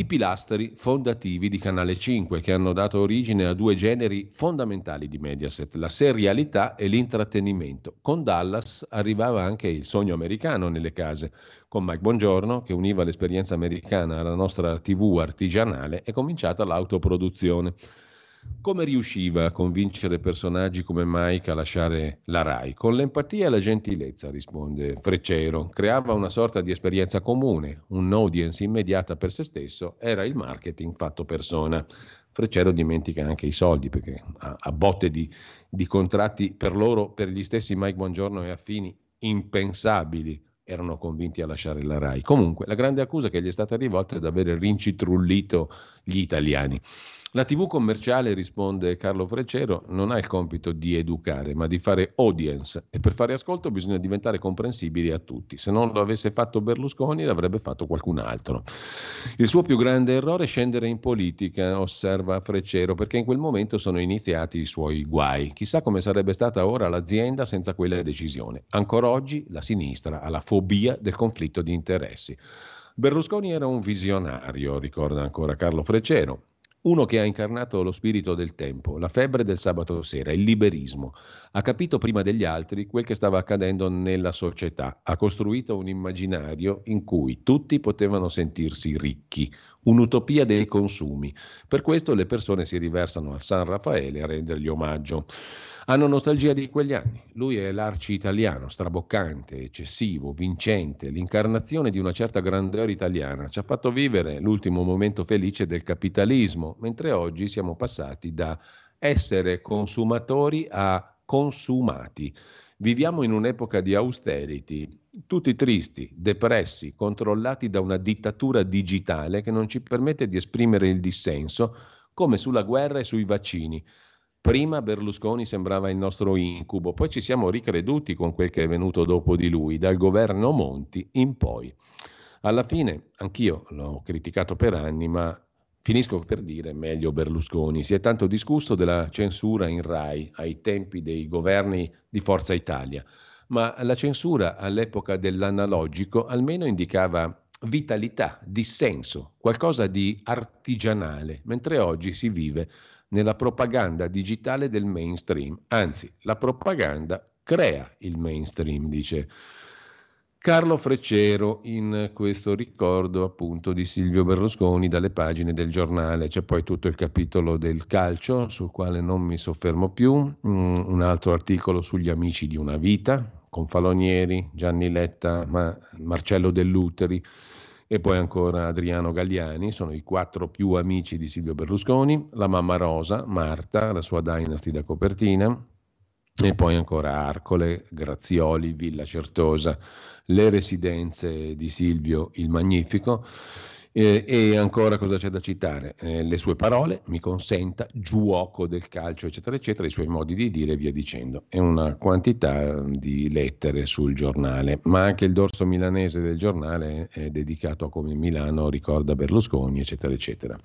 i pilastri fondativi di Canale 5 che hanno dato origine a due generi fondamentali di Mediaset, la serialità e l'intrattenimento. Con Dallas arrivava anche il sogno americano nelle case, con Mike Bongiorno che univa l'esperienza americana alla nostra TV artigianale è cominciata l'autoproduzione. Come riusciva a convincere personaggi come Mike a lasciare la RAI? Con l'empatia e la gentilezza, risponde Freccero. Creava una sorta di esperienza comune, un'audience immediata per se stesso, era il marketing fatto persona. Freccero dimentica anche i soldi perché a, a botte di, di contratti per loro, per gli stessi Mike Buongiorno e affini, impensabili erano convinti a lasciare la RAI. Comunque, la grande accusa che gli è stata rivolta è di aver rincitrullito gli italiani. La TV commerciale, risponde Carlo Freccero, non ha il compito di educare, ma di fare audience e per fare ascolto bisogna diventare comprensibili a tutti. Se non lo avesse fatto Berlusconi l'avrebbe fatto qualcun altro. Il suo più grande errore è scendere in politica, osserva Freccero, perché in quel momento sono iniziati i suoi guai. Chissà come sarebbe stata ora l'azienda senza quella decisione. Ancora oggi la sinistra ha la fobia del conflitto di interessi. Berlusconi era un visionario, ricorda ancora Carlo Freccero. Uno che ha incarnato lo spirito del tempo, la febbre del sabato sera, il liberismo. Ha capito prima degli altri quel che stava accadendo nella società. Ha costruito un immaginario in cui tutti potevano sentirsi ricchi, un'utopia dei consumi. Per questo le persone si riversano a San Raffaele a rendergli omaggio. Hanno nostalgia di quegli anni. Lui è l'arci italiano, straboccante, eccessivo, vincente, l'incarnazione di una certa grandeur italiana. Ci ha fatto vivere l'ultimo momento felice del capitalismo, mentre oggi siamo passati da essere consumatori a consumati. Viviamo in un'epoca di austerity, tutti tristi, depressi, controllati da una dittatura digitale che non ci permette di esprimere il dissenso, come sulla guerra e sui vaccini. Prima Berlusconi sembrava il nostro incubo, poi ci siamo ricreduti con quel che è venuto dopo di lui, dal governo Monti in poi. Alla fine, anch'io l'ho criticato per anni, ma finisco per dire meglio Berlusconi. Si è tanto discusso della censura in RAI ai tempi dei governi di Forza Italia, ma la censura all'epoca dell'analogico almeno indicava vitalità, dissenso, qualcosa di artigianale, mentre oggi si vive nella propaganda digitale del mainstream. Anzi, la propaganda crea il mainstream, dice Carlo Freccero in questo ricordo appunto di Silvio Berlusconi dalle pagine del giornale. C'è poi tutto il capitolo del calcio sul quale non mi soffermo più, mm, un altro articolo sugli amici di una vita con Falonieri, Gianni Letta, ma Marcello Dell'Uteri e poi ancora Adriano Galliani, sono i quattro più amici di Silvio Berlusconi, la mamma Rosa, Marta, la sua dynasty da copertina, e poi ancora Arcole, Grazioli, Villa Certosa, le residenze di Silvio il Magnifico eh, e ancora cosa c'è da citare? Eh, le sue parole, mi consenta, giuoco del calcio, eccetera, eccetera, i suoi modi di dire e via dicendo. E una quantità di lettere sul giornale, ma anche il dorso milanese del giornale è dedicato a come Milano ricorda Berlusconi, eccetera, eccetera.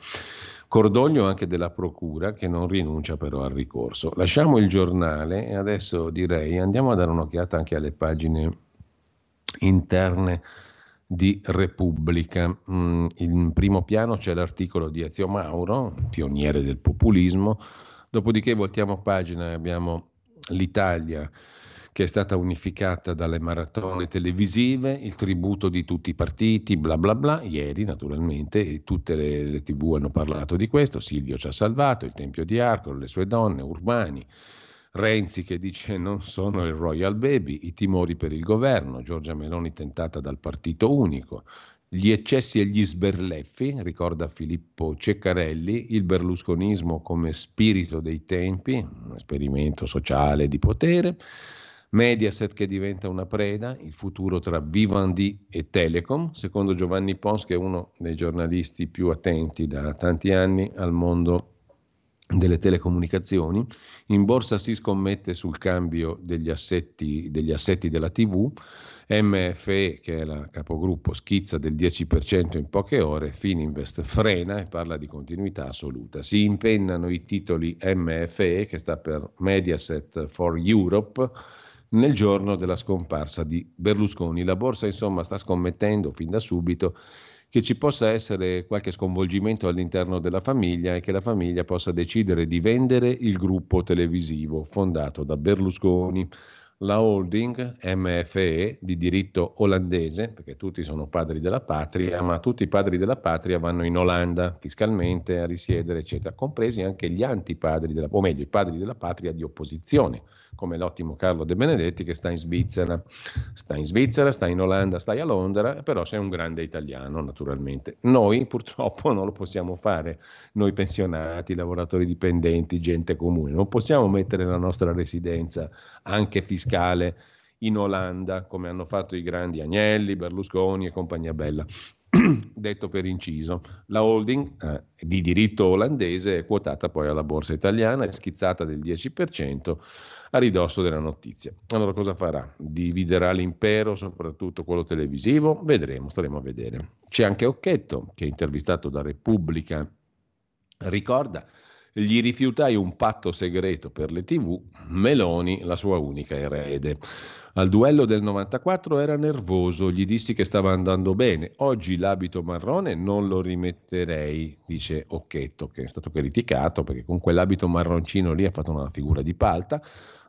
Cordoglio anche della Procura che non rinuncia però al ricorso. Lasciamo il giornale e adesso direi andiamo a dare un'occhiata anche alle pagine interne di Repubblica. Mm, in primo piano c'è l'articolo di Ezio Mauro, pioniere del populismo, dopodiché voltiamo pagina e abbiamo l'Italia che è stata unificata dalle maratone televisive, il tributo di tutti i partiti, bla bla bla. Ieri, naturalmente, tutte le, le tv hanno parlato di questo. Silvio ci ha salvato, il Tempio di Arcolo, le sue donne, Urbani. Renzi che dice non sono il royal baby, i timori per il governo, Giorgia Meloni tentata dal partito unico, gli eccessi e gli sberleffi, ricorda Filippo Ceccarelli, il berlusconismo come spirito dei tempi, un esperimento sociale di potere, Mediaset che diventa una preda, il futuro tra Vivendi e Telecom, secondo Giovanni Pons che è uno dei giornalisti più attenti da tanti anni al mondo delle telecomunicazioni. In borsa si scommette sul cambio degli assetti, degli assetti della TV. MFE, che è la capogruppo, schizza del 10% in poche ore, Fininvest frena e parla di continuità assoluta. Si impennano i titoli MFE, che sta per Mediaset for Europe, nel giorno della scomparsa di Berlusconi. La borsa insomma sta scommettendo fin da subito che ci possa essere qualche sconvolgimento all'interno della famiglia e che la famiglia possa decidere di vendere il gruppo televisivo fondato da Berlusconi. La holding MFE di diritto olandese, perché tutti sono padri della patria, ma tutti i padri della patria vanno in Olanda fiscalmente a risiedere, eccetera, compresi anche gli antipadri, della, o meglio, i padri della patria di opposizione, come l'ottimo Carlo De Benedetti che sta in Svizzera. Sta in Svizzera, sta in Olanda, sta a Londra, però sei un grande italiano, naturalmente. Noi purtroppo non lo possiamo fare, noi pensionati, lavoratori dipendenti, gente comune, non possiamo mettere la nostra residenza anche fiscale in Olanda, come hanno fatto i grandi Agnelli, Berlusconi e compagnia bella. <clears throat> Detto per inciso, la holding eh, di diritto olandese è quotata poi alla borsa italiana, è schizzata del 10% a ridosso della notizia. Allora cosa farà? Dividerà l'impero, soprattutto quello televisivo? Vedremo, staremo a vedere. C'è anche Occhetto, che è intervistato da Repubblica, ricorda gli rifiutai un patto segreto per le tv, Meloni la sua unica erede. Al duello del 94 era nervoso, gli dissi che stava andando bene. Oggi l'abito marrone non lo rimetterei, dice Occhetto, che è stato criticato perché con quell'abito marroncino lì ha fatto una figura di palta,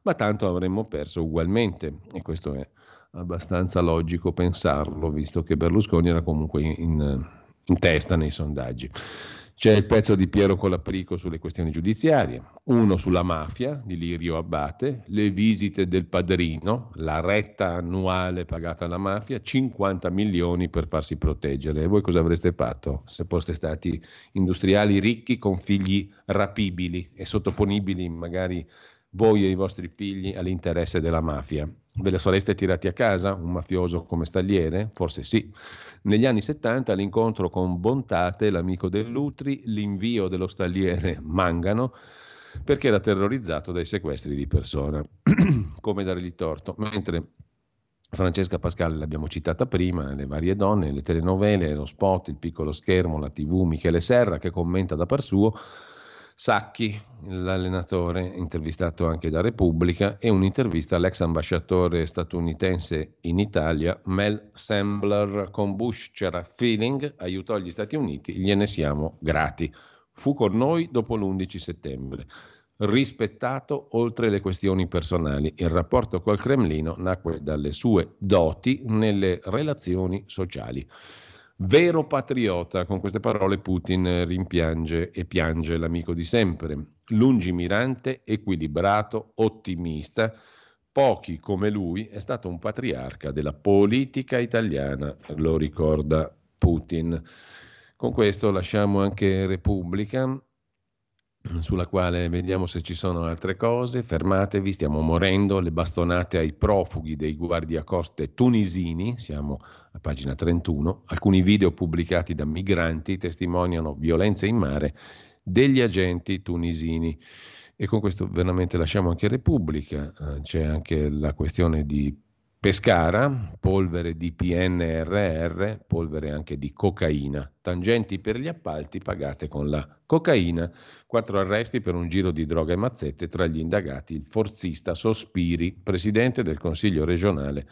ma tanto avremmo perso ugualmente. E questo è abbastanza logico pensarlo, visto che Berlusconi era comunque in, in testa nei sondaggi. C'è il pezzo di Piero Colaprico sulle questioni giudiziarie, uno sulla mafia di Lirio Abbate, le visite del padrino, la retta annuale pagata alla mafia, 50 milioni per farsi proteggere. E voi cosa avreste fatto se foste stati industriali ricchi con figli rapibili e sottoponibili magari voi e i vostri figli all'interesse della mafia? Ve le sareste tirati a casa un mafioso come Stagliere? Forse sì. Negli anni 70 l'incontro con Bontate, l'amico dell'Utri, l'invio dello Stagliere Mangano, perché era terrorizzato dai sequestri di persona. <clears throat> come dargli torto? Mentre Francesca Pascale l'abbiamo citata prima, le varie donne, le telenovele, lo spot, il piccolo schermo, la tv, Michele Serra che commenta da par suo, Sacchi, l'allenatore intervistato anche da Repubblica, e un'intervista all'ex ambasciatore statunitense in Italia, Mel Sembler, con Bush c'era feeling, aiutò gli Stati Uniti, gliene siamo grati. Fu con noi dopo l'11 settembre. Rispettato oltre le questioni personali, il rapporto col Cremlino nacque dalle sue doti nelle relazioni sociali. Vero patriota, con queste parole Putin rimpiange e piange l'amico di sempre, lungimirante, equilibrato, ottimista. Pochi come lui è stato un patriarca della politica italiana, lo ricorda Putin. Con questo lasciamo anche Repubblica sulla quale vediamo se ci sono altre cose. Fermatevi, stiamo morendo, le bastonate ai profughi dei guardiacoste tunisini, siamo a pagina 31. Alcuni video pubblicati da migranti testimoniano violenze in mare degli agenti tunisini. E con questo veramente lasciamo anche Repubblica, eh, c'è anche la questione di Pescara, polvere di PNRR, polvere anche di cocaina, tangenti per gli appalti pagate con la cocaina, quattro arresti per un giro di droga e mazzette tra gli indagati. Il forzista Sospiri, presidente del Consiglio regionale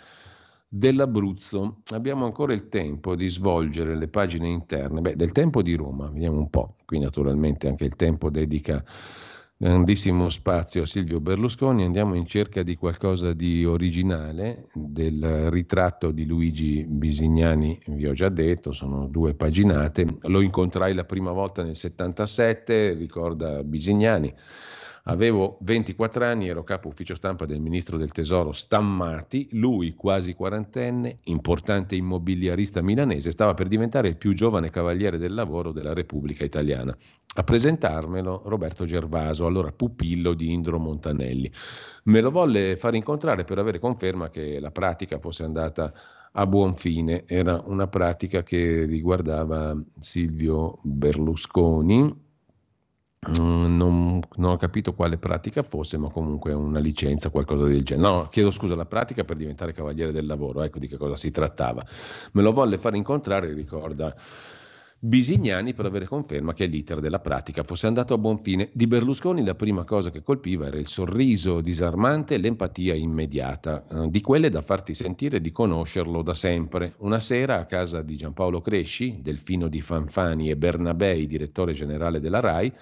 dell'Abruzzo. Abbiamo ancora il tempo di svolgere le pagine interne, beh, del tempo di Roma, vediamo un po', qui naturalmente anche il tempo dedica grandissimo spazio a Silvio Berlusconi, andiamo in cerca di qualcosa di originale, del ritratto di Luigi Bisignani, vi ho già detto, sono due paginate, lo incontrai la prima volta nel 77, ricorda Bisignani, Avevo 24 anni, ero capo ufficio stampa del ministro del tesoro Stammati, lui quasi quarantenne, importante immobiliarista milanese, stava per diventare il più giovane cavaliere del lavoro della Repubblica Italiana. A presentarmelo Roberto Gervaso, allora pupillo di Indro Montanelli. Me lo volle far incontrare per avere conferma che la pratica fosse andata a buon fine. Era una pratica che riguardava Silvio Berlusconi, non, non, ho capito quale pratica fosse, ma comunque una licenza, qualcosa del genere. No, chiedo scusa, la pratica per diventare cavaliere del lavoro, ecco di che cosa si trattava. Me lo volle fare incontrare, ricorda Bisignani, per avere conferma che l'iter della pratica fosse andato a buon fine. Di Berlusconi la prima cosa che colpiva era il sorriso disarmante e l'empatia immediata, eh, di quelle da farti sentire di conoscerlo da sempre. Una sera a casa di Giampaolo Cresci, Delfino di Fanfani e Bernabei, direttore generale della RAI,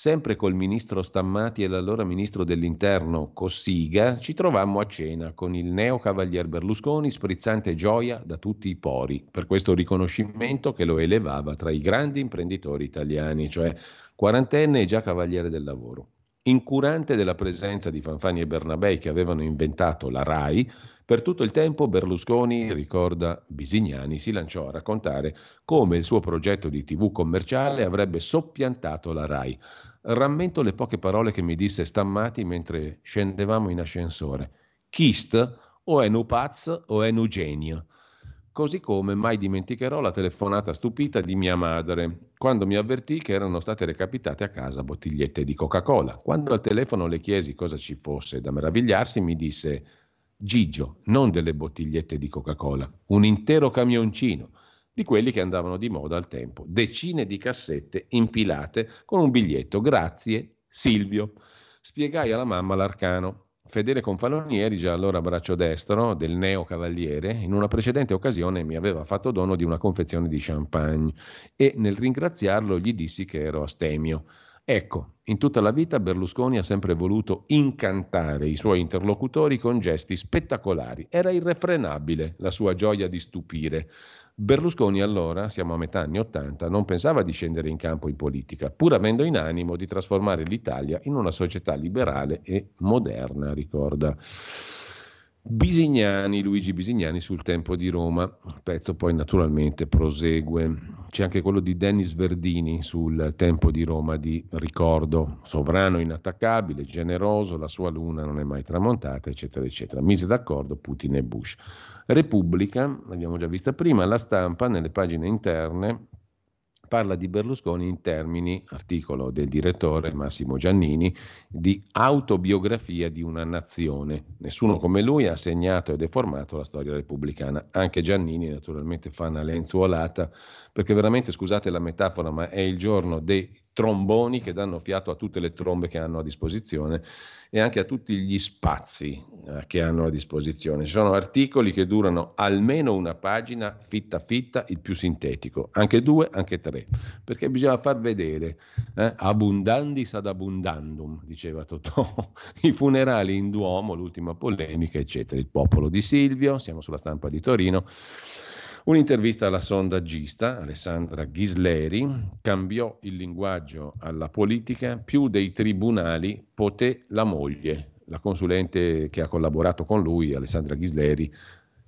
Sempre col ministro Stammati e l'allora ministro dell'interno Cossiga ci trovammo a cena con il neo cavalier Berlusconi sprizzante gioia da tutti i pori per questo riconoscimento che lo elevava tra i grandi imprenditori italiani, cioè quarantenne e già cavaliere del lavoro. Incurante della presenza di Fanfani e Bernabei che avevano inventato la RAI, per tutto il tempo Berlusconi, ricorda Bisignani, si lanciò a raccontare come il suo progetto di TV commerciale avrebbe soppiantato la RAI. Rammento le poche parole che mi disse Stammati mentre scendevamo in ascensore. Chist o è nu paz o è nu genio. Così come mai dimenticherò la telefonata stupita di mia madre, quando mi avvertì che erano state recapitate a casa bottigliette di Coca-Cola. Quando al telefono le chiesi cosa ci fosse da meravigliarsi, mi disse Gigio, non delle bottigliette di Coca-Cola, un intero camioncino di quelli che andavano di moda al tempo, decine di cassette impilate con un biglietto, grazie Silvio. Spiegai alla mamma l'arcano. Fedele Confalonieri, già allora braccio destro del neo cavaliere, in una precedente occasione mi aveva fatto dono di una confezione di champagne e nel ringraziarlo gli dissi che ero astemio. Ecco, in tutta la vita Berlusconi ha sempre voluto incantare i suoi interlocutori con gesti spettacolari. Era irrefrenabile la sua gioia di stupire. Berlusconi allora, siamo a metà anni Ottanta, non pensava di scendere in campo in politica, pur avendo in animo di trasformare l'Italia in una società liberale e moderna, ricorda. Bisignani, Luigi Bisignani sul tempo di Roma, il pezzo poi naturalmente prosegue. C'è anche quello di Dennis Verdini sul tempo di Roma di ricordo, sovrano inattaccabile, generoso, la sua luna non è mai tramontata, eccetera, eccetera. Mise d'accordo Putin e Bush. Repubblica, l'abbiamo già vista prima, la stampa nelle pagine interne parla di Berlusconi in termini, articolo del direttore Massimo Giannini, di autobiografia di una nazione. Nessuno come lui ha segnato e deformato la storia repubblicana. Anche Giannini naturalmente fa una lenzuolata, perché veramente, scusate la metafora, ma è il giorno dei tromboni che danno fiato a tutte le trombe che hanno a disposizione e anche a tutti gli spazi eh, che hanno a disposizione. Ci sono articoli che durano almeno una pagina fitta fitta, il più sintetico, anche due, anche tre, perché bisogna far vedere, eh, abundandis ad abundandum, diceva Totò, <laughs> i funerali in Duomo, l'ultima polemica, eccetera, il popolo di Silvio, siamo sulla stampa di Torino. Un'intervista alla sondaggista Alessandra Ghisleri cambiò il linguaggio alla politica, più dei tribunali poté la moglie. La consulente che ha collaborato con lui, Alessandra Ghisleri,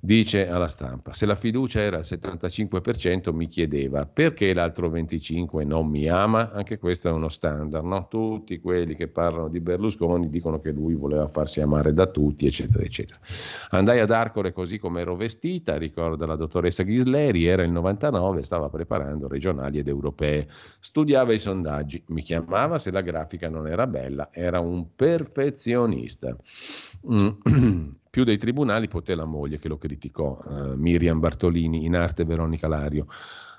dice alla stampa, se la fiducia era al 75% mi chiedeva perché l'altro 25% non mi ama, anche questo è uno standard, no? tutti quelli che parlano di Berlusconi dicono che lui voleva farsi amare da tutti, eccetera, eccetera. Andai ad Arcore così come ero vestita, ricorda la dottoressa Ghisleri, era il 99, stava preparando regionali ed europee, studiava i sondaggi, mi chiamava se la grafica non era bella, era un perfezionista. <clears throat> Più dei tribunali poté la moglie che lo criticò, eh, Miriam Bartolini, in arte Veronica Lario.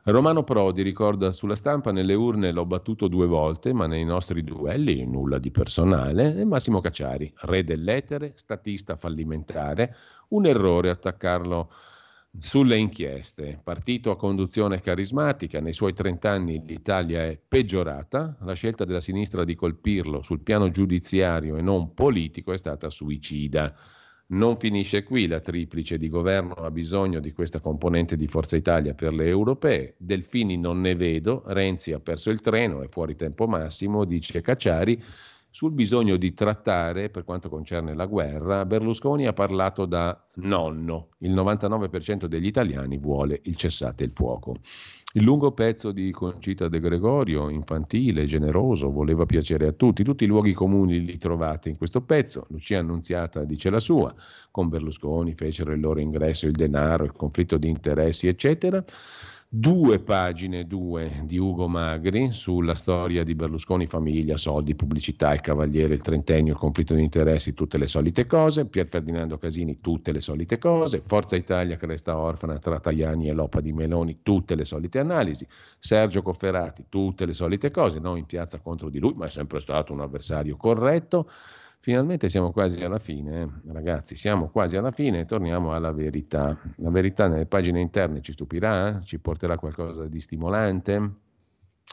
Romano Prodi ricorda sulla stampa nelle urne l'ho battuto due volte, ma nei nostri duelli nulla di personale. E Massimo Cacciari, re dell'etere, statista fallimentare, un errore attaccarlo sulle inchieste. Partito a conduzione carismatica, nei suoi 30 anni l'Italia è peggiorata, la scelta della sinistra di colpirlo sul piano giudiziario e non politico è stata suicida. Non finisce qui, la triplice di governo ha bisogno di questa componente di Forza Italia per le europee. Delfini non ne vedo, Renzi ha perso il treno, è fuori tempo massimo, dice Cacciari. Sul bisogno di trattare, per quanto concerne la guerra, Berlusconi ha parlato da nonno. Il 99% degli italiani vuole il cessate il fuoco. Il lungo pezzo di Concita De Gregorio, infantile, generoso, voleva piacere a tutti. Tutti i luoghi comuni li trovate in questo pezzo. Lucia Annunziata dice la sua. Con Berlusconi fecero il loro ingresso, il denaro, il conflitto di interessi, eccetera due pagine, due di Ugo Magri sulla storia di Berlusconi, famiglia, soldi, pubblicità, il cavaliere, il trentennio, il conflitto di interessi, tutte le solite cose, Pier Ferdinando Casini, tutte le solite cose, Forza Italia che resta orfana tra Tajani e Lopa di Meloni, tutte le solite analisi, Sergio Cofferati, tutte le solite cose, non in piazza contro di lui, ma è sempre stato un avversario corretto. Finalmente siamo quasi alla fine, eh? ragazzi, siamo quasi alla fine e torniamo alla verità. La verità nelle pagine interne ci stupirà, ci porterà qualcosa di stimolante.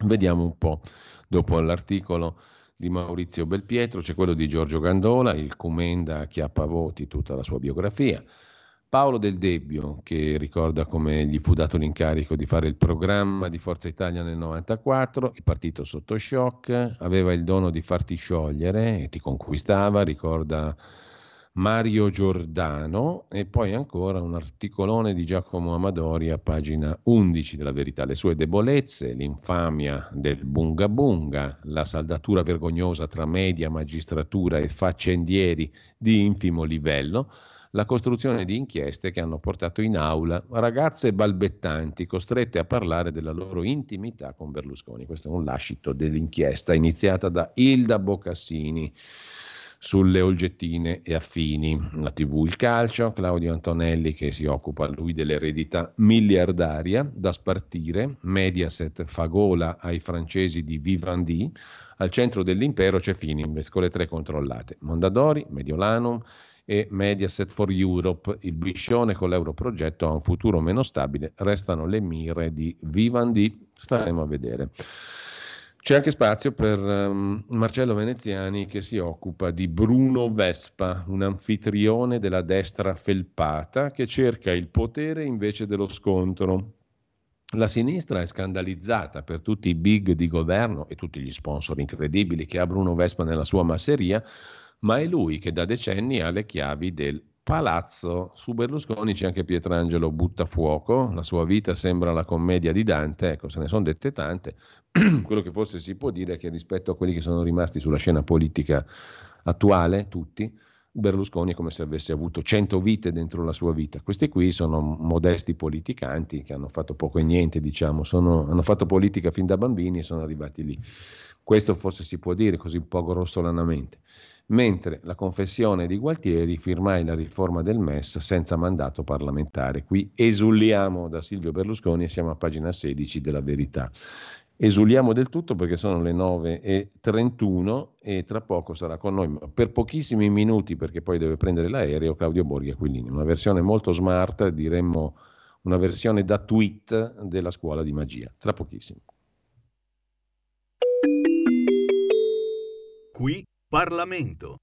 Vediamo un po'. Dopo l'articolo di Maurizio Belpietro c'è quello di Giorgio Gandola, il Comenda chiappa voti tutta la sua biografia. Paolo Del Debbio, che ricorda come gli fu dato l'incarico di fare il programma di Forza Italia nel 94, il partito sotto shock, aveva il dono di farti sciogliere e ti conquistava, ricorda Mario Giordano e poi ancora un articolone di Giacomo Amadori a pagina 11 della Verità, le sue debolezze, l'infamia del bunga bunga, la saldatura vergognosa tra media, magistratura e faccendieri di infimo livello, la costruzione di inchieste che hanno portato in aula ragazze balbettanti costrette a parlare della loro intimità con Berlusconi. Questo è un lascito dell'inchiesta iniziata da Ilda Bocassini sulle olgettine e affini. La TV Il Calcio, Claudio Antonelli che si occupa lui dell'eredità miliardaria da spartire, Mediaset fa gola ai francesi di Vivendi, al centro dell'impero c'è Fininvest con le tre controllate, Mondadori, Mediolanum e Mediaset for Europe. Il biscione con l'europrogetto ha un futuro meno stabile, restano le mire di Vivendi, staremo a vedere. C'è anche spazio per um, Marcello Veneziani che si occupa di Bruno Vespa, un anfitrione della destra felpata che cerca il potere invece dello scontro. La sinistra è scandalizzata per tutti i big di governo e tutti gli sponsor incredibili che ha Bruno Vespa nella sua masseria, ma è lui che da decenni ha le chiavi del palazzo. Su Berlusconi c'è anche Pietrangelo Buttafuoco, la sua vita sembra la commedia di Dante, ecco, se ne sono dette tante. <clears throat> Quello che forse si può dire è che rispetto a quelli che sono rimasti sulla scena politica attuale, tutti, Berlusconi è come se avesse avuto cento vite dentro la sua vita. Questi qui sono modesti politicanti che hanno fatto poco e niente, diciamo, sono, hanno fatto politica fin da bambini e sono arrivati lì. Questo forse si può dire così un po' grossolanamente mentre la confessione di Gualtieri firmai la riforma del MES senza mandato parlamentare. Qui esuliamo da Silvio Berlusconi e siamo a pagina 16 della verità. Esuliamo del tutto perché sono le 9.31 e tra poco sarà con noi, per pochissimi minuti perché poi deve prendere l'aereo, Claudio Borghi Aquilini. Una versione molto smart, diremmo una versione da tweet della scuola di magia. Tra pochissimo. Qui Parlamento.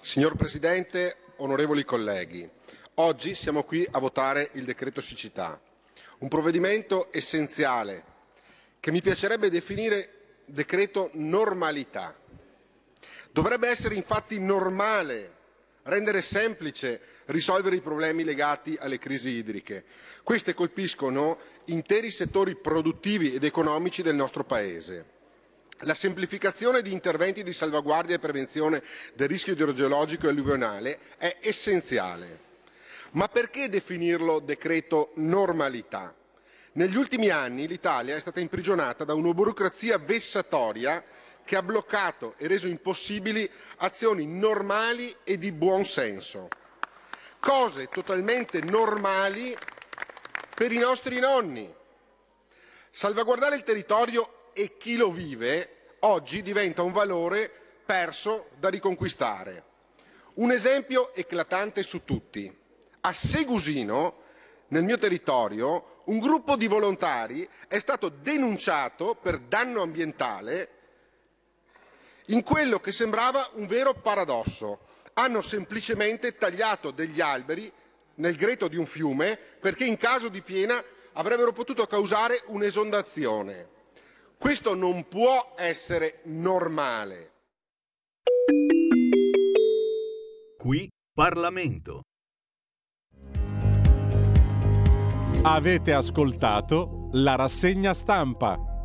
Signor Presidente, onorevoli colleghi, oggi siamo qui a votare il decreto siccità, un provvedimento essenziale che mi piacerebbe definire decreto normalità. Dovrebbe essere infatti normale rendere semplice risolvere i problemi legati alle crisi idriche. Queste colpiscono interi settori produttivi ed economici del nostro Paese. La semplificazione di interventi di salvaguardia e prevenzione del rischio idrogeologico e alluvionale è essenziale. Ma perché definirlo decreto normalità? Negli ultimi anni l'Italia è stata imprigionata da una burocrazia vessatoria che ha bloccato e reso impossibili azioni normali e di buon senso. Cose totalmente normali per i nostri nonni. Salvaguardare il territorio e chi lo vive oggi diventa un valore perso da riconquistare. Un esempio eclatante su tutti. A Segusino, nel mio territorio, un gruppo di volontari è stato denunciato per danno ambientale in quello che sembrava un vero paradosso. Hanno semplicemente tagliato degli alberi nel greto di un fiume perché in caso di piena avrebbero potuto causare un'esondazione. Questo non può essere normale. Qui Parlamento. Avete ascoltato la rassegna stampa.